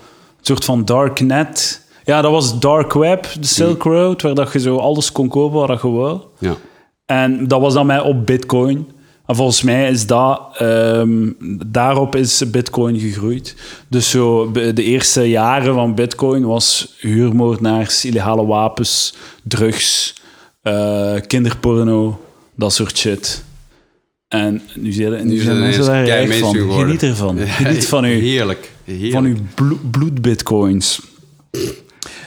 Speaker 2: soort van darknet. Ja, dat was dark web, de Silk Road, waar dat je zo alles kon kopen wat je wou.
Speaker 1: Ja.
Speaker 2: En dat was dan mij op Bitcoin. En volgens mij is dat, ehm, daarop is Bitcoin gegroeid. Dus zo de eerste jaren van Bitcoin was huurmoordenaars, illegale wapens, drugs, eh, kinderporno, dat soort shit. En nu zijn, nu
Speaker 1: Nu
Speaker 2: zijn
Speaker 1: zijn
Speaker 2: mensen daar rijk van. Geniet ervan. Geniet van uw,
Speaker 1: Heerlijk. Heerlijk.
Speaker 2: van uw blo- bloedbitcoins.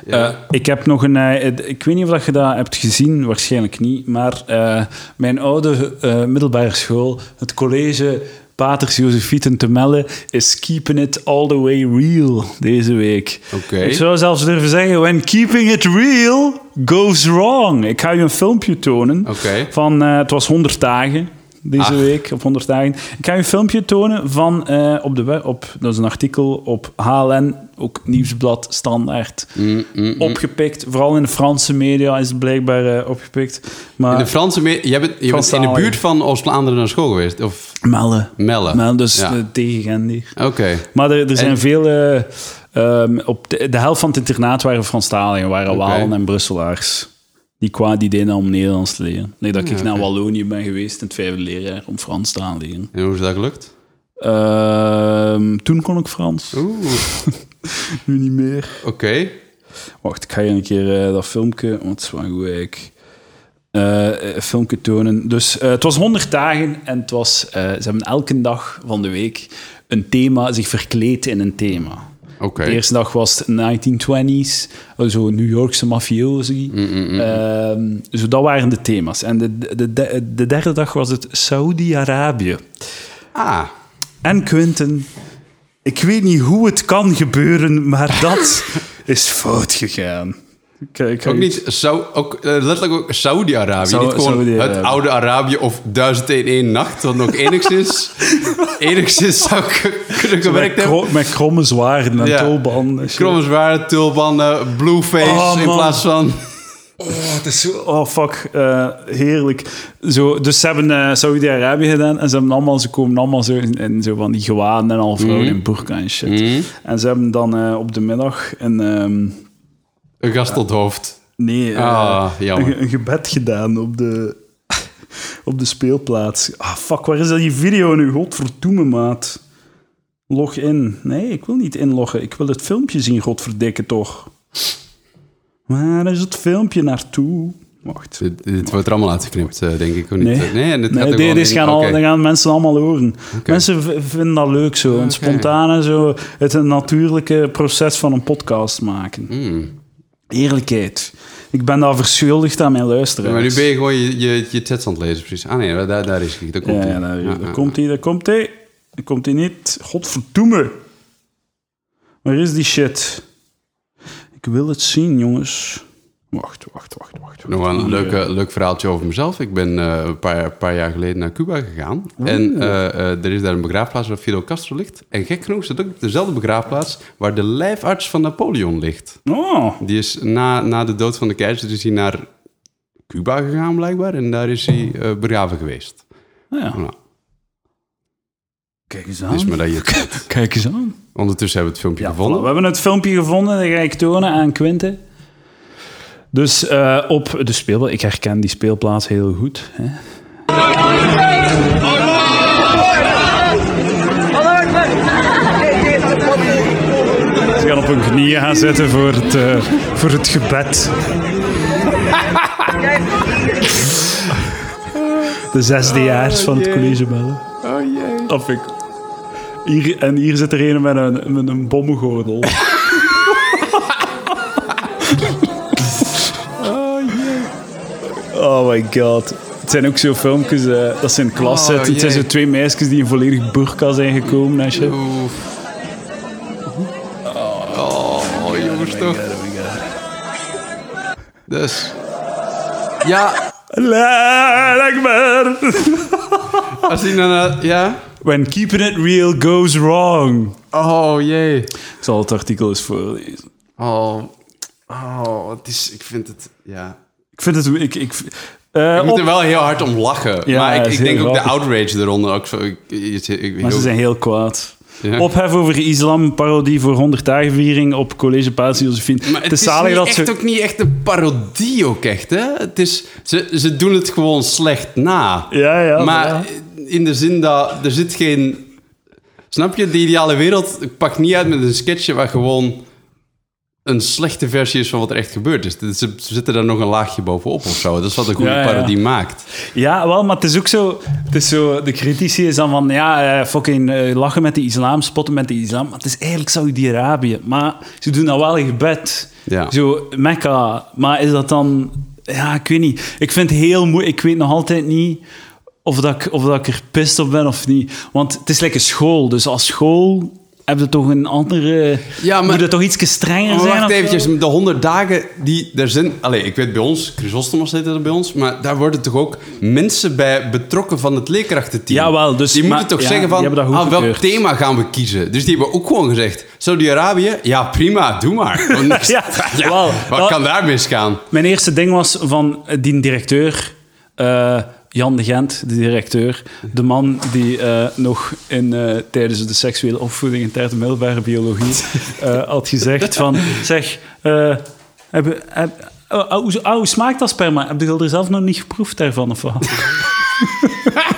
Speaker 1: Ja.
Speaker 2: Eh, ik heb nog een... eh, ik weet niet of dat je dat hebt gezien, waarschijnlijk niet. Maar eh, mijn oude middelbare school, het college Paters Josefieten te Melle, is keeping it all the way real deze week. Ik zou zelfs durven zeggen, when keeping it real goes wrong. Ik ga je een filmpje tonen van... het was 100 dagen deze
Speaker 1: Ach.
Speaker 2: week, op 100 dagen. Ik ga je een filmpje tonen van eh, op de web, op, dat is een artikel op HLN, ook Nieuwsblad Standaard,
Speaker 1: Mm, mm, mm.
Speaker 2: opgepikt. Vooral in de Franse media is het blijkbaar eh, opgepikt. Maar
Speaker 1: In de Franse... me- Jij bent, je bent in de buurt van Oost-Vlaanderen naar school geweest? Of
Speaker 2: Melle.
Speaker 1: Melle?
Speaker 2: Melle, dus
Speaker 1: Ja.
Speaker 2: eh, tegen hier.
Speaker 1: Oké.
Speaker 2: Maar er, er zijn
Speaker 1: En-
Speaker 2: veel... eh, ehm, op de, de helft van het internaat waren Franstaligen, waren
Speaker 1: Oké.
Speaker 2: Walen en Brusselaars. Die qua die deden om Nederlands te leren. Nee, dat ik naar. Wallonië ben geweest in het vijfde leerjaar om Frans te gaan leren.
Speaker 1: En hoe is dat gelukt?
Speaker 2: Ehm, toen kon ik Frans,
Speaker 1: Oeh,
Speaker 2: nu niet meer.
Speaker 1: oké.
Speaker 2: Wacht, ik ga je een keer eh, dat filmpje, want het is wel goed eigenlijk, eh, een filmpje tonen. Dus eh, het was 100 dagen en het was, eh, ze hebben elke dag van de week een thema, zich verkleed in een thema. De eerste dag was het 1920s, oh, zo New Yorkse mafiosi.
Speaker 1: Mm,
Speaker 2: Ehm, zo, dat waren de thema's. En de, de, de, de derde dag was het Saudi-Arabië.
Speaker 1: Ah,
Speaker 2: En Quentin, ik weet niet hoe het kan gebeuren, maar dat is fout gegaan. Kijk,
Speaker 1: ook niet... Sau, ook, eh, letterlijk ook Saudi-Arabië. Niet gewoon het oude Arabië of 1001 nacht. Wat nog enigszins... enigszins zou kunnen gewerkt hebben.
Speaker 2: kro- met kromme zwaarden en
Speaker 1: Ja.
Speaker 2: tulbanden.
Speaker 1: Kromme zware tulbanden, blueface
Speaker 2: Oh,
Speaker 1: in plaats van...
Speaker 2: Oh, het is zo... Oh, fuck. eh, heerlijk. Zo, dus ze hebben eh, Saudi-Arabië gedaan en ze, hebben allemaal, ze komen allemaal zo in, in zo van die gewaden en al vrouwen in burka en shit.
Speaker 1: Mhm.
Speaker 2: En ze hebben dan eh, op de middag een... ehm,
Speaker 1: Een gast tot hoofd.
Speaker 2: nee, eh,
Speaker 1: Ah, jammer.
Speaker 2: een, een gebed gedaan op de, op de speelplaats. Ah, fuck, waar is dat die video nu? Godverdomme, maat. Log in. Nee, ik wil niet inloggen. Ik wil het filmpje zien, godverdikke toch. Waar is het filmpje naartoe? Wacht.
Speaker 1: Dit, dit wordt er allemaal uitgeknipt, eh, denk ik. Niet?
Speaker 2: Nee.
Speaker 1: nee dit
Speaker 2: Nee,
Speaker 1: gaat
Speaker 2: gaan, al, dat gaan mensen allemaal horen. Mensen vinden dat leuk zo. Een
Speaker 1: Oké.
Speaker 2: spontane, zo, het een natuurlijke proces van een podcast maken.
Speaker 1: Hmm.
Speaker 2: Eerlijkheid. Ik ben daar verschuldigd aan mijn luisteraars.
Speaker 1: Maar nu ben je gewoon je, je, je chats aan het lezen, precies. Ah nee, daar, daar is hij. Daar komt hij.
Speaker 2: ja, daar, komt hij, daar komt hij. Daar komt hij niet. Godverdomme. Waar is die shit? Ik wil het zien, jongens. Wacht, wacht, wacht, wacht.
Speaker 1: Nog een leuke, leuk verhaaltje over mezelf. Ik ben eh, een paar, paar jaar geleden naar Cuba gegaan. En eh, eh, er is daar een begraafplaats waar Fidel Castro ligt. En gek genoeg is dat ook dezelfde begraafplaats waar de lijfarts van Napoleon ligt.
Speaker 2: Oh,
Speaker 1: Die is na, na de dood van de keizer is hij naar Cuba gegaan blijkbaar. En daar is hij begraven geweest.
Speaker 2: nou ja.
Speaker 1: Nou,
Speaker 2: Kijk eens aan.
Speaker 1: is maar dat je.
Speaker 2: Kijk eens aan.
Speaker 1: Ondertussen hebben we het filmpje
Speaker 2: Ja,
Speaker 1: gevonden.
Speaker 2: voilà. We hebben het filmpje gevonden, dat ga ik tonen aan Quinte. Dus eh, op de speelplaats, ik herken die speelplaats heel goed. Hè. Ze gaan op hun knieën gaan zitten voor het, eh, voor het gebed. De zesdejaars van het college bellen.
Speaker 1: Oh jee.
Speaker 2: Dat vind ik. Hier, en hier zit er een met een, met een bommengordel. oh my god. Het zijn ook zo filmpjes eh, dat ze in klas
Speaker 1: Oh,
Speaker 2: zitten. Het zijn zo twee meisjes die in volledig burka zijn gekomen. En shit.
Speaker 1: Oef. Oh, jongens toch. Dus. Ja,
Speaker 2: Akbar.
Speaker 1: als hij dan... eh, ja?
Speaker 2: When keeping it real goes wrong.
Speaker 1: Oh, jee.
Speaker 2: Ik zal het artikel eens voorlezen.
Speaker 1: Oh, oh, het is... Ik vind het... Ja.
Speaker 2: Ik vind het... Ik, ik, eh,
Speaker 1: Ik moet
Speaker 2: op-
Speaker 1: er wel heel hard om lachen.
Speaker 2: Ja,
Speaker 1: maar ik, ik denk ook de outrage eronder ook. Ik, ik,
Speaker 2: maar ze zijn heel kwaad.
Speaker 1: Ja.
Speaker 2: Ophef over islam, parodie voor 100 dagenviering op College Paas Josephine.
Speaker 1: Maar het,
Speaker 2: is
Speaker 1: niet
Speaker 2: dat
Speaker 1: echt
Speaker 2: ze...
Speaker 1: ook niet echt een parodie ook echt, hè? Het is, ze, ze doen het gewoon slecht na.
Speaker 2: Ja, ja.
Speaker 1: maar
Speaker 2: ja.
Speaker 1: in de zin dat er zit geen... Snap je? De ideale wereld pakt niet uit met een sketchje waar gewoon een slechte versie is van wat er echt gebeurd is. Ze, zitten daar nog een laagje bovenop of zo. Dat is wat een goede
Speaker 2: Ja, ja.
Speaker 1: parodie maakt.
Speaker 2: Ja, wel, maar het is ook zo... Het is zo de critici is dan van, ja, eh, fucking eh, lachen met de islam, spotten met de islam. Maar het is eigenlijk Saudi-Arabië. Maar ze doen dat wel in gebed.
Speaker 1: Ja.
Speaker 2: Zo, Mekka. Maar is dat dan... Ja, ik weet niet. Ik vind het heel moeilijk. Ik weet nog altijd niet of, dat ik, of dat ik er pist op ben of niet. Want het is lekker school. Dus als school heb je toch een andere...
Speaker 1: Ja, maar-
Speaker 2: Moet het toch iets strenger
Speaker 1: Maar
Speaker 2: zijn?
Speaker 1: wacht
Speaker 2: zo?
Speaker 1: eventjes, de 100 dagen die er zijn... Allee, ik weet bij ons, Chrysostomus heet dat bij ons, maar daar worden toch ook mensen bij betrokken van het leerkrachtenteam.
Speaker 2: Jawel, dus-
Speaker 1: Die moeten
Speaker 2: maar-
Speaker 1: toch
Speaker 2: ja,
Speaker 1: zeggen van,
Speaker 2: hebben dat
Speaker 1: ah, welk thema gaan we kiezen? Dus die hebben ook gewoon gezegd, Saudi-Arabië? Ja, prima, doe maar. Want-
Speaker 2: Ja, wel,
Speaker 1: wat
Speaker 2: wel-
Speaker 1: kan daar misgaan?
Speaker 2: Mijn eerste ding was van die directeur, eh, Jan de Gent, de directeur, de man die eh, nog in, eh, tijdens de seksuele opvoeding in derde middelbare biologie eh, had gezegd van, zeg, heb, heb, oh, oh, hoe, oh, smaakt dat sperma? Heb je er zelf nog niet geproefd daarvan of wat?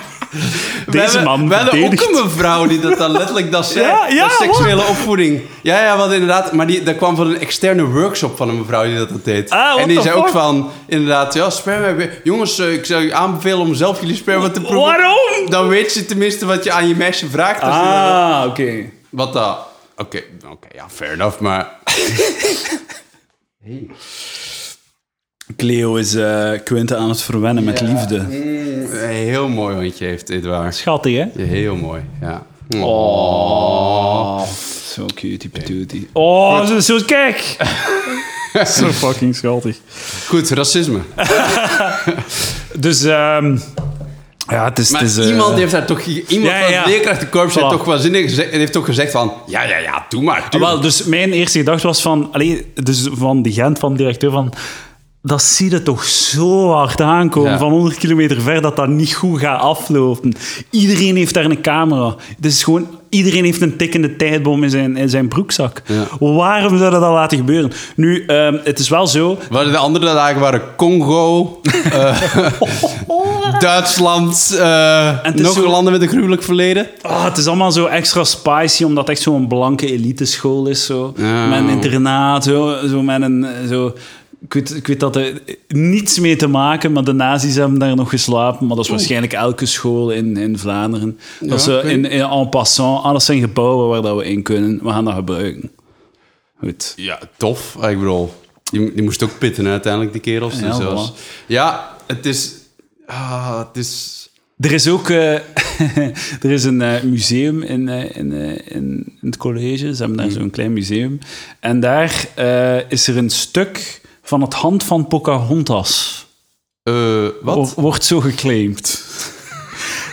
Speaker 1: We
Speaker 2: Deze
Speaker 1: hebben-
Speaker 2: man
Speaker 1: We hadden ook een mevrouw die dat dan letterlijk dat zei.
Speaker 2: Ja, ja,
Speaker 1: dat seksuele opvoeding. Ja, ja, wat inderdaad. Maar die, dat kwam van een externe workshop van een mevrouw die dat, dat deed.
Speaker 2: Ah,
Speaker 1: en die zei ook van, inderdaad, ja, sperma. Jongens, eh, ik zou je aanbevelen om zelf jullie sperma te proeven.
Speaker 2: Waarom?
Speaker 1: Dan weet je tenminste wat je aan je meisje vraagt.
Speaker 2: Ah, oké.
Speaker 1: Wat dat... Oké, oké, ja, fair enough, maar...
Speaker 2: Cleo is eh Quinte aan het verwennen met liefde.
Speaker 1: Mm, een heel mooi hondje heeft dit waar.
Speaker 2: Schattig, hè?
Speaker 1: Ja, heel mooi, ja.
Speaker 2: Oh, zo cutie patootie. Oh, zo, zo kijk. zo fucking schattig.
Speaker 1: Goed, racisme.
Speaker 2: Dus, ehm ja, het is...
Speaker 1: Maar
Speaker 2: het is eh,
Speaker 1: iemand heeft daar toch... Iemand
Speaker 2: Ja,
Speaker 1: van
Speaker 2: ja.
Speaker 1: het leerkrachtenkorps heeft
Speaker 2: Voilà.
Speaker 1: toch waanzinnig gezegd, heeft toch gezegd van... Ja, ja, ja, doe maar.
Speaker 2: ah,
Speaker 1: tuurlijk.
Speaker 2: wel, dus mijn eerste gedachte was van... Allee, dus van die Gent, van de directeur, van... Dat zie je toch zo hard aankomen,
Speaker 1: Ja.
Speaker 2: van 100 kilometer ver, dat dat niet goed gaat aflopen. Iedereen heeft daar een camera. Is gewoon... Iedereen heeft een tikkende tijdbom in zijn, in zijn broekzak.
Speaker 1: Ja.
Speaker 2: Waarom zou dat laten gebeuren? Nu, ehm, het is wel zo...
Speaker 1: Waar de andere dagen waren Congo, eh, Duitsland, eh,
Speaker 2: is
Speaker 1: nog
Speaker 2: zo-
Speaker 1: landen met een gruwelijk verleden.
Speaker 2: Ah, het is allemaal zo extra spicy, omdat het echt zo'n blanke eliteschool is. Zo.
Speaker 1: Ja.
Speaker 2: Met een internaat, zo, zo met een... Zo, ik, weet, ik weet dat er niets mee te maken, maar de nazi's hebben daar nog geslapen. Maar dat is waarschijnlijk elke school in, in Vlaanderen. Dat
Speaker 1: weet
Speaker 2: in, in en passant. Dat zijn gebouwen waar dat we in kunnen. We gaan dat gebruiken. Goed.
Speaker 1: Ja, tof. Ah, Ik bedoel, die, die moest ook pitten uiteindelijk, die kerels.
Speaker 2: Ja,
Speaker 1: dus
Speaker 2: voilà.
Speaker 1: ja het is... Ah, het is...
Speaker 2: Er is ook eh, er is een eh, museum in, eh, in, in, in het college. Ze hebben daar zo'n klein museum. En daar is er een stuk van het hand van Pocahontas.
Speaker 1: eh, wat?
Speaker 2: Wo- Wordt zo geclaimd.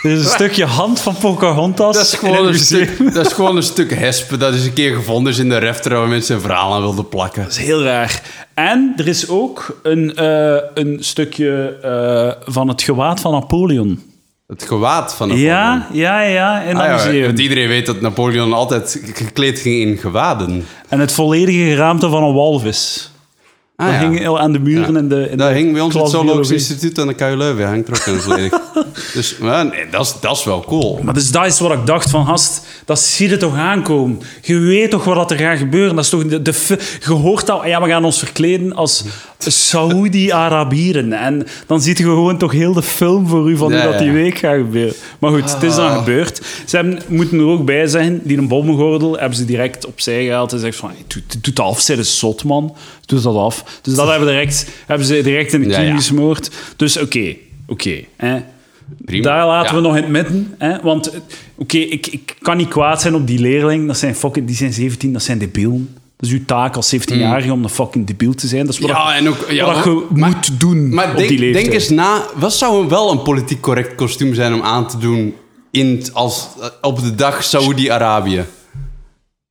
Speaker 2: Er is een stukje hand van Pocahontas
Speaker 1: Dat is, gewoon een stuk, dat is gewoon een stuk dat is een keer gevonden is in de refter waar mensen een verhaal aan wilden plakken.
Speaker 2: Dat is heel raar. En er is ook een, eh, een stukje eh, van het gewaad van Napoleon.
Speaker 1: Het gewaad van Napoleon.
Speaker 2: Ja, ja, ja, in
Speaker 1: Ah, ja,
Speaker 2: museum.
Speaker 1: want iedereen weet dat Napoleon altijd gekleed ging in gewaden.
Speaker 2: En het volledige geraamte van een walvis.
Speaker 1: Ah,
Speaker 2: dat
Speaker 1: ja.
Speaker 2: hing aan de muren in de in
Speaker 1: Dat
Speaker 2: de
Speaker 1: hing bij ons het Zoologisch. Instituut aan de KU Leuven. Hangt er ook in volledig. dus maar, nee, dat, is, dat is wel cool.
Speaker 2: Maar dus dat is wat ik dacht van, gast, dat zie je toch aankomen. Je weet toch wat er gaat gebeuren. Dat is toch de, de, je hoort al, ja, we gaan ons verkleden als Saoedi-Arabieren. En dan ziet je gewoon toch heel de film voor u van
Speaker 1: Ja,
Speaker 2: hoe dat die
Speaker 1: ja.
Speaker 2: week gaat gebeuren. Maar goed, het is dan
Speaker 1: Ah.
Speaker 2: gebeurd. Ze hebben, moeten er ook bij zeggen, die een bommengordel hebben ze direct opzij gehaald en zegt van, doe, doe dat af, zij is zot, man. Doe dat af. Dus dat hebben, direct, hebben ze direct in de kiem gesmoord. Dus oké, oké.
Speaker 1: Prima.
Speaker 2: Daar laten
Speaker 1: Ja.
Speaker 2: we nog in het midden. Hè? Want oké, ik, ik kan niet kwaad zijn op die leerling. Dat zijn fucking, die zijn 17, dat zijn debielen. Dat is uw taak als 17-jarige om een fucking debiel te zijn. Dat is wat,
Speaker 1: Mm. Ja, en ook... Ja,
Speaker 2: wat je
Speaker 1: maar-
Speaker 2: moet doen
Speaker 1: Maar
Speaker 2: op
Speaker 1: denk,
Speaker 2: die leeftijd.
Speaker 1: denk eens na, wat zou wel een politiek correct kostuum zijn om aan te doen in, als, eh, op de dag Saoedi-Arabië?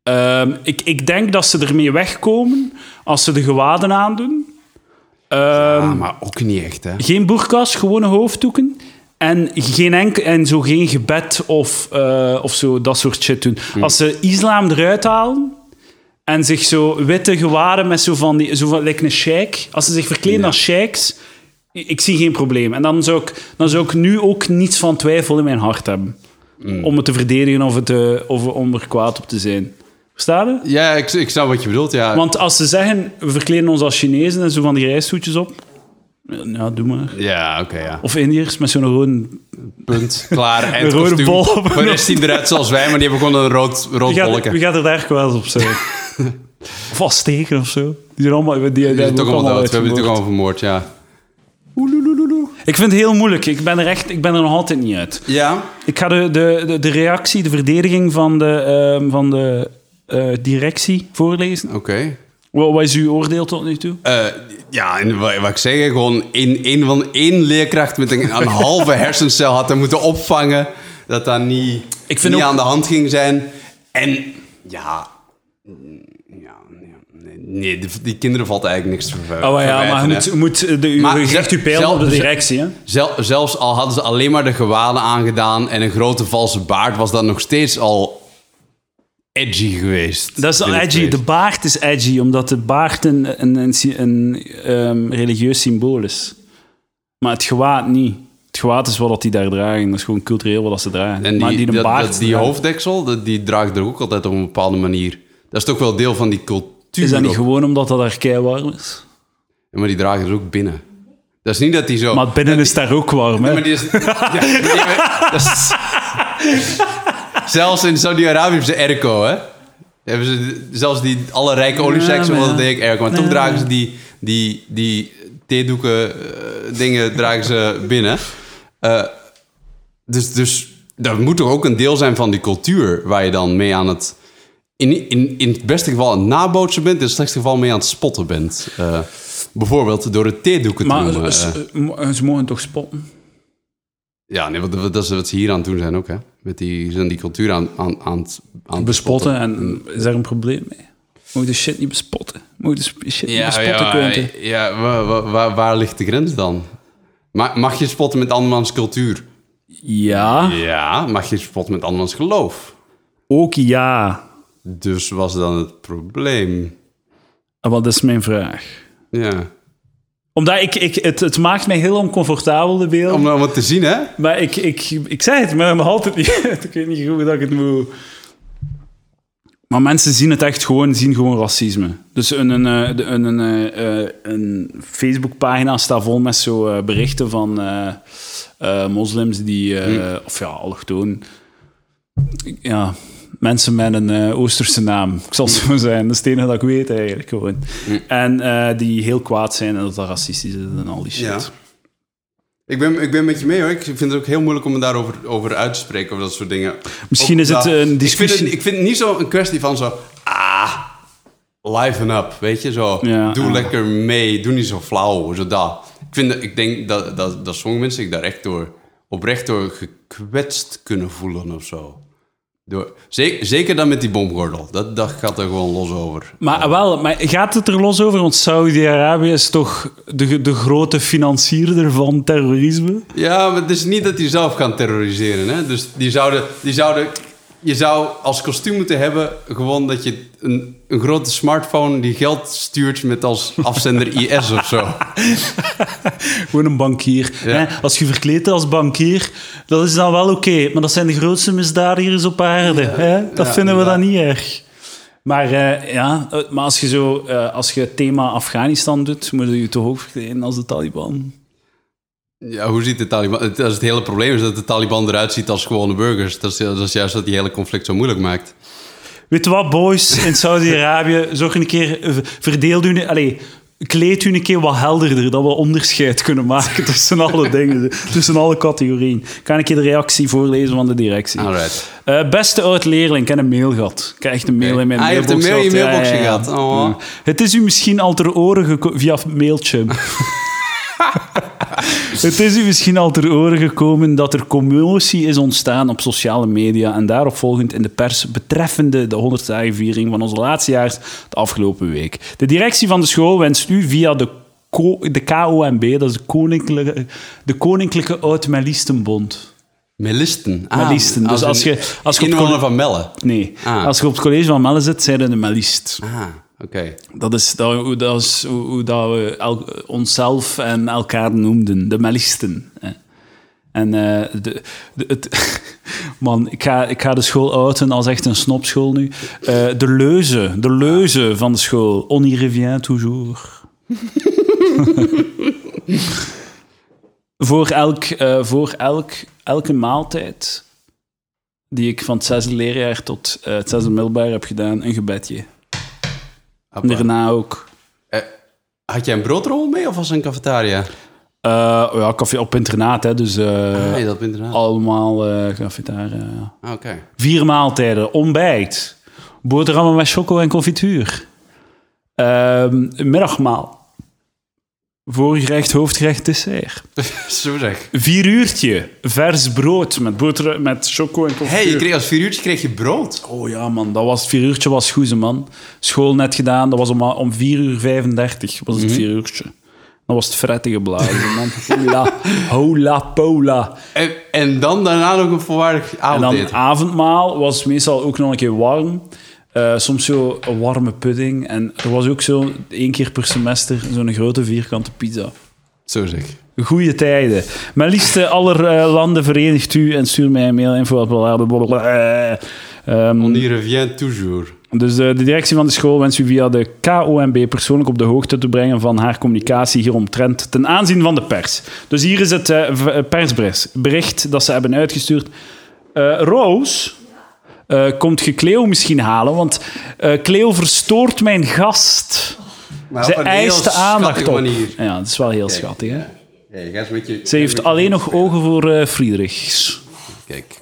Speaker 2: Ehm, ik, ik denk dat ze ermee wegkomen als ze de gewaden aandoen. Ehm,
Speaker 1: Ah, maar ook niet echt, hè.
Speaker 2: Geen boerkas, gewone hoofddoeken. En, geen en zo geen gebed of, eh, of zo, dat soort shit doen.
Speaker 1: Hmm.
Speaker 2: Als ze islam eruit halen en zich zo witte gewaden met zo van, die, zo van like een sheik. Als ze zich verkleden
Speaker 1: Ja.
Speaker 2: als sheiks, ik, zie geen probleem. En dan zou, ik, dan zou ik nu ook niets van twijfel in mijn hart hebben.
Speaker 1: Hmm.
Speaker 2: Om het te verdedigen of, het, eh, of om er kwaad op te zijn. Versta je?
Speaker 1: Ja, ik, ik snap wat je bedoelt, ja.
Speaker 2: Want als ze zeggen, we verkleden ons als Chinezen en zo van die reishoedjes op. Ja, doe maar.
Speaker 1: Ja, oké, ja.
Speaker 2: Of Indiërs met zo'n rode...
Speaker 1: Punt. Klaar. En
Speaker 2: Een rode
Speaker 1: kostuum.
Speaker 2: bol
Speaker 1: rest zien eruit zoals wij, maar die hebben gewoon een rood, rood
Speaker 2: gaat,
Speaker 1: bolletje.
Speaker 2: wie gaat er daar wel op zijn? Of als steken of zo. Die zijn allemaal... Die, die,
Speaker 1: toch
Speaker 2: ook
Speaker 1: allemaal dood. We hebben die toch allemaal vermoord, ja.
Speaker 2: Ik vind het heel moeilijk. Ik ben er echt... Ik ben er nog altijd niet uit.
Speaker 1: Ja?
Speaker 2: Ik ga de, de, de, de reactie, de verdediging van de, ehm, van de eh, directie voorlezen.
Speaker 1: Oké.
Speaker 2: Wat, wat is uw oordeel tot nu toe?
Speaker 1: Eh, ja, en wat, wat ik zeg, gewoon één, één van één leerkracht met een, een halve hersencel had moeten opvangen. Dat dat niet,
Speaker 2: Ik vind
Speaker 1: niet
Speaker 2: ook-
Speaker 1: aan de hand ging zijn. En ja, nee, die, die kinderen valt eigenlijk niks te verwijten.
Speaker 2: Oh ja, maar je moet, moet de, u
Speaker 1: Maar
Speaker 2: richt
Speaker 1: ze-
Speaker 2: uw pijl
Speaker 1: zelf-
Speaker 2: op de directie. Hè?
Speaker 1: Zel- zelfs al hadden ze alleen maar de gewaden aangedaan en een grote valse baard, was dat nog steeds al edgy geweest.
Speaker 2: Dat is al edgy. De baard is edgy, omdat de baard een, een, een, een, ehm, religieus symbool is. Maar het gewaad niet. Het gewaad is wat dat die daar dragen. Dat is gewoon cultureel wat ze dragen.
Speaker 1: En die,
Speaker 2: maar die de
Speaker 1: dat-
Speaker 2: baard
Speaker 1: dat- die hoofddeksel, dat- die draagt er ook altijd op een bepaalde manier. Dat is toch wel deel van die cultuur.
Speaker 2: Is dat niet gewoon omdat dat daar kei warm is?
Speaker 1: Ja, maar die dragen er ook binnen. Dat is niet dat die zo...
Speaker 2: Maar binnen is daar ook warm, hè?
Speaker 1: maar die is... ja, die- dat is- zelfs in Saudi-Arabië hebben ze airco, hè? Hebben ze, zelfs die, alle rijke olieseks ja. denk ik airco. Maar toch dragen ze die, die, die theedoeken eh, dingen dragen ze binnen. Eh, dus, dus dat moet toch ook een deel zijn van die cultuur waar je dan mee aan het... In, in, in het beste geval aan het nabootsen bent, in het slechtste geval mee aan het spotten bent. Eh, bijvoorbeeld door het theedoeken te
Speaker 2: Maar
Speaker 1: noemen.
Speaker 2: ze,
Speaker 1: eh.
Speaker 2: ze- mo- ze mogen toch spotten?
Speaker 1: Ja, nee, dat is wat ze hier aan het doen zijn ook, hè. Met die, zijn die cultuur aan, aan, aan, het- aan het
Speaker 2: Bespotten. En is daar een probleem mee? Moet je de shit niet bespotten? Moet je de shit niet bespotten,
Speaker 1: ja,
Speaker 2: Quentin?
Speaker 1: ja waar, waar, ligt de grens dan? Ma- Mag je spotten met andermans cultuur?
Speaker 2: Ja,
Speaker 1: Ja. Mag je spotten met andermans geloof?
Speaker 2: ook ja.
Speaker 1: Dus was dan het probleem?
Speaker 2: En Wat is mijn vraag?
Speaker 1: Ja.
Speaker 2: Omdat ik, ik, het, het maakt mij heel oncomfortabel, de beeld.
Speaker 1: Om, om het te zien, hè?
Speaker 2: Maar ik, ik, ik zeg het, maar nog altijd niet. ik weet niet hoe dat ik het moet... Maar mensen zien het echt gewoon, zien gewoon racisme. Dus een, een, eh, een, een, eh, eh, een Facebookpagina staat vol met zo berichten van moslims die... eh, Of ja, allochtoon. Ja, mensen met een eh, Oosterse naam. Ik zal het zo zijn. Dat is het enige dat ik weet eigenlijk gewoon. En eh, die heel kwaad zijn en dat dat racistisch is en al die shit.
Speaker 1: Ja. Ik ben, ik ben met je mee, hoor. Ik vind het ook heel moeilijk om me daarover over uit te spreken, over dat soort dingen.
Speaker 2: Misschien
Speaker 1: Ook,
Speaker 2: is het een
Speaker 1: Ik
Speaker 2: discussie...
Speaker 1: vind het, ik vind het niet zo een kwestie van zo... Ah, liven up, weet je? Zo,
Speaker 2: Ja,
Speaker 1: doe lekker mee, doe niet zo flauw, zo dat. Ik, vind, ik denk dat, dat, dat sommige mensen zich daar echt door, oprecht door gekwetst kunnen voelen of zo. Door, zeker, zeker dan met die bomgordel. Dat, dat gaat er gewoon los over.
Speaker 2: Maar wel, maar gaat het er los over? Want Saudi-Arabië is toch de, de grote financierder van terrorisme?
Speaker 1: Ja, maar het is niet dat die zelf gaan terroriseren. Hè? Dus die zouden, die zouden... Je zou als kostuum moeten hebben gewoon dat je een, een grote smartphone die geld stuurt met als afzender IS of zo.
Speaker 2: Gewoon een bankier.
Speaker 1: Ja.
Speaker 2: Hè? Als je verkleedt als bankier, dat is dan wel oké. maar dat zijn de grootste misdadigers op aarde. Hè? Dat
Speaker 1: Ja,
Speaker 2: vinden we dan niet erg. Maar, eh, ja, eh, maar als je zo, eh, als je het thema Afghanistan doet, moet je je toch ook verkleden als de Taliban.
Speaker 1: Ja, hoe ziet de Taliban... Het, dat is het hele probleem is dat de Taliban eruit ziet als gewone burgers. Dat is, dat is juist wat die hele conflict zo moeilijk maakt.
Speaker 2: Weet je wat, boys in Saudi-Arabië, zorg een keer, verdeel u, allee, kleed u een keer wat helderder, dat we onderscheid kunnen maken tussen alle dingen, tussen alle categorieën. Ik ga een keer de reactie voorlezen van de directie.
Speaker 1: Alright.
Speaker 2: Eh, beste oud-leerling, ik heb een mail gehad. Ik heb echt een mail in mijn
Speaker 1: Ah, je hebt
Speaker 2: mailbox
Speaker 1: een mail in je
Speaker 2: gehad.
Speaker 1: mailbox
Speaker 2: Ja, ja, ja.
Speaker 1: gehad. Oh.
Speaker 2: Ja. Het is u misschien al ter oren via Mailchimp. Het is u misschien al ter oren gekomen dat er commotie is ontstaan op sociale media en daaropvolgend in de pers betreffende de 100 dagen viering van onze laatstejaars de afgelopen week. De directie van de school wenst u via de, ko- de KOMB, dat is de Koninklijke, de Koninklijke Oud-Melistenbond.
Speaker 1: Melisten. Ah,
Speaker 2: Melisten. Dus
Speaker 1: een
Speaker 2: als je- als je op
Speaker 1: van Melle.
Speaker 2: Nee,
Speaker 1: Ah.
Speaker 2: als je op het college van Melle zit, zijn er een Melist.
Speaker 1: Ah, oké.
Speaker 2: Dat is, dat, dat is hoe, hoe dat we el- onszelf en elkaar noemden, de Melisten. En eh, de, het, man, ik ga, ik ga de school outen als echt een snopschool nu. Eh, de leuze, de leuze van de school. On y revient toujours. voor elk, eh, voor elk, elke maaltijd die ik van het zesde leerjaar tot het zesde middelbaar heb gedaan, een gebedje.
Speaker 1: Hoppa.
Speaker 2: Daarna ook.
Speaker 1: Eh, had jij een broodrol mee of was het een cafetaria?
Speaker 2: Eh, ja, koffie op internaat, hè, dus eh,
Speaker 1: nee, dat bent inderdaad.
Speaker 2: allemaal eh cafetaria.
Speaker 1: Ah, Oké.
Speaker 2: Vier maaltijden, ontbijt, boterhammen met choco en confituur. Ehm, middagmaal. Voorgerecht, hoofdgerecht, dessert.
Speaker 1: Zo zeg.
Speaker 2: Vier uurtje, vers brood met, boter, met choco en
Speaker 1: Hé,
Speaker 2: confituur.
Speaker 1: je kreeg als vier uurtje kreeg je brood.
Speaker 2: Oh ja, man, dat was, vier uurtje was goed, man. School net gedaan, dat was om, om 4 uur 35 was het vier uurtje. Dat was het frettige blazen, man. Hola, hola pola.
Speaker 1: En, en dan daarna nog een volwaardig
Speaker 2: En dan
Speaker 1: avondeten.
Speaker 2: avondmaal was meestal ook nog een keer warm. Eh, soms zo een warme pudding. En er was ook zo één keer per semester zo'n grote vierkante pizza.
Speaker 1: Zo zeg.
Speaker 2: Goeie tijden. Maar liefst eh, aller eh, landen verenigt u en stuur mij een mail info. blablabla. Ehm,
Speaker 1: On y revient toujours.
Speaker 2: dus de, de directie van de school wenst u via de KOMB persoonlijk op de hoogte te brengen van haar communicatie hieromtrent ten aanzien van de pers. Dus hier is het eh, eh, persbericht dat ze hebben uitgestuurd. Eh Roos, eh, komt je Cleo misschien halen? Want eh, Cleo verstoort mijn gast.
Speaker 1: Maar
Speaker 2: Ze eist de aandacht op.
Speaker 1: manier.
Speaker 2: Ja, dat is wel heel schattig, hè?
Speaker 1: Ja, je gaat een beetje,
Speaker 2: Ze heeft alleen nog ogen voor eh Friedrichs.
Speaker 1: Kijk.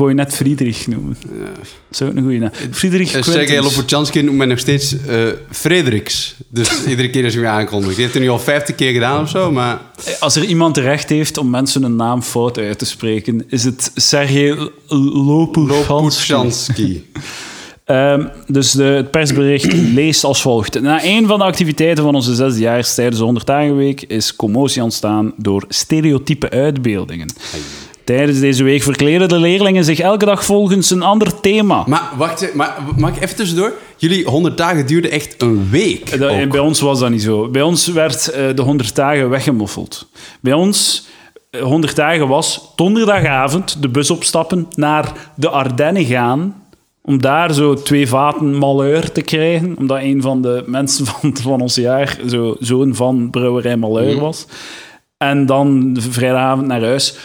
Speaker 2: Ik je net Friedrich noemen. Dat is ook een goede naam. Friedrich
Speaker 1: Uh, Sergej. Lopochanski noemt mij nog steeds eh Frederiks. Dus iedere keer als hij me aankondigt. Die heeft het nu al 50 keer gedaan of zo, maar...
Speaker 2: Als er iemand recht heeft om mensen een naam fout uit te spreken, is het Sergej. Lopochanski. Ehm, dus de, het persbericht leest als volgt. Na een van de activiteiten van onze zesdejaars tijdens de 100 dagen week is commotie ontstaan door stereotype uitbeeldingen. Tijdens deze week verkleden de leerlingen zich elke dag volgens een ander thema.
Speaker 1: Maar wacht, maar, mag ik even tussendoor? Jullie 100 dagen duurde echt een week.
Speaker 2: Dat- bij ons was dat niet zo. Bij ons werd eh, de 100 dagen weggemoffeld. Bij ons, eh, 100 dagen was donderdagavond de bus opstappen, naar de Ardennen gaan, om daar zo twee vaten malheur te krijgen, omdat een van de mensen van, van ons jaar zo, zoon van brouwerij malheur was. En dan vrijdagavond naar huis.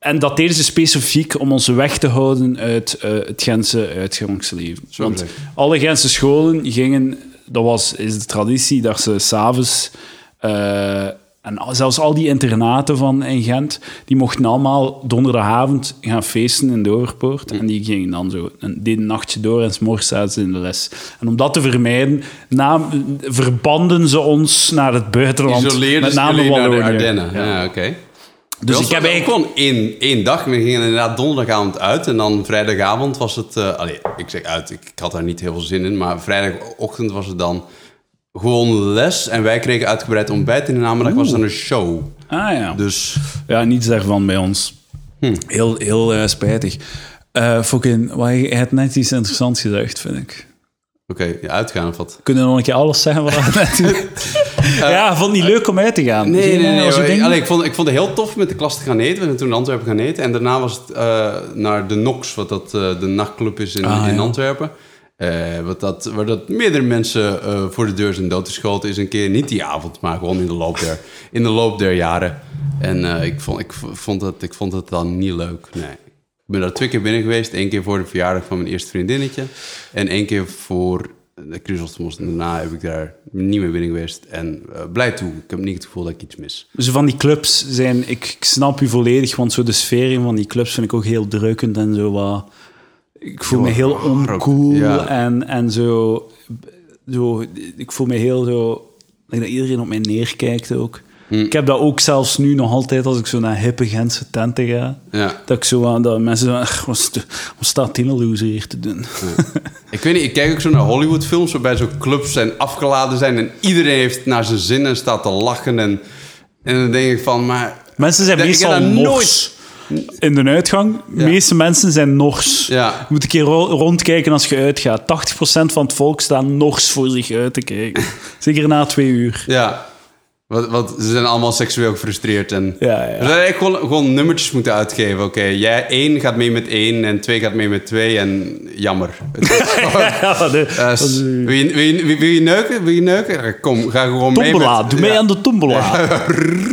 Speaker 2: En dat deden ze specifiek om ons weg te houden uit eh, het Gentse uitgangsleven. Want alle Gentse scholen gingen... Dat was, is de traditie dat ze s'avonds... eh en zelfs al die internaten van in Gent, die mochten allemaal donderdagavond gaan feesten in de Overpoort. En die gingen dan zo een, deden een nachtje door en 's morgens zaten ze in de les. En om dat te vermijden, naam, verbanden ze ons naar het buitenland.
Speaker 1: Isoleerden
Speaker 2: met
Speaker 1: ze
Speaker 2: name
Speaker 1: naar de. Ardennen.
Speaker 2: Ja.
Speaker 1: Ja, oké.
Speaker 2: Dus ik heb eigenlijk...
Speaker 1: gewoon één, één dag. We gingen inderdaad donderdagavond uit. En dan vrijdagavond was het... eh allee, ik zeg uit, ik, ik had daar niet heel veel zin in. Maar vrijdagochtend was het dan gewoon les. En wij kregen uitgebreid ontbijt. En in de namiddag was dan een show.
Speaker 2: Ah ja.
Speaker 1: Dus
Speaker 2: Ja, niets daarvan bij ons.
Speaker 1: Hm.
Speaker 2: Heel, heel eh, spijtig. Eh fucking, je hebt net iets interessants gezegd, vind ik.
Speaker 1: Oké, ja, uitgaan of wat?
Speaker 2: Kunnen we nog een keer alles zeggen wat we doen? ja, vond het niet leuk om uit te gaan.
Speaker 1: Nee, nee,
Speaker 2: eh,
Speaker 1: nee. Allee, ik, vond, ik vond het heel tof met de klas te gaan eten. We zijn toen in Antwerpen gaan eten. En daarna was het eh, naar de Nox, wat dat, eh, de nachtclub is in,
Speaker 2: Ah,
Speaker 1: in
Speaker 2: ja.
Speaker 1: Antwerpen. Eh, wat dat, waar dat meerdere mensen eh, voor de deur zijn doodgeschoten is een keer. Niet die avond, maar gewoon in de loop der, in de loop der jaren. En eh, ik, vond, ik, vond het, ik vond het dan niet leuk. Nee. Ik ben daar twee keer binnen geweest. Eén keer voor de verjaardag van mijn eerste vriendinnetje. En één keer voor de Chrysostomos. En daarna heb ik daar niet meer binnen geweest. En eh, blij toe. Ik heb niet het gevoel dat ik iets mis.
Speaker 2: Zo van die clubs zijn... Ik, ik snap u volledig, want zo de sfeer in van die clubs vind ik ook heel drukkend en zo wat... Ik voel me heel oncool
Speaker 1: ja.
Speaker 2: en, en zo, zo... Ik voel me heel zo... Dat iedereen op mij neerkijkt ook.
Speaker 1: Hm.
Speaker 2: Ik heb dat ook zelfs nu nog altijd als ik zo naar hippe Gentse tenten ga.
Speaker 1: Ja.
Speaker 2: Dat ik zo aan dat mensen "Ach, wat, st- wat staat die loser hier te doen?
Speaker 1: Ik weet niet, ik kijk ook zo naar Hollywood-films waarbij zo clubs zijn afgeladen zijn en iedereen heeft naar zijn zin en staat te lachen. En, en dan denk ik van, maar.
Speaker 2: Mensen zijn meestal nors. In de uitgang, de meeste mensen zijn nors.
Speaker 1: Ja.
Speaker 2: Je moet een keer ro- rondkijken als je uitgaat. 80% van het volk staat nors voor zich uit te kijken. Zeker na twee uur.
Speaker 1: Ja. Want, want ze zijn allemaal seksueel gefrustreerd. En
Speaker 2: Ja, ja.
Speaker 1: We zouden eigenlijk gewoon, gewoon nummertjes moeten uitgeven. Oké, jij één gaat mee met één en twee gaat mee met twee. En jammer. Wil, je, neuken? Wil je neuken? Kom, ga gewoon mee
Speaker 2: tombola,
Speaker 1: met...
Speaker 2: doe mee
Speaker 1: Ja.
Speaker 2: aan de tombola.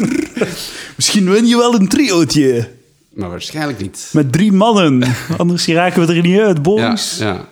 Speaker 2: Misschien win je wel een triootje.
Speaker 1: Maar waarschijnlijk niet.
Speaker 2: Met drie mannen. Anders raken we er niet uit,
Speaker 1: Ja,
Speaker 2: boys.
Speaker 1: ja.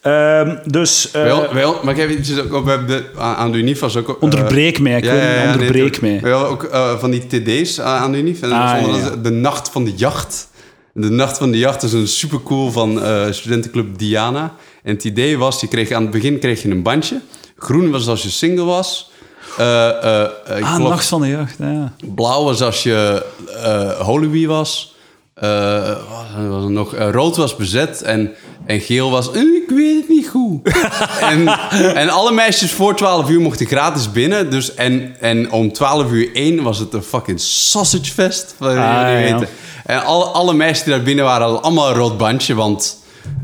Speaker 2: Ehm, dus eh,
Speaker 1: wel, wel, maar ik heb iets ook op we hebben de, aan de UNIF was ook... eh,
Speaker 2: onderbreek mij, ik
Speaker 1: ja, ja, ja,
Speaker 2: onderbreek
Speaker 1: nee,
Speaker 2: mij.
Speaker 1: We hadden ook eh, van die TD's aan de UNIF. En
Speaker 2: Ah, ja.
Speaker 1: de Nacht van de Jacht. De Nacht van de Jacht is een supercool van studentenclub Diana. En het idee was, je kreeg, aan het begin kreeg je een bandje. Groen was als je single was. Ik
Speaker 2: Ah, Nacht van de Jacht, ja.
Speaker 1: Blauw was als je Holloway was. Wat was nog? Rood was bezet en, en geel was... eh, ik weet het niet goed. en, en alle meisjes voor 12 uur mochten gratis binnen. Dus, en, en om 12 uur 1 was het een fucking sausagefest. Wat jullie
Speaker 2: Ah, ja.
Speaker 1: weten. En alle, alle meisjes die daar binnen waren hadden allemaal een rood bandje. Want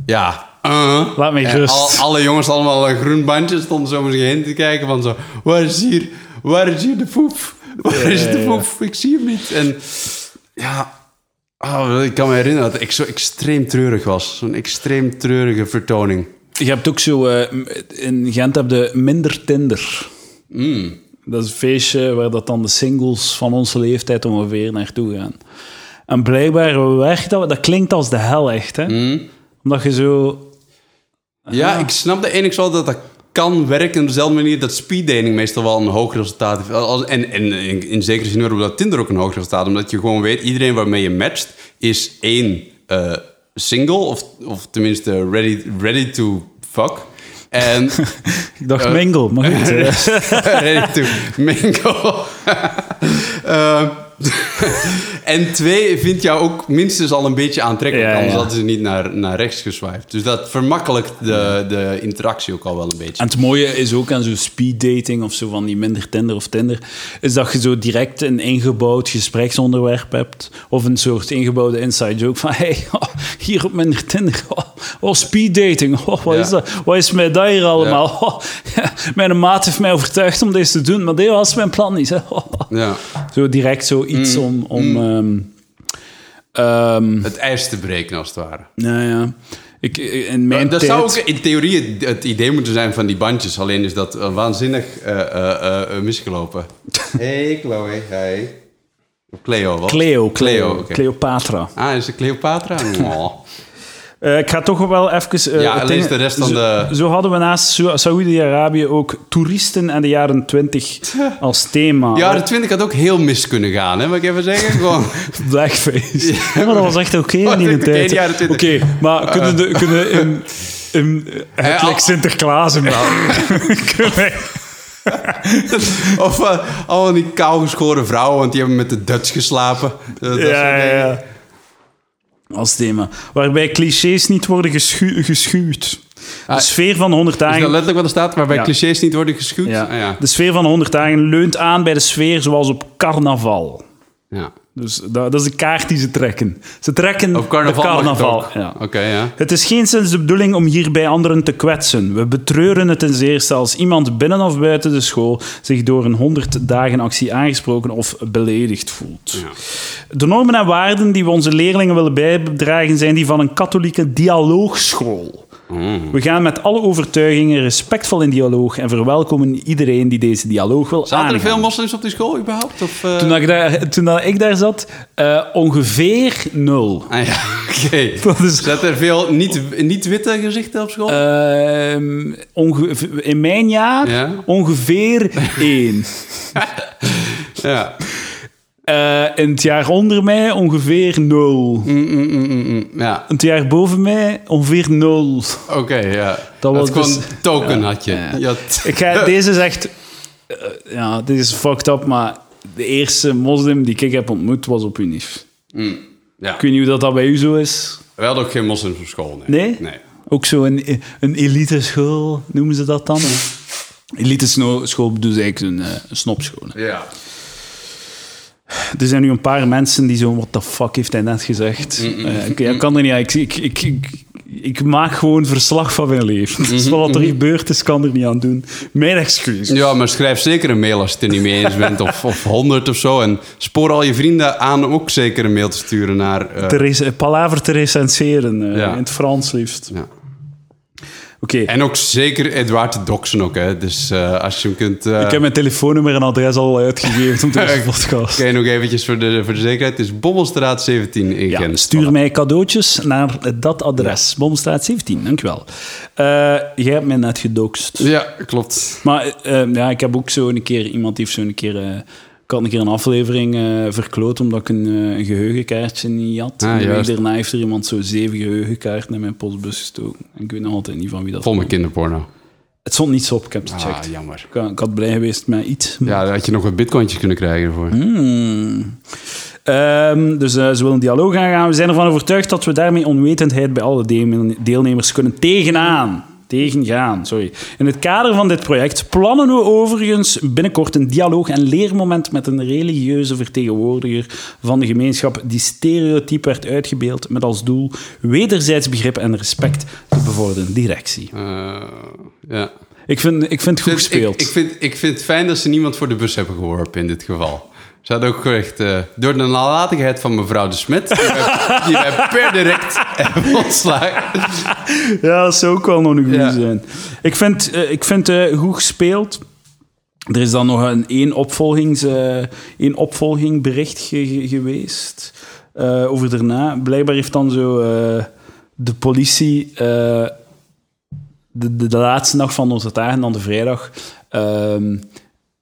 Speaker 1: ja... eh.
Speaker 2: Laat gerust.
Speaker 1: al- alle jongens allemaal een groen bandje. Stonden zo om zich heen te kijken van zo... Waar is hier, waar is hier de poep? Waar is de poep? Ik zie hem niet. En ja... Oh, ik kan me herinneren dat ik zo extreem treurig was. Zo'n extreem treurige vertoning.
Speaker 2: Je hebt ook zo... eh, in Gent heb je minder Tinder.
Speaker 1: Mm.
Speaker 2: Dat is een feestje waar dat dan de singles van onze leeftijd ongeveer naartoe gaan. En blijkbaar werkt dat... Dat klinkt als de hel echt, hè?
Speaker 1: Mm.
Speaker 2: Omdat je zo...
Speaker 1: Ja, ik snap de enigszins wel dat dat kan werken op dezelfde manier dat speeddating meestal wel een hoog resultaat heeft. Als- En, en in, in zekere zin hebben we dat Tinder ook een hoog resultaat. Omdat je gewoon weet, iedereen waarmee je matcht is één eh, single of, of tenminste ready, ready to fuck. En
Speaker 2: Ik dacht mingle, maar goed. eh.
Speaker 1: ready to mingle. en twee vindt jou ook minstens al een beetje aantrekkelijk,
Speaker 2: Ja,
Speaker 1: anders
Speaker 2: ja.
Speaker 1: hadden ze niet naar, naar rechts geswiped. Dus dat vermakkelijkt de, de interactie ook al wel een beetje.
Speaker 2: En het mooie is ook aan zo'n speeddating of zo van die minder Tinder of Tinder, is dat je zo direct een ingebouwd gespreksonderwerp hebt. Of een soort ingebouwde inside joke van hey, oh, hier op minder Tinder, oh, oh speeddating, oh, wat
Speaker 1: Ja.
Speaker 2: is dat? Wat is mij dat hier allemaal? Oh, ja, mijn maat heeft mij overtuigd om deze te doen, maar dit was mijn plan niet. Hè. Oh.
Speaker 1: Ja.
Speaker 2: Zo direct zoiets om... om ehm, ehm,
Speaker 1: Het ijs te breken, als het ware.
Speaker 2: nou ja, ik, in mijn
Speaker 1: dat
Speaker 2: tijd...
Speaker 1: zou ook in theorie het, het idee moeten zijn van die bandjes. Alleen is dat eh, waanzinnig eh, eh, eh, misgelopen. Hey Chloe, hey. Cleo, wat?
Speaker 2: Cleo, Cleo. Cleopatra.
Speaker 1: Ah, is het Cleopatra? Oh.
Speaker 2: Eh, ik ga toch wel even... eh,
Speaker 1: Ja, lees de rest van
Speaker 2: zo,
Speaker 1: de-
Speaker 2: Zo hadden we naast Sa- Saoedi-Arabië ook toeristen en de jaren 20 als thema.
Speaker 1: Jaren 20 had ook heel mis kunnen gaan, hè? Mag ik even zeggen? Gewoon...
Speaker 2: Blackface. Ja, maar dat was echt oké in die tijd.
Speaker 1: de jaren
Speaker 2: Oké,
Speaker 1: 20.
Speaker 2: maar kunnen, de, kunnen in... in het lijkt Sinterklaas hem. Kunnen
Speaker 1: Of uh, allemaal die kaal geschoren vrouwen, want die hebben met de Dutch geslapen. Dat-
Speaker 2: ja, ja, ja. Als thema. Waarbij clichés niet worden geschu geschuwd. De
Speaker 1: Ah,
Speaker 2: sfeer van 100
Speaker 1: Is dat
Speaker 2: dagen...
Speaker 1: letterlijk wat er staat? Waarbij
Speaker 2: Ja.
Speaker 1: clichés niet worden geschuwd?
Speaker 2: Ja.
Speaker 1: Ah, ja.
Speaker 2: De sfeer van 100 dagen leunt aan bij de sfeer zoals op carnaval.
Speaker 1: ja.
Speaker 2: Dus dat, dat is de kaart die ze trekken. Ze trekken
Speaker 1: Op carnaval,
Speaker 2: de carnaval. Ja.
Speaker 1: Oké, ja.
Speaker 2: Het is geen sinds de bedoeling om hierbij anderen te kwetsen. We betreuren het ten zeerste als iemand binnen of buiten de school zich door een 100 dagen actie aangesproken of beledigd voelt.
Speaker 1: Ja.
Speaker 2: De normen en waarden die we onze leerlingen willen bijdragen zijn die van een katholieke dialoogschool.
Speaker 1: Mm.
Speaker 2: We gaan met alle overtuigingen respectvol in dialoog en verwelkomen iedereen die deze dialoog wil
Speaker 1: Zaten er veel moslims op die school überhaupt? Of, eh?
Speaker 2: Toen, dat ik, daar, toen dat ik daar zat, eh, ongeveer nul.
Speaker 1: Ah ja, oké.
Speaker 2: Is-
Speaker 1: Zaten er veel niet- niet-witte gezichten op school?
Speaker 2: Ehm, in mijn jaar
Speaker 1: Ja?
Speaker 2: ongeveer één.
Speaker 1: ja.
Speaker 2: Eh, in het jaar onder mij ongeveer nul.
Speaker 1: Mm, mm, mm, mm. Ja,
Speaker 2: In het jaar boven mij ongeveer nul.
Speaker 1: oké, ja.
Speaker 2: Dat was
Speaker 1: gewoon
Speaker 2: dus-
Speaker 1: een token had je.
Speaker 2: Ja.
Speaker 1: Je had-
Speaker 2: Ik ga, deze is echt... eh, ja, dit is fucked up, maar de eerste moslim die ik heb ontmoet was op UNIF.
Speaker 1: Mm, ja.
Speaker 2: Ik weet niet hoe dat, dat bij u zo is.
Speaker 1: We hadden ook geen moslims op school, nee.
Speaker 2: Nee?
Speaker 1: Nee.
Speaker 2: Ook zo een, een elite school, noemen ze dat dan? Elite school bedoel ze eigenlijk een, eh, een snopschool.
Speaker 1: Ja.
Speaker 2: Er zijn nu een paar mensen die zo, what the fuck heeft hij net gezegd? Eh, ik, kan er niet aan. Ik, ik, ik, maak gewoon verslag van mijn leven. Dus wat er gebeurd is, kan er niet aan doen. Mijn excuus.
Speaker 1: Ja, maar schrijf zeker een mail als je het er niet mee eens bent. Of, of 100 of zo. En spoor al je vrienden aan om ook zeker een mail te sturen naar... eh,
Speaker 2: palaver te recenseren, eh,
Speaker 1: Ja.
Speaker 2: in het Frans liefst.
Speaker 1: ja.
Speaker 2: Oké,
Speaker 1: En ook zeker Edouard te doxen ook, hè. Dus eh, als je hem kunt... eh,
Speaker 2: ik heb mijn telefoonnummer en adres al uitgegeven om deze podcast.
Speaker 1: Je nog eventjes voor de, voor de zekerheid? Het is Bommelstraat 17 in
Speaker 2: Ja,
Speaker 1: Gent.
Speaker 2: stuur mij cadeautjes naar dat adres. Bomstraat 17, dankjewel. Eh jij hebt mij net gedoxt.
Speaker 1: Ja, klopt.
Speaker 2: Maar ja, ik heb ook zo een keer... Iemand heeft zo een keer... ik had een keer een aflevering eh, verkloot omdat ik een, eh, een geheugenkaartje niet had.
Speaker 1: Ah,
Speaker 2: en de week
Speaker 1: juist.
Speaker 2: daarna heeft er iemand zo zeven geheugenkaarten in mijn postbus gestoken. En ik weet nog altijd niet van wie dat
Speaker 1: Vol met
Speaker 2: was.
Speaker 1: kinderporno.
Speaker 2: Het stond niets op, ik heb het gecheckt.
Speaker 1: Ah, jammer.
Speaker 2: Ik, ik had blij geweest met iets.
Speaker 1: Ja, daar had je nog wat bitcointjes kunnen krijgen ervoor.
Speaker 2: Ehm, dus eh, ze willen een dialoog aangaan. We zijn ervan overtuigd dat we daarmee onwetendheid bij alle deel- deelnemers kunnen tegenaan. Tegengaan, sorry. In het kader van dit project plannen we overigens binnenkort een dialoog- en leermoment met een religieuze vertegenwoordiger van de gemeenschap die stereotyp werd uitgebeeld met als doel wederzijds begrip en respect te bevorderen. Directie.
Speaker 1: Eh, ja.
Speaker 2: Ik vind, ik vind het goed
Speaker 1: ik,
Speaker 2: gespeeld.
Speaker 1: ik, vind, ik vind het fijn dat ze niemand voor de bus hebben geworpen in dit geval. Ze hadden ook echt, eh, door de nalatigheid van mevrouw de Smet, die wij- per direct hebben ontslagen.
Speaker 2: Ja, dat zou ook wel nog een goede
Speaker 1: Ja.
Speaker 2: zijn. Ik vind, eh, ik vind eh, goed gespeeld. Er is dan nog een één, opvolgings, één opvolgingbericht ge- ge- geweest over daarna. Blijkbaar heeft dan zo de politie de, de, de laatste dag van onze dagen, dan de vrijdag, ehm,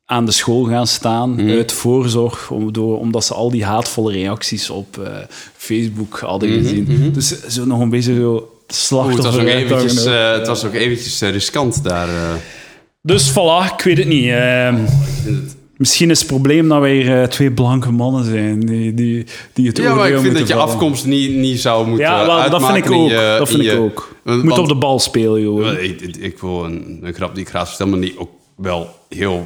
Speaker 2: aan de school gaan staan uit voorzorg, om, door, omdat ze al die haatvolle reacties op eh, Facebook hadden gezien. Dus zo nog een beetje zo
Speaker 1: Oeh, het
Speaker 2: slachtoffer.
Speaker 1: was ook eventjes, eh, het was ook eventjes eh, riskant daar.
Speaker 2: Dus voilà, ik weet het niet. Ehm, misschien is het probleem dat wij hier eh, twee blanke mannen zijn die, die, die het
Speaker 1: Ja, maar ik vind dat je afkomst niet, niet zou moeten
Speaker 2: Ja, wel, dat vind ik ook.
Speaker 1: je-
Speaker 2: dat vind
Speaker 1: in
Speaker 2: ik
Speaker 1: je-
Speaker 2: ook. Je moet op de bal spelen, joh.
Speaker 1: Ik, ik, ik wil een, een grap die ik graag vertel, maar die ook wel heel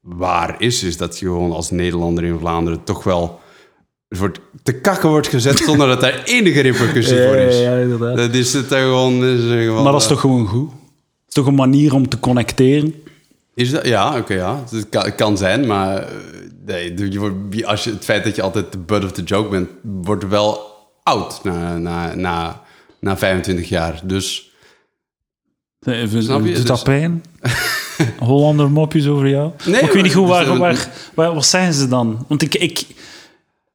Speaker 1: waar is, is dat je gewoon als Nederlander in Vlaanderen toch wel wordt, te kakken wordt gezet zonder dat daar enige repercussie voor is.
Speaker 2: Ja, inderdaad.
Speaker 1: Dat is het gewoon... Is gewoon
Speaker 2: Maar dat is
Speaker 1: eh,
Speaker 2: toch gewoon goed? Het is toch een manier om te connecteren?
Speaker 1: Is dat, ja, oké, ja. Het kan, het kan zijn, maar eh, nee, je wordt, als je, het feit dat je altijd de butt of the joke bent, wordt wel oud na, na, na, na 25 jaar. Dus
Speaker 2: Even,
Speaker 1: Snap je?
Speaker 2: Doet dat
Speaker 1: Dus-
Speaker 2: pijn? Hollander mopjes over jou?
Speaker 1: Nee,
Speaker 2: Maar ik weet niet goed, waar, waar, waar, wat zeggen ze dan? Want ik... ik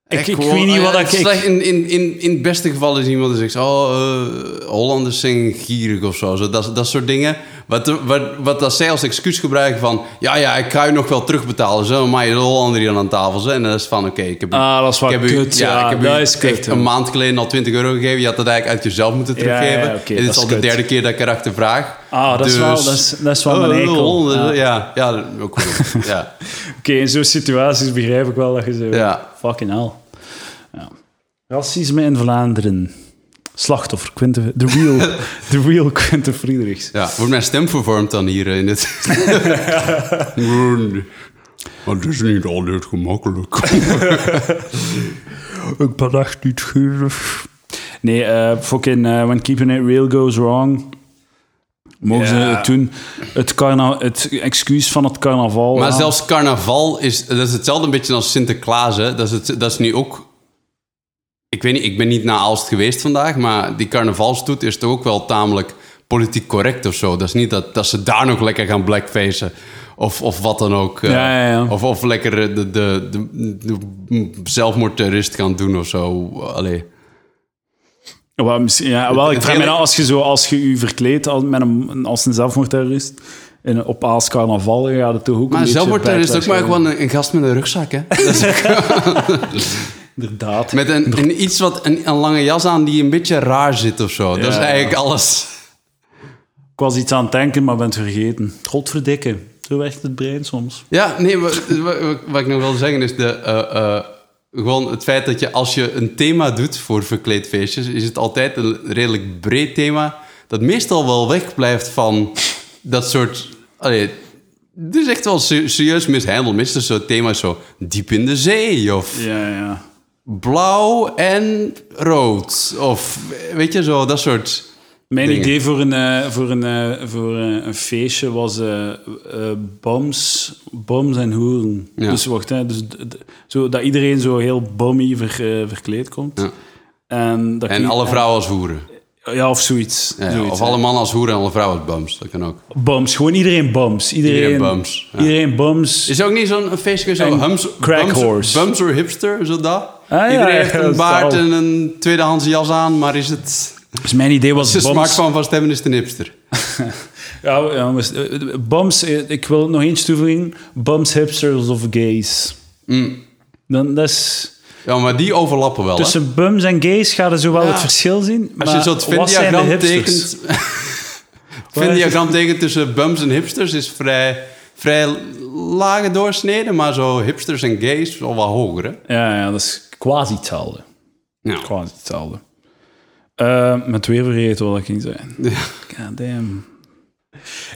Speaker 2: ik, ik,
Speaker 1: gewoon,
Speaker 2: weet niet
Speaker 1: eh,
Speaker 2: wat ik...
Speaker 1: slecht- in, in, in, in het beste geval is iemand die zegt... Oh, eh, Hollanders zijn gierig of zo. zo dat, dat soort dingen. Wat, wat, wat dat zij als excuus gebruiken van... Ja, ja, ik ga je nog wel terugbetalen. Zo, maar je de Hollander hier aan tafel zijn. En dat is van, oké, ik heb... u-
Speaker 2: Ah, dat is wel
Speaker 1: ik heb u-
Speaker 2: kut, ja,
Speaker 1: ik heb u
Speaker 2: kut,
Speaker 1: een maand geleden al 20 euro gegeven. Je had dat eigenlijk uit jezelf moeten teruggeven.
Speaker 2: ja,
Speaker 1: en dit is al de derde keer dat ik erachter vraag.
Speaker 2: Ah, dat is wel- dat is- dat is wel mijn
Speaker 1: Oh,
Speaker 2: Ja.
Speaker 1: ja. ja, ook goed. ja.
Speaker 2: Oké, in zo'n situaties begrijp ik wel dat je zo...
Speaker 1: Ja.
Speaker 2: Fucking hell. Ja. Racisme in Vlaanderen. Slachtoffer, Quinte, de real, de real Quinte Friedrichs.
Speaker 1: Ja, wordt mijn stem vervormd dan hier in het... Maar het is niet altijd gemakkelijk.
Speaker 2: Ik ben echt niet gierig. Nee, eh fucking uh, When Keeping It Real Goes Wrong. Mogen ze het doen? Het, carna het excuus van het carnaval.
Speaker 1: Maar
Speaker 2: ja.
Speaker 1: zelfs carnaval is, dat is hetzelfde een beetje als Sinterklaas. Hè? Dat, is het, dat is nu ook... Ik weet niet, ik ben niet naar Aalst geweest vandaag, maar die carnavalstoet is toch ook wel tamelijk politiek correct of zo. Dat is niet dat, dat ze daar nog lekker gaan blackfacen. Of, of wat dan ook. eh,
Speaker 2: Ja, ja, ja.
Speaker 1: Of, of lekker de, de, de, de zelfmoordterrorist gaan doen of zo. Allee.
Speaker 2: Wel, ja, wel, ik vraag me af, als je, zo, als je je verkleedt als, met een, als een zelfmoordterrorist in, op Aals carnaval, ja, dat toch ook
Speaker 1: Maar zelfmoordterrorist is ook maar gewoon een, een gast met een rugzak, hè? Dat is
Speaker 2: Inderdaad.
Speaker 1: Met een, een iets wat, een, een lange jas aan die een beetje raar zit of zo. dat is eigenlijk alles.
Speaker 2: Ik was iets aan het denken, maar ben het vergeten. Godverdikke. Zo werkt het brein soms.
Speaker 1: Ja, nee, wat, wat, ik nog wil zeggen is de, eh, eh, gewoon het feit dat je als je een thema doet voor verkleedfeestjes, is het altijd een redelijk breed thema dat meestal wel wegblijft van dat soort... Allee, het is echt wel se- serieus mishandeld. Meestal zo'n thema is zo diep in de zee of
Speaker 2: Ja, ja.
Speaker 1: Blauw en rood. Of weet je zo, dat soort.
Speaker 2: Mijn
Speaker 1: dingen.
Speaker 2: idee voor een, eh, voor een, eh, voor eh, een feestje was bombs, bombs en hoeren.
Speaker 1: Ja.
Speaker 2: Dus wacht, hè, dus, zo, dat iedereen zo heel bommy ver, verkleed komt.
Speaker 1: Ja.
Speaker 2: En, dat
Speaker 1: En
Speaker 2: je-
Speaker 1: alle vrouwen als hoeren.
Speaker 2: Ja, of zoiets.
Speaker 1: Ja,
Speaker 2: zoiets
Speaker 1: of
Speaker 2: hè.
Speaker 1: alle mannen als hoeren en alle vrouwen als bums. Dat kan ook.
Speaker 2: Bums, gewoon iedereen bums. Iedereen,
Speaker 1: Iedereen bums.
Speaker 2: Iedereen bums.
Speaker 1: Is ook niet zo'n feestje zo hums,
Speaker 2: crack
Speaker 1: bums,
Speaker 2: horse.
Speaker 1: bums or hipster, zo dat?
Speaker 2: Ja,
Speaker 1: Iedereen heeft een
Speaker 2: is
Speaker 1: baard en een tweedehands jas aan, maar is het...
Speaker 2: Dus mijn idee was
Speaker 1: De smaak van Van Stemmen is de hipster.
Speaker 2: Ja, ja, maar, eh, bums, eh, ik wil nog eens toevoegen. Bums, hipsters of gays.
Speaker 1: Mm.
Speaker 2: Dan, dat is...
Speaker 1: Ja, maar die overlappen wel, hè?
Speaker 2: Tussen bums en gays ga je zo wel
Speaker 1: Ja.
Speaker 2: het verschil zien.
Speaker 1: Als je
Speaker 2: maar
Speaker 1: zo het
Speaker 2: wat zijn de
Speaker 1: Venn-diagram tekent... Venn-diagram tekent tussen bums en hipsters is vrij, vrij lage doorsnede, maar zo hipsters en gays wel wat hoger, hè?
Speaker 2: Ja, ja, dat is quasi hetzelfde.
Speaker 1: Ja.
Speaker 2: Quasi hetzelfde. Eh, met weer vergeten wat ik ging zeggen. God damn.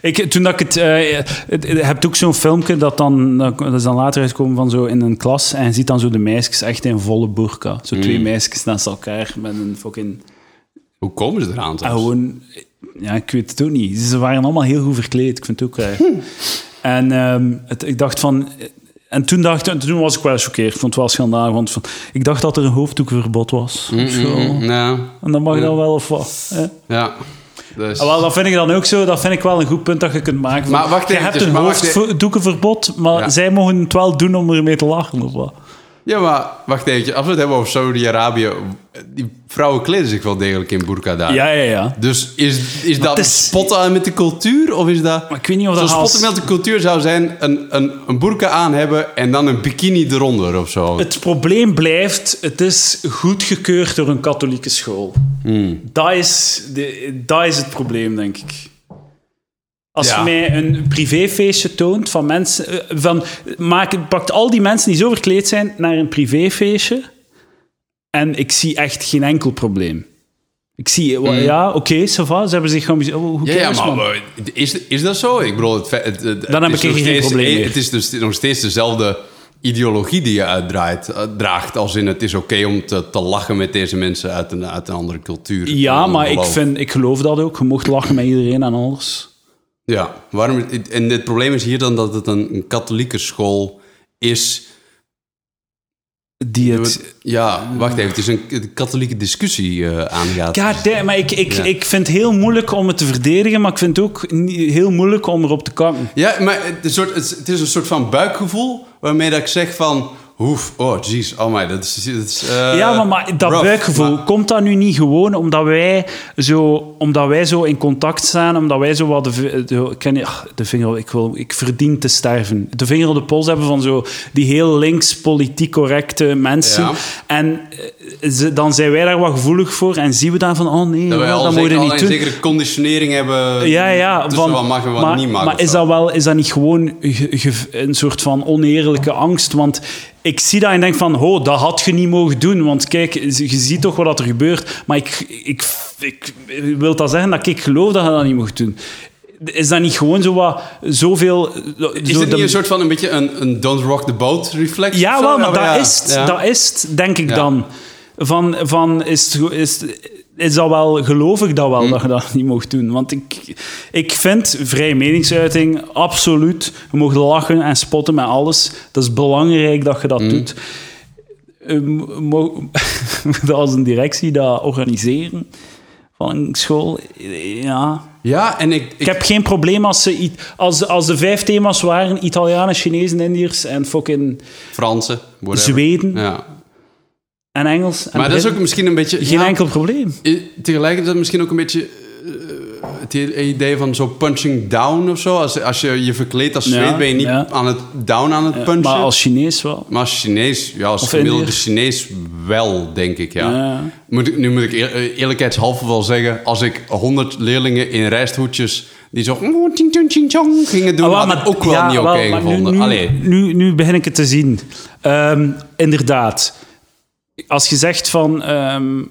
Speaker 2: Ik, toen dat ik het... het, het- je hebt ook zo'n filmpje dat dan... Dat is dan later uitgekomen van zo in een klas en je ziet dan zo de meisjes echt in volle burka. Zo twee meisjes naast elkaar met een fucking...
Speaker 1: Hoe komen ze eraan?
Speaker 2: Ah, gewoon... Ja, ik weet het ook niet. Ze waren allemaal heel goed verkleed. Ik vind het ook raar.
Speaker 1: Hm.
Speaker 2: En ehm, het, ik dacht van... En toen, dacht, en toen was ik wel gechoqueerd. Ik vond het wel schandalig. Want van, ik dacht dat er een hoofddoekverbod was.
Speaker 1: Mm,
Speaker 2: En dan mag dat wel of wat. hè?
Speaker 1: ja. Dus,
Speaker 2: Ah, wel, dat vind ik dan ook zo. Dat vind ik wel een goed punt dat je kunt maken.
Speaker 1: Maar wacht
Speaker 2: je hebt
Speaker 1: dus-
Speaker 2: een
Speaker 1: maar
Speaker 2: hoofddoekenverbod, maar
Speaker 1: Ja.
Speaker 2: zij mogen het wel doen om ermee te lachen of wat.
Speaker 1: Ja, maar wacht even. Als we het hebben over Saudi-Arabië, die vrouwen kleden zich wel degelijk in burka daar.
Speaker 2: Ja, ja, ja.
Speaker 1: Dus is, is dat
Speaker 2: is-
Speaker 1: spotten met de cultuur? Of is dat...
Speaker 2: Maar ik weet niet of dat als-
Speaker 1: spotten met de cultuur zou zijn een, een, een burka aan hebben en dan een bikini eronder of zo.
Speaker 2: Het probleem blijft, het is goedgekeurd door een katholieke school.
Speaker 1: Hmm.
Speaker 2: Dat, is de, dat is het probleem, denk ik. Als
Speaker 1: Ja.
Speaker 2: je mij een privéfeestje toont van mensen... eh, Van, maak, pakt al die mensen die zo verkleed zijn naar een privéfeestje en ik zie echt geen enkel probleem. Ik zie, wa- ja, oké, va, ze hebben zich geamuseerd. Oh, hoe.
Speaker 1: Ja, ja, maar is, is dat zo? Ik bedoel, het, het, het,
Speaker 2: Dan heb ik geen
Speaker 1: steeds-
Speaker 2: probleem meer.
Speaker 1: Het is dus nog steeds dezelfde ideologie die je uitdraait, eh, draagt. Als in het is oké om te, te lachen met deze mensen uit een, uit een andere cultuur.
Speaker 2: Ja, maar ik,
Speaker 1: geloof.
Speaker 2: vind, ik geloof dat ook. Je mocht lachen met iedereen en alles.
Speaker 1: Ja, waarom, en het probleem is hier dan dat het een, een katholieke school is.
Speaker 2: Die het...
Speaker 1: Ja, wacht even. Het is een, een katholieke discussie eh aangaat.
Speaker 2: Damn, maar ik, ik,
Speaker 1: Ja.
Speaker 2: ik vind het heel moeilijk om het te verdedigen, maar ik vind het ook heel moeilijk om erop te kakken.
Speaker 1: Ja, maar het is, een soort, het is een soort van buikgevoel waarmee dat ik zeg van... Hoef, oh jeez, oh my, dat is... Dat is eh,
Speaker 2: ja, maar, maar dat
Speaker 1: rough.
Speaker 2: buikgevoel,
Speaker 1: Maar-
Speaker 2: komt dat nu niet gewoon omdat wij zo, omdat wij zo in contact staan, omdat wij zo wat de, de, ik ken ach, de vinger, ik, wil, ik verdien te sterven, de vinger op de pols hebben van zo die heel links politiek correcte mensen.
Speaker 1: Ja.
Speaker 2: En eh, ze, dan zijn wij daar wat gevoelig voor en zien we dan van, oh nee,
Speaker 1: dat al
Speaker 2: dat moet je
Speaker 1: al
Speaker 2: niet
Speaker 1: een
Speaker 2: doen.
Speaker 1: zekere conditionering hebben
Speaker 2: Ja, ja. Van,
Speaker 1: wat mag en wat
Speaker 2: maar,
Speaker 1: niet mag.
Speaker 2: Maar is dat, wel, is dat niet gewoon ge- ge- een soort van oneerlijke angst? Want ik zie dat en denk van, oh, dat had je niet mogen doen. Want kijk, je ziet toch wat er gebeurt. Maar ik, ik, ik, wil dat zeggen dat ik geloof dat je dat niet mocht doen. Is dat niet gewoon zo wat, zoveel...
Speaker 1: Is
Speaker 2: zo
Speaker 1: dit
Speaker 2: de-
Speaker 1: niet een soort van een beetje een, een don't rock the boat reflex?
Speaker 2: ja, wel, maar dat,
Speaker 1: ja.
Speaker 2: is het,
Speaker 1: Ja.
Speaker 2: dat is het, denk ik dan. Van, van is, het- is, is dat wel, geloof ik dat wel, dat je dat niet mocht doen? Want ik, ik vind vrije meningsuiting absoluut. Je mag lachen en spotten met alles. Dat is belangrijk dat je dat
Speaker 1: Hm.
Speaker 2: doet. Eh, Moet als een directie dat organiseren van een school? Ja,
Speaker 1: Ja, en ik...
Speaker 2: ik heb geen probleem als, ze, als, als de vijf thema's waren: Italianen, Chinezen, Indiërs en fucking
Speaker 1: Fransen, whatever.
Speaker 2: Zweden
Speaker 1: Ja.
Speaker 2: En Engels. En
Speaker 1: Maar dat is ook misschien een beetje...
Speaker 2: geen
Speaker 1: ja,
Speaker 2: enkel probleem.
Speaker 1: Tegelijkertijd misschien ook een beetje eh, het he- idee van zo punching down of zo. Als, als je je verkleedt als
Speaker 2: Ja,
Speaker 1: Zweed, ben je niet
Speaker 2: ja.
Speaker 1: aan het down aan het punchen.
Speaker 2: Maar als Chinees wel.
Speaker 1: Maar als Chinees, ja, als
Speaker 2: Of
Speaker 1: gemiddelde
Speaker 2: Indiër.
Speaker 1: Chinees wel, denk ik, ja. Moet ik, nu moet ik eer- eh, eerlijkheidshalve wel zeggen, als ik honderd leerlingen in rijsthoedjes die zo "Oh, ting, ting, ting, tong gingen doen,
Speaker 2: Ah,
Speaker 1: ik ook wel niet oké
Speaker 2: maar nu-
Speaker 1: gevonden.
Speaker 2: Nu,
Speaker 1: Allee.
Speaker 2: nu, nu begin ik het te zien. Ehm, inderdaad. Als je zegt van... ehm,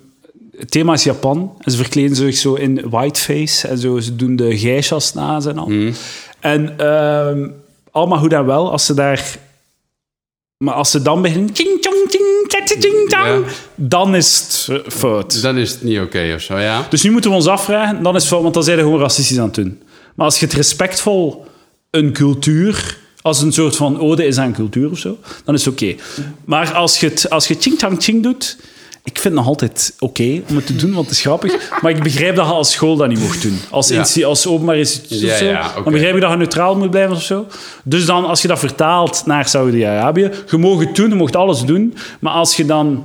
Speaker 2: het thema is Japan. En ze verkleden zich zo in whiteface. En zo, ze doen de geishas naast en al.
Speaker 1: Mhm.
Speaker 2: En ehm, allemaal goed en wel, als ze daar... Maar als ze dan beginnen... Tang,
Speaker 1: Ja.
Speaker 2: dan is het fout.
Speaker 1: Dan is het niet oké of zo, ja.
Speaker 2: Dus nu moeten we ons afvragen, dan is het fout, want dan zijn we gewoon racistisch aan het doen. Maar als je het respectvol een cultuur, als een soort van ode is aan cultuur of zo, dan is het oké. Maar als je het als je ching tang ching doet, ik vind het nog altijd oké om het te doen, want het is grappig. Maar ik begrijp dat je als school dat niet mocht doen. Als,
Speaker 1: Ja.
Speaker 2: als openbaar instituut
Speaker 1: Ja,
Speaker 2: of zo,
Speaker 1: ja,
Speaker 2: dan begrijp ik dat je neutraal moet blijven of zo. Dus dan, als je dat vertaalt naar Saudi-Arabië, je mag het doen, je mag alles doen, maar als je dan...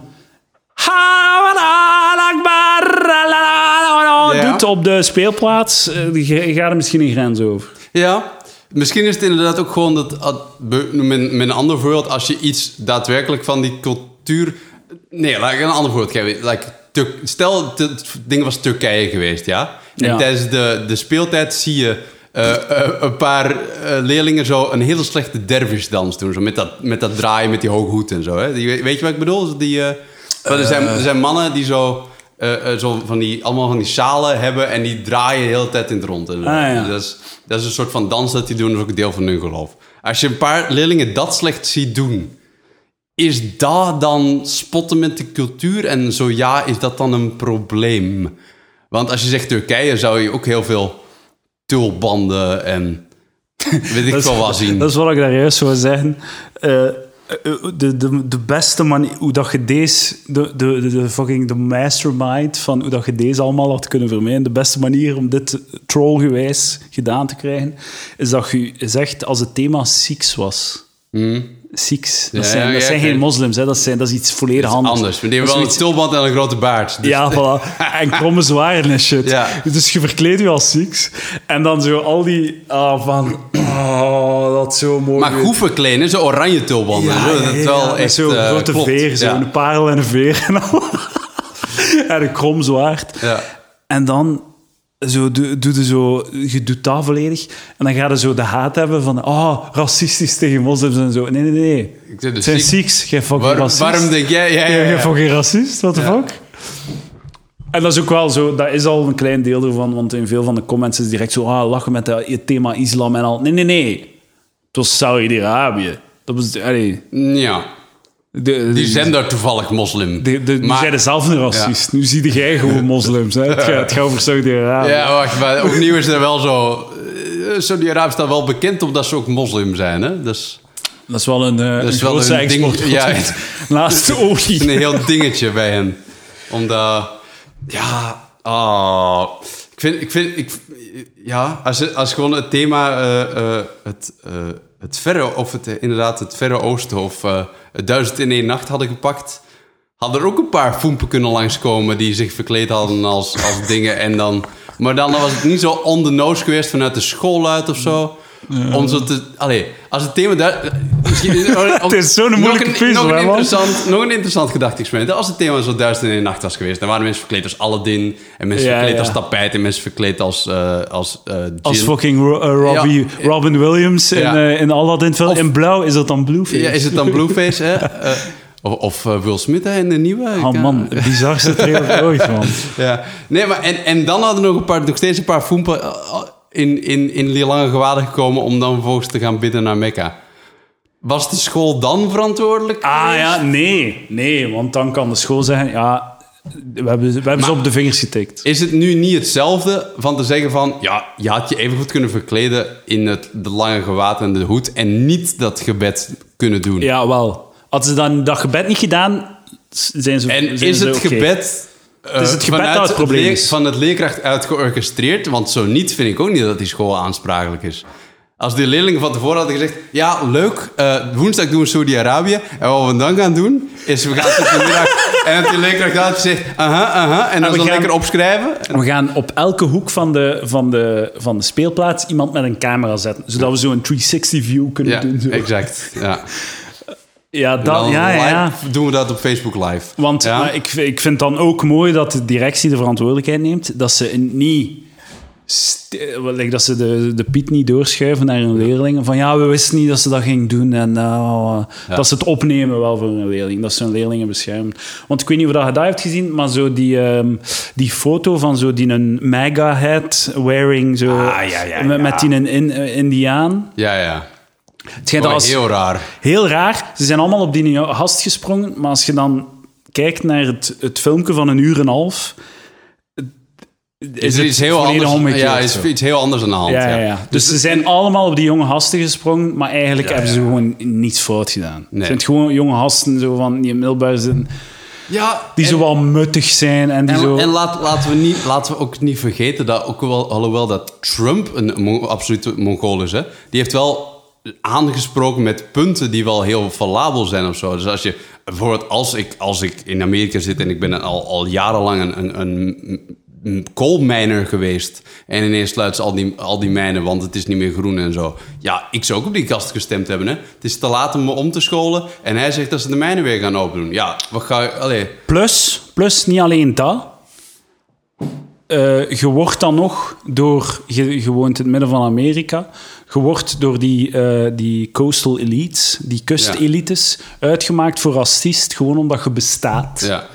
Speaker 2: Doet op de speelplaats, eh, je gaat er misschien een grens over.
Speaker 1: Ja, misschien is het inderdaad ook gewoon dat... Met, een ander voorbeeld, als je iets daadwerkelijk van die cultuur... Nee, laat ik een ander voorbeeld geven. Like, stel, het het ding was Turkije geweest, ja? En
Speaker 2: Ja.
Speaker 1: tijdens de, de speeltijd zie je eh, eh, een paar eh, leerlingen zo een hele slechte dervishdans doen. Zo met, dat, met dat draaien, met die hoge hoed en zo. Hè? Die, weet je wat ik bedoel? Die, er, zijn, er zijn mannen die zo... eh, eh, zo van die, allemaal van die zalen hebben en die draaien de hele tijd in het rond. En.
Speaker 2: Ah, ja.
Speaker 1: dat, is, dat is een soort van dans dat die doen, dat is ook een deel van hun geloof. Als je een paar leerlingen dat slecht ziet doen, is dat dan spotten met de cultuur? En zo ja, is dat dan een probleem? Want als je zegt Turkije, zou je ook heel veel tulbanden en weet ik veel wat zien.
Speaker 2: Dat is wat ik daar juist zou zeggen. Eh, de, de, de beste manier, hoe dat je deze, de, de, de, fucking de mastermind van hoe dat je deze allemaal had kunnen vermijden, de beste manier om dit trollgewijs gedaan te krijgen, is dat je zegt als het thema Sikhs was. Sikhs, dat
Speaker 1: Ja,
Speaker 2: zijn,
Speaker 1: ja,
Speaker 2: dat
Speaker 1: ja,
Speaker 2: zijn geen moslims, hè. Dat, zijn, dat is iets volledig anders.
Speaker 1: Anders. Hebben
Speaker 2: is
Speaker 1: wel een tulband en een grote baard. Dus-
Speaker 2: ja, voilà. En kromme zwaren en shit.
Speaker 1: Ja.
Speaker 2: Dus je verkleedt je als Sikhs. En dan zo al die... ah, van... Oh, dat is zo mooi.
Speaker 1: Maar goed hè? zo oranje tulbanden. zo, dat is wel echt
Speaker 2: zo'n
Speaker 1: eh,
Speaker 2: grote
Speaker 1: klopt.
Speaker 2: veer, zo
Speaker 1: Ja.
Speaker 2: een parel en een veer en al. en een krom zwaard.
Speaker 1: Ja.
Speaker 2: En dan zo, doe, zo, je doet dat volledig. En dan ga je zo de haat hebben van, oh, racistisch tegen moslims en zo. Nee, nee, nee.
Speaker 1: Ik de
Speaker 2: Het zijn
Speaker 1: Sikh-
Speaker 2: Sikhs, jij fucking
Speaker 1: Waar-
Speaker 2: racist.
Speaker 1: waarom denk jij... Ja, ja,
Speaker 2: Ja,
Speaker 1: ja.
Speaker 2: jij fucking racist, what the
Speaker 1: Ja.
Speaker 2: fuck? En dat is ook wel zo, dat is al een klein deel ervan, want in veel van de comments is direct zo, ah, lachen met het thema islam en al. Nee, nee, nee. Het was Saudi-Arabië. Dat was, allee,
Speaker 1: Ja,
Speaker 2: de,
Speaker 1: die zijn daar toevallig moslim.
Speaker 2: de, de, nu
Speaker 1: Maar-
Speaker 2: zijn er zelf een racist. Nu zie jij gewoon moslims. Hè? Het, gaat, het gaat over Saudi-Arabië.
Speaker 1: Ja, wacht, maar opnieuw is er wel zo... eh, Saudi-Arabië staat wel bekend omdat ze ook moslim zijn, hè? Dus
Speaker 2: Dat is wel een, eh
Speaker 1: Dat is
Speaker 2: een
Speaker 1: wel
Speaker 2: grootste
Speaker 1: een ding- ja.
Speaker 2: Naast de olie.
Speaker 1: een heel dingetje bij hen. Omdat... Ja... ah, ik vind... Ik vind ik, ja, als, je- als gewoon het thema... eh, eh, het, eh, het verre... Of het, eh, inderdaad het Verre Oosten of eh, het Duizend in één Nacht hadden gepakt... Hadden er ook een paar foempen kunnen langskomen... die zich verkleed hadden als, als dingen en dan... Maar dan was het niet zo on the nose geweest vanuit de school uit of zo... Om zo te... Allee, als het thema... Daar,
Speaker 2: Het is zo'n moeilijke
Speaker 1: nog
Speaker 2: puzzel,
Speaker 1: nog een interessant, nog een interessant gedachte-experiment. Als het thema zo duizend in één nacht was geweest, dan waren mensen verkleed als Aladdin. En mensen
Speaker 2: Ja,
Speaker 1: verkleed
Speaker 2: ja.
Speaker 1: als tapijt. En mensen verkleed als, eh als eh
Speaker 2: Als fucking Ro- eh, Robbie. Robin Williams in, in Aladdin film. In blauw is dat dan Blueface.
Speaker 1: Ja, is het dan Blueface, hè? Of of Will Smith hè, in de nieuwe.
Speaker 2: Oh man, het bizarste trailer ooit, man.
Speaker 1: Ja. Nee, maar en, en dan hadden nog, een paar, nog steeds een paar foempen eh, in, in, in die lange gewaden gekomen... om dan vervolgens te gaan bidden naar Mekka. Was de school dan verantwoordelijk?
Speaker 2: Ah
Speaker 1: geweest?
Speaker 2: ja, nee. Nee, want dan kan de school zeggen... Ja, we hebben, we hebben ze op de vingers getikt.
Speaker 1: Is het nu niet hetzelfde van te zeggen van... Ja, je had je even goed kunnen verkleden in het, de lange gewaad en de hoed... en niet dat gebed kunnen doen.
Speaker 2: Ja, wel. Hadden ze dan dat gebed niet gedaan, zijn ze
Speaker 1: En
Speaker 2: zijn
Speaker 1: is
Speaker 2: ze
Speaker 1: het gebed... eh,
Speaker 2: is het gebed
Speaker 1: vanuit
Speaker 2: dat het probleem is.
Speaker 1: Van het leerkracht uit georchestreerd? Want zo niet vind ik ook niet dat die school aansprakelijk is. Als die leerlingen van tevoren hadden gezegd... Ja, leuk, eh, woensdag doen we Saudi-Arabië. En wat we dan gaan doen, is we gaan tot de middag... en dat die leerkracht had gezegd... Aha, aha. En dan
Speaker 2: we
Speaker 1: zo
Speaker 2: gaan-
Speaker 1: lekker opschrijven.
Speaker 2: We gaan op elke hoek van de, van, de, van de speelplaats iemand met een camera zetten. Zodat we zo'n 360 view kunnen
Speaker 1: Ja,
Speaker 2: doen. Zo.
Speaker 1: exact. Ja.
Speaker 2: Ja, dat,
Speaker 1: dan
Speaker 2: ja, ja,
Speaker 1: doen we dat op Facebook live.
Speaker 2: Want
Speaker 1: Ja?
Speaker 2: maar ik, ik vind dan ook mooi dat de directie de verantwoordelijkheid neemt. Dat ze niet... eh, like dat ze de, de Piet niet doorschuiven naar hun leerlingen. Van ja, we wisten niet dat ze dat ging doen. En eh,
Speaker 1: Ja.
Speaker 2: dat ze het opnemen wel voor hun leerling. Dat ze hun leerlingen beschermen. Want ik weet niet of dat je dat hebt gezien, maar zo die, ehm, die foto van zo die een mega hat wearing. Zo,
Speaker 1: Ah, ja, ja,
Speaker 2: met, met die een in, eh, indiaan.
Speaker 1: Ja, ja.
Speaker 2: Het schijnt
Speaker 1: Oh,
Speaker 2: als,
Speaker 1: heel raar.
Speaker 2: Heel raar. Ze zijn allemaal op die gast gesprongen, maar als je dan kijkt naar het, het filmpje van een uur en een half, is
Speaker 1: er
Speaker 2: het
Speaker 1: iets heel anders, ja, is iets heel anders aan de hand.
Speaker 2: Ja, ja, ja. Dus ze zijn allemaal op die jonge gasten gesprongen, maar eigenlijk
Speaker 1: Ja,
Speaker 2: hebben ze gewoon niets fout gedaan.
Speaker 1: Nee.
Speaker 2: Het zijn gewoon jonge gasten zo van die middelbaar zitten,
Speaker 1: ja
Speaker 2: die
Speaker 1: en-
Speaker 2: zo wel muttig zijn en die
Speaker 1: En,
Speaker 2: zo...
Speaker 1: en laat, laten, we niet, laten we ook niet vergeten dat, ook wel, alhoewel dat Trump een absolute Mongool is, hè, die heeft wel aangesproken met punten die wel heel valabel zijn of zo. Dus als je bijvoorbeeld, als ik, als ik in Amerika zit en ik ben al, al jarenlang een, een, een, coalminer geweest en ineens sluiten ze al die, al die mijnen, want het is niet meer groen en zo. Ja, ik zou ook op die gast gestemd hebben. Hè. Het is te laat om me om te scholen en hij zegt dat ze de mijnen weer gaan opendoen. Ja, wat ga je...
Speaker 2: Plus, plus niet alleen dat. Eh, je wordt dan nog door, je, je woont in het midden van Amerika, je wordt door die, eh, die coastal elites, die kustelites, uitgemaakt voor racist, gewoon omdat je bestaat.
Speaker 1: ja.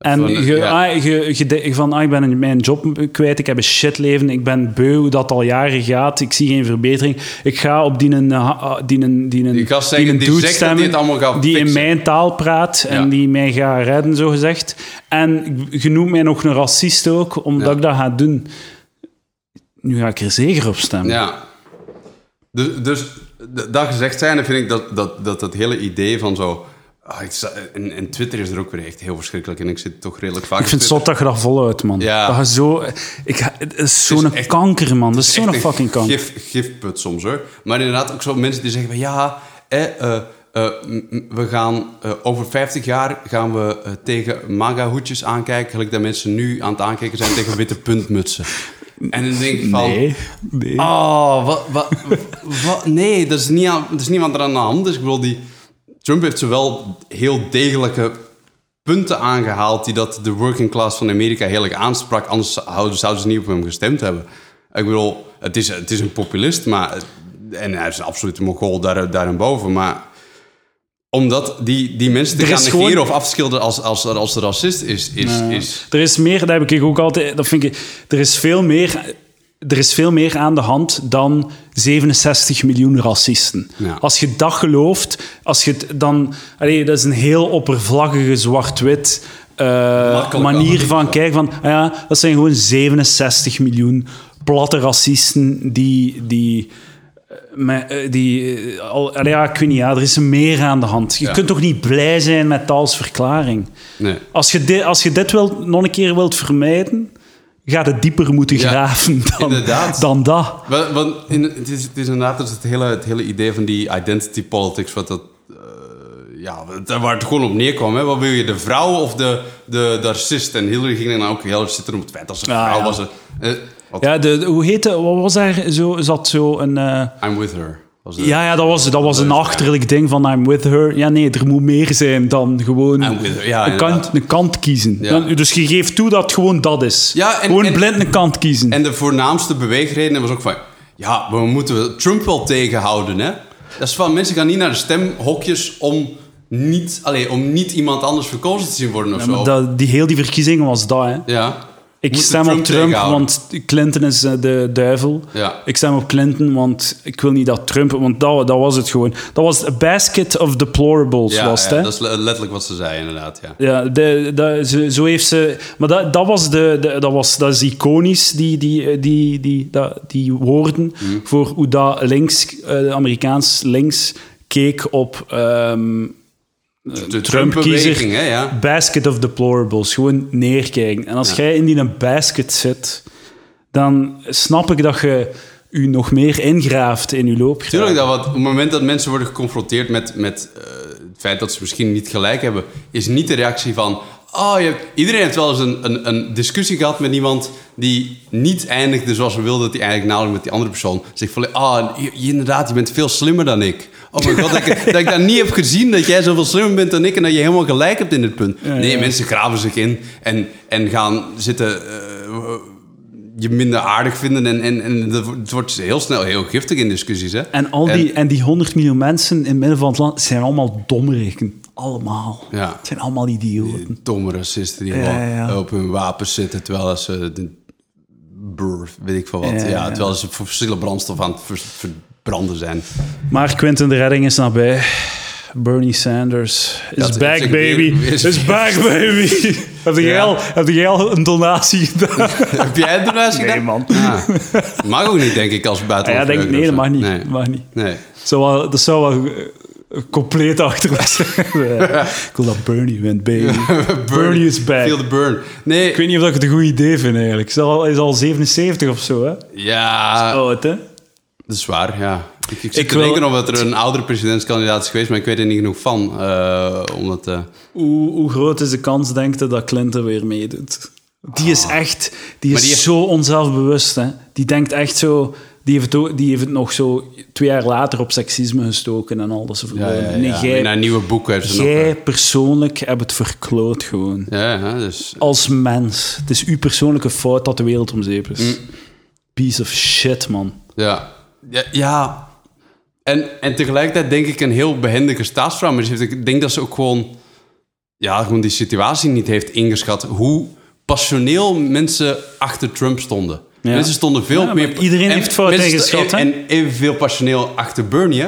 Speaker 2: En
Speaker 1: Van,
Speaker 2: je,
Speaker 1: ja.
Speaker 2: ah, je, van, ah, ik ben mijn job kwijt, ik heb een shitleven, ik ben beu dat al jaren gaat, ik zie geen verbetering. Ik ga op die een, ah, die een, die een,
Speaker 1: Die zeggen,
Speaker 2: een
Speaker 1: die
Speaker 2: stemmen
Speaker 1: het allemaal gaat
Speaker 2: die in mijn taal praat en
Speaker 1: Ja.
Speaker 2: die mij gaat redden, zo gezegd. En je noemt mij nog een racist ook, omdat
Speaker 1: Ja.
Speaker 2: ik dat ga doen. Nu ga ik er zeker op stemmen.
Speaker 1: Ja. Dus, dus dat gezegd zijn, vind ik dat dat, dat, dat hele idee van zo... ah, ik en, en Twitter is er ook weer echt heel verschrikkelijk. En ik zit toch redelijk vaak
Speaker 2: Ik vind zot dat je dat voluit, man.
Speaker 1: Ja.
Speaker 2: Dat zo... Ik, het is zo'n kanker, man. Dat is zo'n fucking kanker.
Speaker 1: Gif, gifput soms, hoor. Maar inderdaad ook zo mensen die zeggen van... Ja, eh, eh, we gaan eh, over 50 jaar gaan we eh, tegen MAGA-hoedjes aankijken. Gelijk dat mensen nu aan het aankijken zijn tegen witte puntmutsen. En dan denk ik van...
Speaker 2: Nee, nee.
Speaker 1: Oh, wat, wat, wat, nee, dat is, niet aan, dat is niemand er aan de hand. Dus ik bedoel, die, Trump heeft zowel heel degelijke punten aangehaald die dat de working class van Amerika heel erg aansprak. Anders zouden ze niet op hem gestemd hebben. Ik bedoel, het is, het is een populist, maar, en hij is een absolute mogol daar, daarboven. Maar omdat die, die mensen te
Speaker 2: Er
Speaker 1: gaan negeren
Speaker 2: gewoon-
Speaker 1: of afschilderen als, als, als de racist is... is, is
Speaker 2: Er is meer, dat heb ik ook altijd. Dat vind ik, er is veel meer. Er is veel meer aan de hand dan 67 miljoen racisten.
Speaker 1: Ja.
Speaker 2: Als je dat gelooft, als je dan. Allee, dat is een heel oppervlakkige zwart-wit eh, manier van kijken. Van, ah ja, dat zijn gewoon 67 miljoen platte racisten die. die eh, met, eh, die al, allee, ja, ik weet niet, ja, er is meer aan de hand. Je
Speaker 1: Ja.
Speaker 2: kunt toch niet blij zijn met dat als verklaring?
Speaker 1: nee.
Speaker 2: Als je dit, als je dit wil, nog een keer wilt vermijden, ga je dieper moeten
Speaker 1: Ja,
Speaker 2: graven dan, dan dat.
Speaker 1: Want, want in, het, is, het is inderdaad dus het, hele, het hele idee van die identity politics, wat dat, eh, ja, waar het gewoon op neerkwam. Hè? Wat wil je, de vrouw of de, de, de racist? En Hillary ging dan ook heel erg zitten op het feit dat ze een
Speaker 2: Ah,
Speaker 1: vrouw
Speaker 2: ja.
Speaker 1: was. Eh, wat,
Speaker 2: Ja, de, de- hoe heette, wat was daar zo, zat zo een... eh,
Speaker 1: I'm with her.
Speaker 2: Ja, ja, dat was, dat was een achterlijk ding van I'm with her. Ja, nee, er moet meer zijn dan gewoon
Speaker 1: her, ja,
Speaker 2: een, kant, een kant kiezen.
Speaker 1: Ja.
Speaker 2: Dan- dus je geeft toe dat het gewoon dat is.
Speaker 1: Ja, en-
Speaker 2: gewoon
Speaker 1: en-
Speaker 2: blind een kant kiezen.
Speaker 1: En de voornaamste beweegreden was ook van... Ja, we moeten Trump wel tegenhouden, hè? Dat is van, mensen gaan niet naar de stemhokjes om niet, allee, om niet iemand anders verkozen te zien worden of
Speaker 2: Ja,
Speaker 1: zo.
Speaker 2: dat, die, heel die verkiezing was dat, hè.
Speaker 1: Ja.
Speaker 2: Ik stem op Trump, want Clinton is eh, de duivel.
Speaker 1: Ja.
Speaker 2: Ik stem op Clinton, want ik wil niet dat Trump... Want dat, dat was het gewoon. Dat was a basket of deplorables,
Speaker 1: Ja,
Speaker 2: was het,
Speaker 1: ja,
Speaker 2: hè?
Speaker 1: dat is le- letterlijk wat ze zei, inderdaad, ja.
Speaker 2: Ja, de, de, zo, zo heeft ze... Maar dat, dat, was de, de, dat, was, dat is iconisch, die, die, eh, die, die, dat, die woorden,
Speaker 1: Hmm.
Speaker 2: voor hoe dat links, eh, Amerikaans links, keek op ehm
Speaker 1: De
Speaker 2: Trump-kiezer.
Speaker 1: Ja.
Speaker 2: basket of deplorables. Gewoon neerkijken. En als jij in die een basket zit, dan snap ik dat je u nog meer ingraaft in uw loopgraaf.
Speaker 1: Tuurlijk, dat wat, op het moment dat mensen worden geconfronteerd met, met eh, het feit dat ze misschien niet gelijk hebben, is niet de reactie van. Oh, je hebt- iedereen heeft wel eens een, een, een discussie gehad met iemand die niet eindigde zoals we wilden dat hij eigenlijk namelijk met die andere persoon. Zegt van, ah, je- inderdaad, je bent veel slimmer dan ik. Oh mijn god, dat ik, dat ik dat niet heb gezien, dat jij zoveel slimmer bent dan ik en dat je helemaal gelijk hebt in dit punt. nee,
Speaker 2: ja.
Speaker 1: mensen graven zich in en, en gaan zitten eh, je minder aardig vinden en, en, en het wordt heel snel heel giftig in discussies. Hè?
Speaker 2: En, al die, en, die 100 miljoen mensen in het midden van het land zijn allemaal domreken. Allemaal.
Speaker 1: Ja.
Speaker 2: Het zijn allemaal idioten.
Speaker 1: domme racisten die
Speaker 2: Ja,
Speaker 1: op hun wapens zitten terwijl ze de brr, weet ik veel wat.
Speaker 2: Ja,
Speaker 1: terwijl ze fossiele brandstof aan het ver- branden zijn.
Speaker 2: Maar Quentin de Redding is nabij. Bernie Sanders is
Speaker 1: Dat-
Speaker 2: back,
Speaker 1: is-
Speaker 2: baby.
Speaker 1: is-
Speaker 2: Is back, baby. heb, jij
Speaker 1: Ja.
Speaker 2: al, heb jij al een donatie gedaan?
Speaker 1: Heb jij het donatie
Speaker 2: Nee,
Speaker 1: gedaan?
Speaker 2: man.
Speaker 1: Ah. Mag ook niet, denk ik, als
Speaker 2: Ah,
Speaker 1: buitenland.
Speaker 2: ja, denk, nee, dat mag niet.
Speaker 1: Nee.
Speaker 2: Mag niet.
Speaker 1: nee.
Speaker 2: Zou wel, dat zou wel eh, compleet achter. Ik wil dat Bernie wint, baby. Bernie is back.
Speaker 1: Feel the burn. Nee,
Speaker 2: Ik weet niet of ik het een goed idee vind, eigenlijk. Hij is al, hij is al 77 of zo, hè?
Speaker 1: ja,
Speaker 2: Oud, hè?
Speaker 1: Dat is waar, ja. Ik, ik zit
Speaker 2: Ik
Speaker 1: te
Speaker 2: wil-
Speaker 1: denken of dat er een oudere presidentskandidaat is geweest, maar ik weet er niet genoeg van. eh omdat, eh,
Speaker 2: Hoe, hoe groot is de kans, denk je, dat Clinton weer meedoet? Die is echt... Die is
Speaker 1: Maar die heeft-
Speaker 2: zo onzelfbewust, hè? Die denkt echt zo... Die heeft, het ook, die heeft het nog zo twee jaar later op seksisme gestoken en al dat soort
Speaker 1: ja, ja, ja.
Speaker 2: Nee,
Speaker 1: In
Speaker 2: jij,
Speaker 1: een nieuwe boek heeft ze nog...
Speaker 2: jij
Speaker 1: eh,
Speaker 2: persoonlijk hebt het verkloot gewoon.
Speaker 1: ja, ja, dus...
Speaker 2: Als mens. Het is uw persoonlijke fout dat de wereld om zeep is.
Speaker 1: Mm.
Speaker 2: Piece of shit, man.
Speaker 1: Ja, ja, ja. En, en tegelijkertijd denk ik een heel behendige staatsvrouw. Maar ik denk dat ze ook gewoon, ja, gewoon die situatie niet heeft ingeschat. Hoe passioneel mensen achter Trump stonden.
Speaker 2: Ja.
Speaker 1: Mensen stonden veel
Speaker 2: Ja,
Speaker 1: meer...
Speaker 2: iedereen
Speaker 1: en
Speaker 2: heeft fout
Speaker 1: mensen
Speaker 2: ingeschat?
Speaker 1: En evenveel passioneel achter Bernie.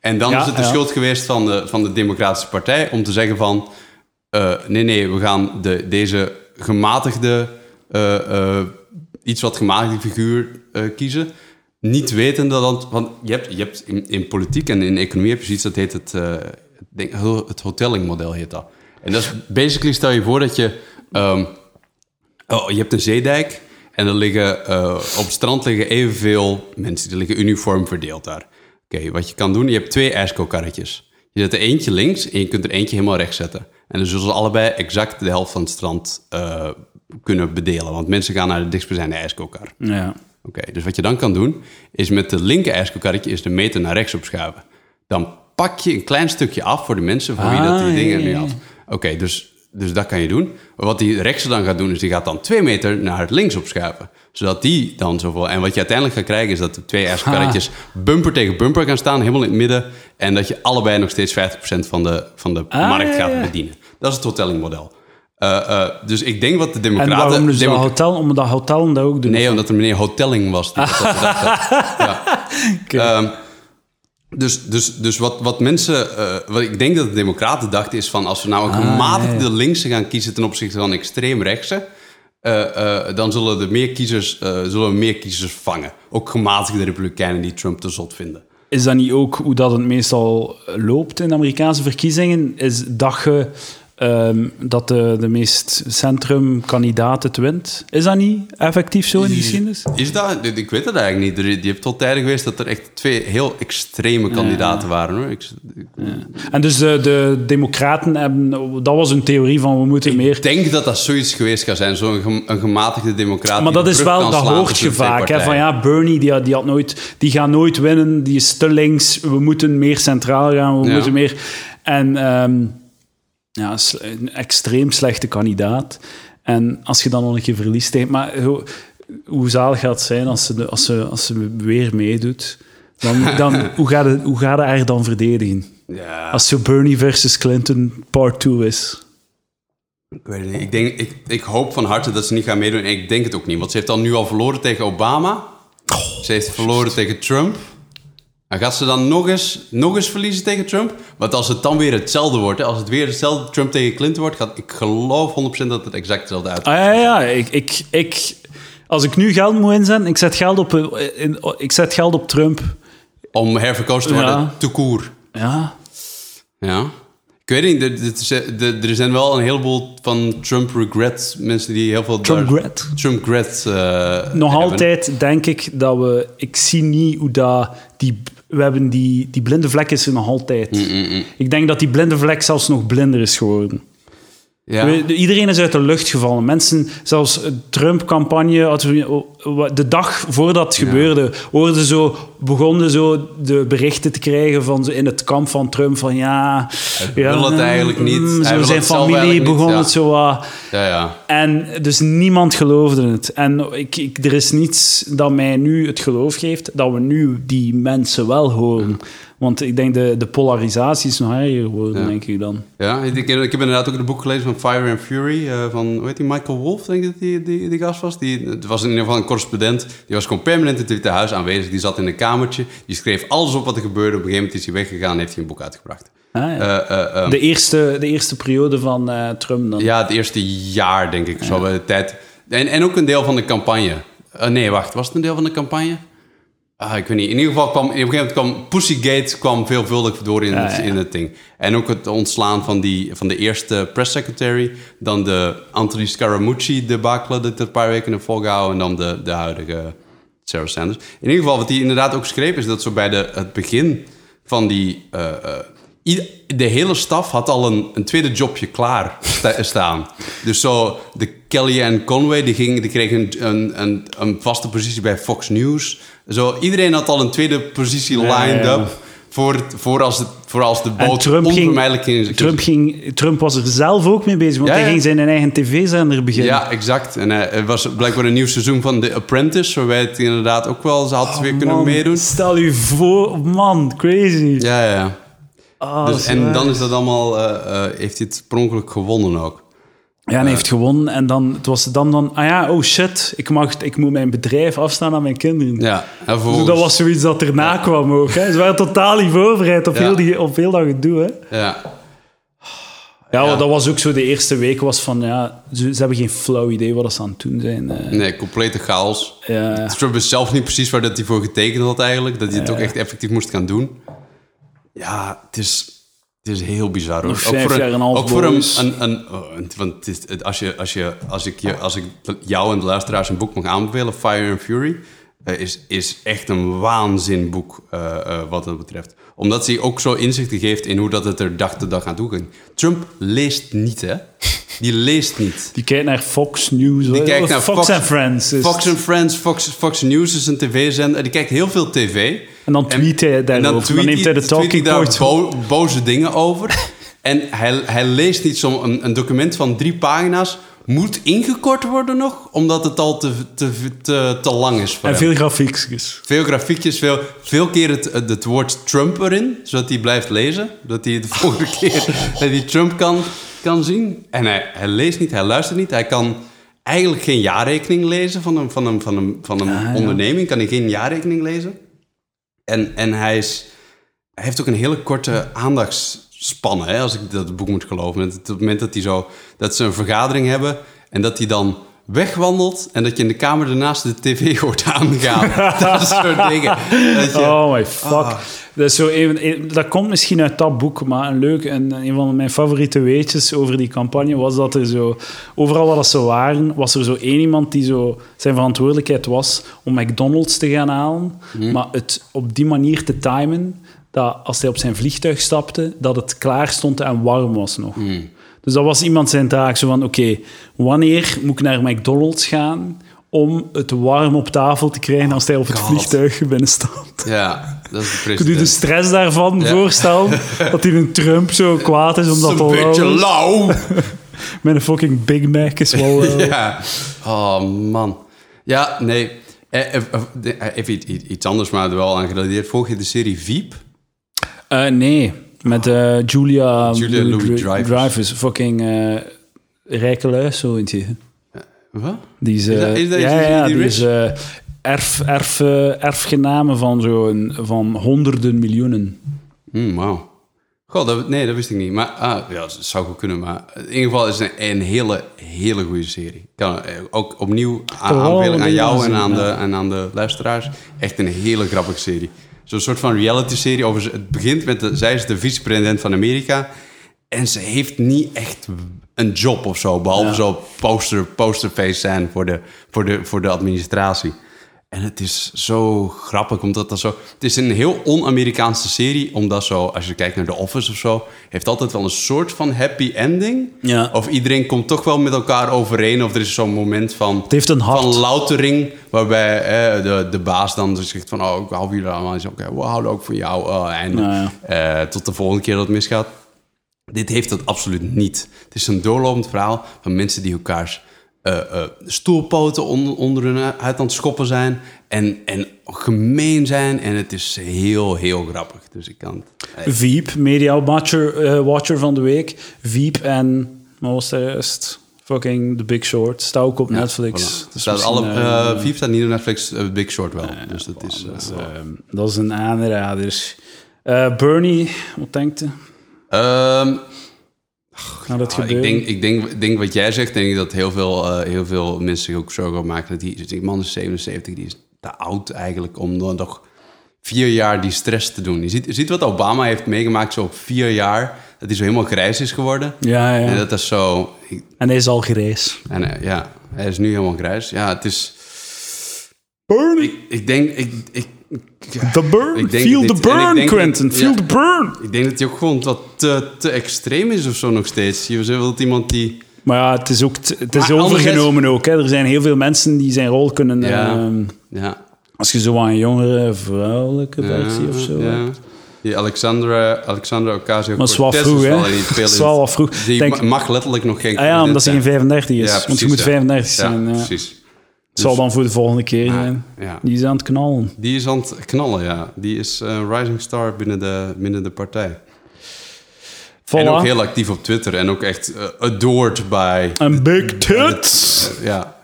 Speaker 1: En dan
Speaker 2: Ja,
Speaker 1: is het de schuld geweest van de, van de Democratische Partij om te zeggen van... eh, nee, nee, we gaan de, deze gematigde, eh, eh, iets wat gematigde figuur kiezen. Niet weten dat... Want je hebt, je hebt in, in politiek en in economie heb je iets dat heet het, denk, het hotelling-model heet dat. En dat is basically, stel je voor dat je... ehm, oh, je hebt een zeedijk en er liggen, eh, op het strand liggen evenveel mensen. Die liggen uniform verdeeld daar. Oké, wat je kan doen, je hebt twee ijskokarretjes. Je zet er eentje links en je kunt er eentje helemaal rechts zetten. En dan zullen ze allebei exact de helft van het strand eh, kunnen bedelen. Want mensen gaan naar de dichtstbijzijnde ijskokar.
Speaker 2: Ja.
Speaker 1: Oké, dus wat je dan kan doen, is met de linker ijskokarretje is de meter naar rechts opschuiven. Dan pak je een klein stukje af voor de mensen voor wie dat
Speaker 2: Ah,
Speaker 1: die
Speaker 2: ja,
Speaker 1: dingen nu had. Oké, dus, dus dat kan je doen. Maar wat die rechtse dan gaat doen, is die gaat dan twee meter naar het links opschuiven. Zodat die dan zoveel... En wat je uiteindelijk gaat krijgen, is dat de twee ijskokarretjes bumper tegen bumper gaan staan, helemaal in het midden. En dat je allebei nog steeds 50% van de, van de
Speaker 2: Ah,
Speaker 1: markt gaat
Speaker 2: ja.
Speaker 1: bedienen. Dat is het hotellingmodel. Eh, eh, dus ik denk wat de
Speaker 2: En
Speaker 1: democraten...
Speaker 2: waarom dus
Speaker 1: Democ-
Speaker 2: hotel, om dat hotel dat ook doen?
Speaker 1: Nee, omdat er meneer Hotelling was. Die dat ja. Ehm, dus dus, dus wat, wat mensen... eh, wat ik denk dat de democraten dachten is van... als we nou een gematigde linkse gaan kiezen... ten opzichte van extreem rechtse... eh, dan zullen, er meer kiezers, zullen we meer kiezers vangen. Ook gematigde republikeinen die Trump te zot vinden.
Speaker 2: Is dat niet ook hoe dat het meestal loopt in de Amerikaanse verkiezingen? Is dat je ehm, dat de, de meest centrumkandidaat het wint? Is dat niet effectief zo in die geschiedenis?
Speaker 1: Is dat? Ik weet het eigenlijk niet. Je hebt tot tijden geweest dat er echt twee heel extreme kandidaten waren. Hoor. Ik, ik
Speaker 2: En dus de, de democraten hebben... Dat was een theorie van we moeten meer...
Speaker 1: denk dat dat zoiets geweest gaat zijn. Zo'n een gematigde democraat.
Speaker 2: Maar dat is wel,
Speaker 1: kan
Speaker 2: dat hoort je vaak. Hè, van ja, Bernie die, had- die, had nooit, die gaat nooit winnen, die is te links, we moeten meer centraal gaan, we
Speaker 1: Ja.
Speaker 2: moeten meer... En ehm, ja, een extreem slechte kandidaat. En als je dan nog een keer verliest... tegen- Maar hoe, hoe zalig gaat het zijn als ze, de- als ze, als ze weer meedoet? Dan, dan, hoe, gaat het, hoe gaat het haar dan verdedigen?
Speaker 1: Ja,
Speaker 2: Als zo Bernie versus Clinton part 2 is.
Speaker 1: ik weet het niet. Ik, denk, ik, ik hoop van harte dat ze niet gaan meedoen. En ik denk het ook niet. Want ze heeft dan nu al verloren tegen Obama. ze heeft verloren tegen Trump. En gaat ze dan nog eens, nog eens verliezen tegen Trump? Want als het dan weer hetzelfde wordt, hè, als het weer hetzelfde Trump tegen Clinton wordt, gaat, ik geloof 100% dat het exact hetzelfde uit.
Speaker 2: Ah ja, ja. Ik, ik, ik, als ik nu geld moet inzetten, ik zet geld op, eh, in, ik zet geld op Trump.
Speaker 1: Om herverkozen te worden,
Speaker 2: Ja.
Speaker 1: te koer.
Speaker 2: Ja.
Speaker 1: Ja. Ik weet niet, er- zijn wel een heleboel van Trump regret mensen die heel veel...
Speaker 2: Trump
Speaker 1: daar-
Speaker 2: gret.
Speaker 1: Trump regret eh,
Speaker 2: Nog
Speaker 1: hebben.
Speaker 2: altijd denk ik dat we... Ik zie niet hoe dat... Die, we hebben die, die blinde vlek is er nog altijd.
Speaker 1: Mm,
Speaker 2: Ik denk dat die blinde vlek zelfs nog blinder is geworden.
Speaker 1: Ja.
Speaker 2: Iedereen is uit de lucht gevallen. Mensen, zelfs Trump-campagne, de dag voordat het gebeurde, hoorden zo, begonnen zo de berichten te krijgen van in het kamp van Trump van ja... ja
Speaker 1: wil het eigenlijk niet.
Speaker 2: mm, Zo zijn familie
Speaker 1: niet,
Speaker 2: begon
Speaker 1: ja.
Speaker 2: het zo wat...
Speaker 1: Ja, ja.
Speaker 2: En dus niemand geloofde het. En ik, ik, er is niets dat mij nu het geloof geeft dat we nu die mensen wel horen. Want ik denk de, de polarisatie is nog erger geworden,
Speaker 1: Ja.
Speaker 2: denk ik dan.
Speaker 1: Ja, ik, ik heb inderdaad ook het boek gelezen van Fire and Fury. eh, van, hoe heet die, Michael Wolff, denk ik dat die, die, die gast was. Die, het was in ieder geval een correspondent. Die was gewoon permanent in het Witte Huis aanwezig. Die zat in de kamertje. Die schreef alles op wat er gebeurde. Op een gegeven moment is hij weggegaan en heeft hij een boek uitgebracht.
Speaker 2: Ah, ja.
Speaker 1: Eh, eh,
Speaker 2: de, eerste, de eerste periode van Trump dan.
Speaker 1: ja, het eerste jaar, denk ik. Zo bij de tijd. En, en ook een deel van de campagne. Nee, wacht. Was het een deel van de campagne? Ah, ik weet niet. In ieder geval kwam... Op een gegeven moment kwam... Pussygate kwam veelvuldig door in, het,
Speaker 2: ja.
Speaker 1: in het ding. En ook het ontslaan van, die, van de eerste press secretary. Dan de Anthony Scaramucci debacle dat een paar weken heeft volgehouden. En dan de, de huidige Sarah Sanders. In ieder geval, wat hij inderdaad ook schreef... is dat zo bij de, het begin van die... eh, eh, de hele staf had al een, een tweede jobje klaar sta- staan. Dus zo, de Kelly en Conway, die, ging, die kregen een, een, een, vaste positie bij Fox News. Zo, iedereen had al een tweede positie lined
Speaker 2: ja.
Speaker 1: up... Voor, het- voor, als, het, voor als de
Speaker 2: En
Speaker 1: boot
Speaker 2: Trump,
Speaker 1: onvermijdelijk
Speaker 2: ging,
Speaker 1: ging...
Speaker 2: Trump, ging, Trump was er zelf ook mee bezig, want
Speaker 1: Ja,
Speaker 2: hij ging zijn eigen tv-zender beginnen.
Speaker 1: Ja, exact. En eh, er was blijkbaar een nieuw seizoen van The Apprentice... waarbij het inderdaad ook wel... ze had weer kunnen
Speaker 2: Oh, Man,
Speaker 1: meedoen.
Speaker 2: Stel je voor, man, crazy.
Speaker 1: Ja, ja, ja.
Speaker 2: Dat
Speaker 1: Dus, en dan is dat allemaal... eh, eh, heeft hij het per ongeluk gewonnen ook.
Speaker 2: Ja, en hij heeft gewonnen. En dan, het was dan dan, ah ja, oh shit, ik, mag, ik moet mijn bedrijf afstaan aan mijn kinderen.
Speaker 1: Ja, en
Speaker 2: Dus dat was zoiets dat erna kwam ook. Hè. Ze waren totaal niet voorbereid op,
Speaker 1: Ja.
Speaker 2: heel, die, op heel dat gedoe. Hè.
Speaker 1: Ja,
Speaker 2: Ja,
Speaker 1: Ja.
Speaker 2: dat was ook zo de eerste week was van, ja, ze, ze hebben geen flauw idee wat ze aan het doen zijn. eh.
Speaker 1: nee, complete chaos.
Speaker 2: ja.
Speaker 1: Trump zelf niet precies waar dat hij voor getekend had eigenlijk. Dat hij het ook echt effectief moest gaan doen. Ja, het is, het is heel bizar hoor.
Speaker 2: Nog jaar en een half
Speaker 1: ook voor een, een, een, oh, want het is, het- als, je, als, je, als, ik je, als ik jou en de luisteraars een boek mag aanbevelen, Fire and Fury, eh, is, is echt een waanzinboek eh, eh, wat dat betreft. Omdat hij ook zo inzichten geeft in hoe dat het er dag te dag aan toe ging. Trump leest niet, hè? Die leest niet.
Speaker 2: Die kijkt naar Fox News.
Speaker 1: Die kijkt naar
Speaker 2: Fox, and Friends.
Speaker 1: Fox and Friends, Fox, Fox News is een tv-zender. Die kijkt heel veel tv.
Speaker 2: En dan tweet hij
Speaker 1: En
Speaker 2: daarover. Dan,
Speaker 1: tweet
Speaker 2: neemt hij de talking
Speaker 1: daar
Speaker 2: points.
Speaker 1: bo- boze dingen over. en hij, hij leest niet zo'n een, een document van drie pagina's. Moet ingekort worden nog, omdat het al te, te, te, te lang is voor
Speaker 2: En
Speaker 1: hem.
Speaker 2: veel grafiekjes.
Speaker 1: Veel grafiekjes, veel, veel keer het, het woord Trump erin, zodat hij blijft lezen. Dat hij de volgende keer dat hij Trump kan, kan zien. En hij, hij leest niet, hij luistert niet. Hij kan eigenlijk geen jaarrekening lezen van een, van een, van een, van een
Speaker 2: Ah, ja.
Speaker 1: onderneming. Kan hij geen jaarrekening lezen. En, en hij, is, hij heeft ook een hele korte aandachtsspanne, hè, als ik dat boek moet geloven. Het, het moment dat, hij zo, dat ze een vergadering hebben en dat hij dan wegwandelt en dat je in de kamer ernaast de tv hoort aangaan. dat soort dingen. Dat je,
Speaker 2: Oh my fuck.
Speaker 1: Ah.
Speaker 2: Dat, is zo even, een- dat komt misschien uit dat boek, maar een leuk en een van mijn favoriete weetjes over die campagne was dat er zo, overal waar dat ze waren, was er zo één iemand die zo zijn verantwoordelijkheid was om McDonald's te gaan halen,
Speaker 1: Mhm.
Speaker 2: maar het op die manier te timen dat als hij op zijn vliegtuig stapte, dat het klaar stond en warm was nog.
Speaker 1: Mhm.
Speaker 2: Dus dat was iemand zijn taak, zo van oké, wanneer moet ik naar McDonald's gaan om het warm op tafel te krijgen als hij op het
Speaker 1: God.
Speaker 2: vliegtuig binnenstapt?
Speaker 1: ja, dat is de
Speaker 2: Kun je de stress daarvan
Speaker 1: Ja.
Speaker 2: voorstellen? Dat hij een Trump zo kwaad is
Speaker 1: Dat
Speaker 2: omdat het
Speaker 1: een beetje
Speaker 2: lauw. Met een fucking Big Mac is wel... eh,
Speaker 1: ja. Oh, man. Ja, nee. Eh, eh, Even iets anders, maar er wel aan gerelateerd. Volg je de serie Veep?
Speaker 2: Eh, nee, met eh, Julia,
Speaker 1: Julia.
Speaker 2: Dreyfus. Fucking eh rijke luis, zo eentje.
Speaker 1: Wat?
Speaker 2: Die is,
Speaker 1: Is dat- is dat
Speaker 2: ja,
Speaker 1: die-
Speaker 2: ja,
Speaker 1: die
Speaker 2: die
Speaker 1: rich?
Speaker 2: is erf, erf, erfgename van, zo'n van honderden miljoenen.
Speaker 1: Hmm, Wauw. God, dat, nee, dat wist ik niet. Maar ah, ja, dat zou goed kunnen. Maar in ieder geval is het een, een hele, hele goede serie. Kan, ook opnieuw aan, aanbevelen aan jou en aan, de, en aan de luisteraars. Echt een hele grappige serie. Zo'n soort van reality-serie. Over, ze- het begint met, de, zij is de vicepresident van Amerika. En ze heeft niet echt een job of zo. Behalve
Speaker 2: Ja.
Speaker 1: zo poster, posterface zijn voor de, voor, de, voor de administratie. En het is zo grappig, omdat dat zo... Het is een heel on-Amerikaanse serie, omdat zo... Als je kijkt naar The Office of zo... heeft altijd wel een soort van happy ending.
Speaker 2: Ja.
Speaker 1: Of iedereen komt toch wel met elkaar overeen. Of er is zo'n moment van...
Speaker 2: Het heeft een hart.
Speaker 1: Van loutering, waarbij eh, de, de baas dan dus zegt van... Oh, ik hou jullie allemaal. En Oké, we houden ook van jou. Oh, en
Speaker 2: Ja,
Speaker 1: eh, tot de volgende keer dat het misgaat. Dit heeft dat absoluut niet. Het is een doorlopend verhaal van mensen die elkaars eh, eh, stoelpoten onder, onder hun uit aan het schoppen zijn. En, en gemeen zijn. En het is heel, heel grappig. Dus ik kan het... eh,
Speaker 2: Veep, Media Watcher, Watcher van de week. Veep en... Wat was de rest? Fucking The Big Short. Staat ook op
Speaker 1: Ja,
Speaker 2: Netflix.
Speaker 1: voilà. Staat alle,
Speaker 2: eh,
Speaker 1: Vief staat niet op Netflix, Big Short wel. dus dat is...
Speaker 2: dat, is dat is een aanrader. Bernie, wat denkt u?
Speaker 1: ehm,
Speaker 2: Gaat dat
Speaker 1: ik, denk, ik denk, ik denk wat jij zegt, denk ik dat heel veel, eh, heel veel mensen zich ook zorgen maken. Dat die, die man is 77, die is te oud eigenlijk om dan nog vier jaar die stress te doen. Je ziet, je ziet wat Obama heeft meegemaakt zo op vier jaar. Dat hij zo helemaal grijs is geworden.
Speaker 2: Ja, ja.
Speaker 1: En dat is zo... ik-
Speaker 2: En hij is al gereis.
Speaker 1: en, eh, ja, hij is nu helemaal grijs. Ja, het is... Ik, ik denk... Ik, ik,
Speaker 2: The burn. Feel the burn, Quentin. Feel the burn.
Speaker 1: ik denk dat hij ook gewoon wat te, te extreem is of zo nog steeds. Je wilt iemand die...
Speaker 2: Maar ja, het is ook het is
Speaker 1: Maar
Speaker 2: overgenomen ook. Hè. Er zijn heel veel mensen die zijn rol kunnen...
Speaker 1: Ja.
Speaker 2: ehm,
Speaker 1: Ja,
Speaker 2: als je zo aan een jongere vrouwelijke versie
Speaker 1: Ja,
Speaker 2: of zo
Speaker 1: Ja. Die Alexandra, Alexandra
Speaker 2: Maar het is vroeg, hè? Het is wel wat vroeg.
Speaker 1: Die
Speaker 2: Denk-
Speaker 1: ma- mag letterlijk nog geen
Speaker 2: Ah ja, omdat ze geen
Speaker 1: president
Speaker 2: 35 is. Want je moet
Speaker 1: ja.
Speaker 2: 35
Speaker 1: Ja,
Speaker 2: zijn. Ja.
Speaker 1: precies.
Speaker 2: Het zal dan voor de volgende keer zijn.
Speaker 1: Ja.
Speaker 2: Die is aan het knallen.
Speaker 1: Die is aan het knallen, ja. Die is een rising star binnen de, binnen de partij. En ook heel actief op Twitter. En ook echt eh, adored by...
Speaker 2: Een big tits.
Speaker 1: Ja.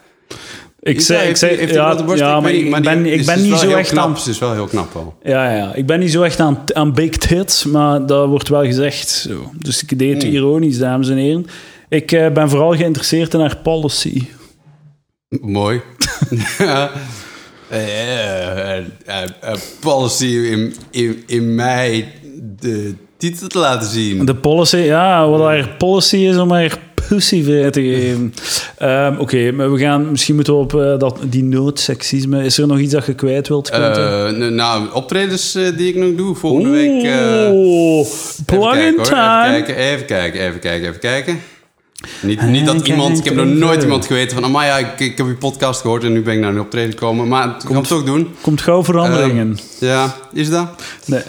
Speaker 2: Ik zei,
Speaker 1: hij-
Speaker 2: ik zei,
Speaker 1: heeft
Speaker 2: ja, ja, maar ik ben,
Speaker 1: die
Speaker 2: ik ben
Speaker 1: dus
Speaker 2: niet zo echt
Speaker 1: knap.
Speaker 2: aan...
Speaker 1: Is wel heel knap wel.
Speaker 2: Ja, ja, ik ben niet zo echt aan, aan big tits, maar dat wordt wel gezegd. Zo. Dus ik deed het
Speaker 1: Hmm.
Speaker 2: ironisch, dames en heren. Ik eh, ben vooral geïnteresseerd in haar policy.
Speaker 1: Mooi. ja. Policy in, in, in mij de titel te laten zien.
Speaker 2: De policy, ja, wat haar policy is om haar pussy vrij te geven. Ehm, Oké, maar we gaan, misschien moeten we op eh, dat, die noodseksisme. Is er nog iets dat je kwijt wilt?
Speaker 1: Eh, nou, optredens eh, die ik nog doe volgende week. eh, even
Speaker 2: plug
Speaker 1: kijken,
Speaker 2: in
Speaker 1: hoor.
Speaker 2: time.
Speaker 1: Even kijken, even kijken, even kijken, even kijken. Niet, niet dat iemand, ik heb nog nooit iemand geweten van, Amaya, ik, ik heb je podcast gehoord en nu ben ik naar een optreden gekomen. Maar ik ga het toch doen.
Speaker 2: Komt gauw veranderingen.
Speaker 1: Ja, is dat?
Speaker 2: nee.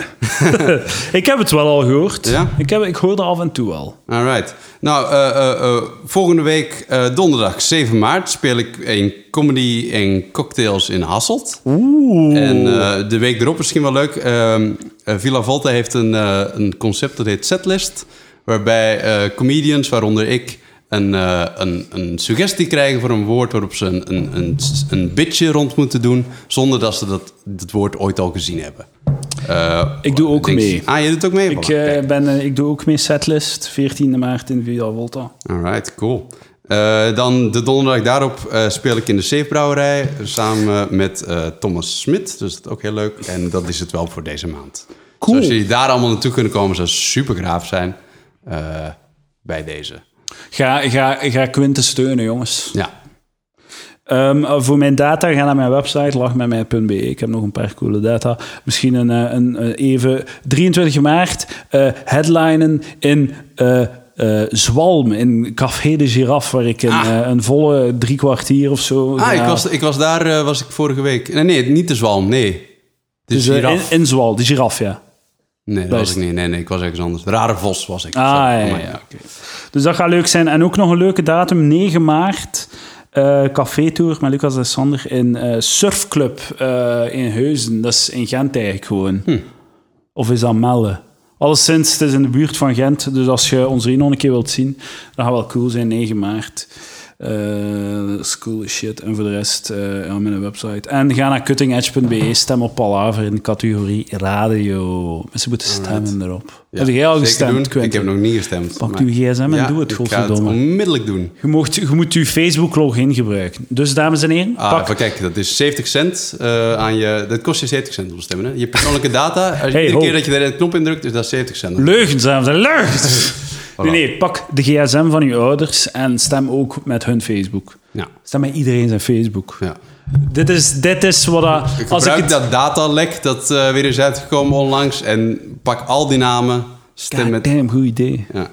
Speaker 2: ik heb het wel al gehoord.
Speaker 1: Ja?
Speaker 2: Ik, heb, ik hoorde af en toe al.
Speaker 1: Alright. Nou, eh, eh, eh, volgende week, eh, donderdag 7 maart, speel ik een comedy en cocktails in Hasselt.
Speaker 2: Oeh.
Speaker 1: En eh, de week erop misschien wel leuk. ehm, eh, Villa Volta heeft een, eh, een concept dat heet Setlist. Waarbij eh, comedians, waaronder ik, een, eh, een, een suggestie krijgen voor een woord waarop ze een, een, een, een bitje rond moeten doen. Zonder dat ze dat, dat woord ooit al gezien hebben. Eh,
Speaker 2: Ik doe ook mee.
Speaker 1: Ah, je doet ook mee?
Speaker 2: Ik, eh, ben, ik doe ook mee setlist, 14 maart in Villa Volta.
Speaker 1: Alright, cool. Dan de donderdag daarop speel ik in de Zeefbrouwerij samen met Thomas Smit. Dus dat is ook heel leuk. En dat is het wel voor deze maand.
Speaker 2: Cool.
Speaker 1: Dus als jullie daar allemaal naartoe kunnen komen, zou super graaf zijn bij deze.
Speaker 2: Ga, ga, ga Quinten steunen, jongens.
Speaker 1: Ja,
Speaker 2: Ehm, eh, voor mijn data, ga naar mijn website, lachmetmij.be. Ik heb nog een paar coole data. Misschien een, eh, een, eh, even... 23 maart, headlinen in Zwalm, in Café de Giraffe, waar ik een,
Speaker 1: Ah.
Speaker 2: een volle drie kwartier of zo...
Speaker 1: ah, ik was, ik was daar was ik vorige week. Nee, nee, niet de Zwalm, nee. De
Speaker 2: dus, in, in Zwal, de giraf, ja.
Speaker 1: Nee, dat was ik niet. Nee, nee, ik was ergens anders. Rare Vos was ik.
Speaker 2: Ah, ja, ja,
Speaker 1: maar
Speaker 2: ja. Dus dat gaat leuk zijn. En ook nog een leuke datum, 9 maart. eh café-tour met Lucas en Sander in eh, Surfclub eh, in Heuzen. Dat is in Gent eigenlijk gewoon.
Speaker 1: Hm.
Speaker 2: Of is dat Melle? Alleszins, het is in de buurt van Gent. Dus als je ons hier nog een keer wilt zien, dat gaat wel cool zijn, 9 maart. Cool as shit. En voor de rest, ja, mijn website. En ga naar cuttingedge.be, stem op Palaver in de categorie radio. Mensen moeten stemmen erop.
Speaker 1: Ja,
Speaker 2: heb jij al gestemd.
Speaker 1: Ik heb nog niet gestemd.
Speaker 2: Pak
Speaker 1: maar-
Speaker 2: uw gsm en
Speaker 1: Ja,
Speaker 2: doe het,
Speaker 1: Ik ga het
Speaker 2: godverdomme.
Speaker 1: onmiddellijk doen.
Speaker 2: Je, mocht, je moet Facebook-login gebruiken. Dus, dames en heren,
Speaker 1: Ah,
Speaker 2: pak...
Speaker 1: kijken, dat is 70 cent eh, aan je... Dat kost je 70 cent om te stemmen, hè? Je persoonlijke data, als je
Speaker 2: Hey,
Speaker 1: iedere
Speaker 2: ho.
Speaker 1: keer dat je daar een knop indrukt, is dat 70 cent.
Speaker 2: Leugens, dames en heren, leugens!
Speaker 1: Voilà.
Speaker 2: Nee, nee, pak de gsm van je ouders en stem ook met hun Facebook.
Speaker 1: Ja,
Speaker 2: Stem met iedereen zijn Facebook.
Speaker 1: ja.
Speaker 2: Dit is, dit is wat... dat-
Speaker 1: Ik
Speaker 2: als ik het...
Speaker 1: dat datalek dat eh, weer is uitgekomen onlangs en pak al die namen, stem met...
Speaker 2: Damn, goed idee.
Speaker 1: Ja.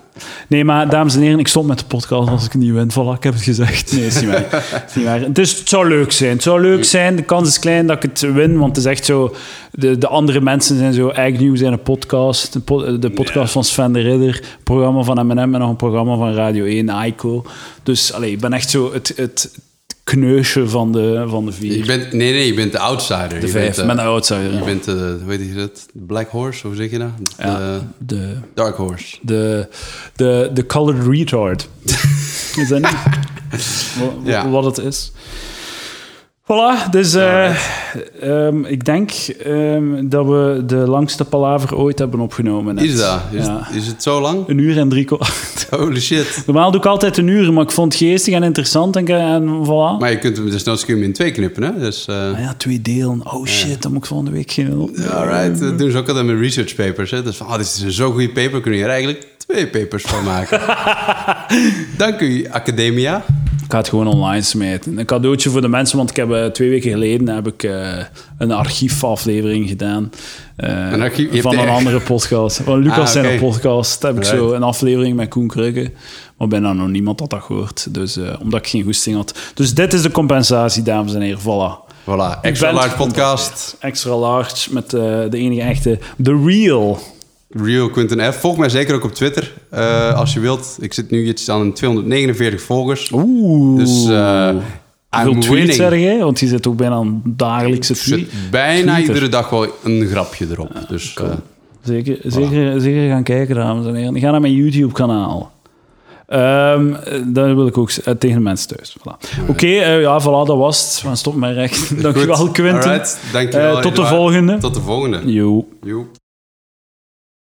Speaker 2: Nee, maar dames en heren, ik stop met de podcast als ik niet win. Voilà, ik heb het gezegd. Nee, is niet waar. is niet waar. Dus het zou leuk zijn. Het zou leuk zijn. De kans is klein dat ik het win, want het is echt zo... De, de andere mensen zijn zo... Agnew zijn een podcast. De, po- de podcast van Sven de Ridder. programma van M&M en nog een programma van Radio 1, Aiko. Dus allee, ik ben echt zo het, het kneusje van de, van de vier.
Speaker 1: Je bent, nee, nee, je bent de outsider.
Speaker 2: de
Speaker 1: je
Speaker 2: vijf,
Speaker 1: bent, eh,
Speaker 2: met een outsider.
Speaker 1: Je bent, eh, hoe weet je dat? Black Horse, hoe zeg je dat? De
Speaker 2: Ja, de,
Speaker 1: Dark Horse.
Speaker 2: de, de, de colored retard. is dat niet?
Speaker 1: Ja.
Speaker 2: wat het is. Voilà, dus eh, ehm, ik denk ehm, dat we de langste palaver ooit hebben opgenomen. net.
Speaker 1: Is dat? Is,
Speaker 2: Ja.
Speaker 1: is het zo lang?
Speaker 2: Een uur en drie kwart.
Speaker 1: Holy shit.
Speaker 2: Normaal doe ik altijd een uur, maar ik vond het geestig en interessant en, en voilà.
Speaker 1: Maar je kunt hem dus nog in twee knippen, hè? Dus, eh
Speaker 2: Ah ja, twee delen. Oh shit, dan moet ik volgende week geen...
Speaker 1: alright. Dat doen ze ook altijd met research papers, hè? Dus van, oh, dit is een zo goede paper, kunnen je er eigenlijk twee papers van maken. Dank u, Academia.
Speaker 2: Ik ga het gewoon online smijten. Een cadeautje voor de mensen, want ik heb eh, twee weken geleden heb ik eh, een archiefaflevering gedaan.
Speaker 1: Een archief- je hebt
Speaker 2: van een andere podcast. Van Lucas
Speaker 1: Ah,
Speaker 2: zijn
Speaker 1: oké.
Speaker 2: podcast heb ik zo een aflevering met Koen Krugge. Maar bijna nog niemand had dat gehoord. Dus, omdat ik geen goesting had. Dus dit is de compensatie, dames en heren. Voilà.
Speaker 1: Voilà, extra large podcast.
Speaker 2: Extra large met de enige echte The Real.
Speaker 1: Real Quinten F. Volg mij zeker ook op Twitter, eh, als je wilt. Ik zit nu iets aan 249 volgers.
Speaker 2: Oeh.
Speaker 1: Dus
Speaker 2: Hoeveel
Speaker 1: I'm
Speaker 2: tweets
Speaker 1: winning.
Speaker 2: zeg jij? Want je zit ook bijna een dagelijkse tweet.
Speaker 1: zit bijna iedere dag wel een grapje erop. dus eh,
Speaker 2: Zeker, zeker, zeker gaan kijken, dames en heren. Ga naar mijn YouTube-kanaal. Ehm daar wil ik ook tegen de mensen thuis. Voilà. Oké, ja, voilà, dat was het. Stoppen met recht. Dankjewel. Quinten.
Speaker 1: Alright, dankjewel.
Speaker 2: Tot de volgende.
Speaker 1: Tot de volgende. Joep.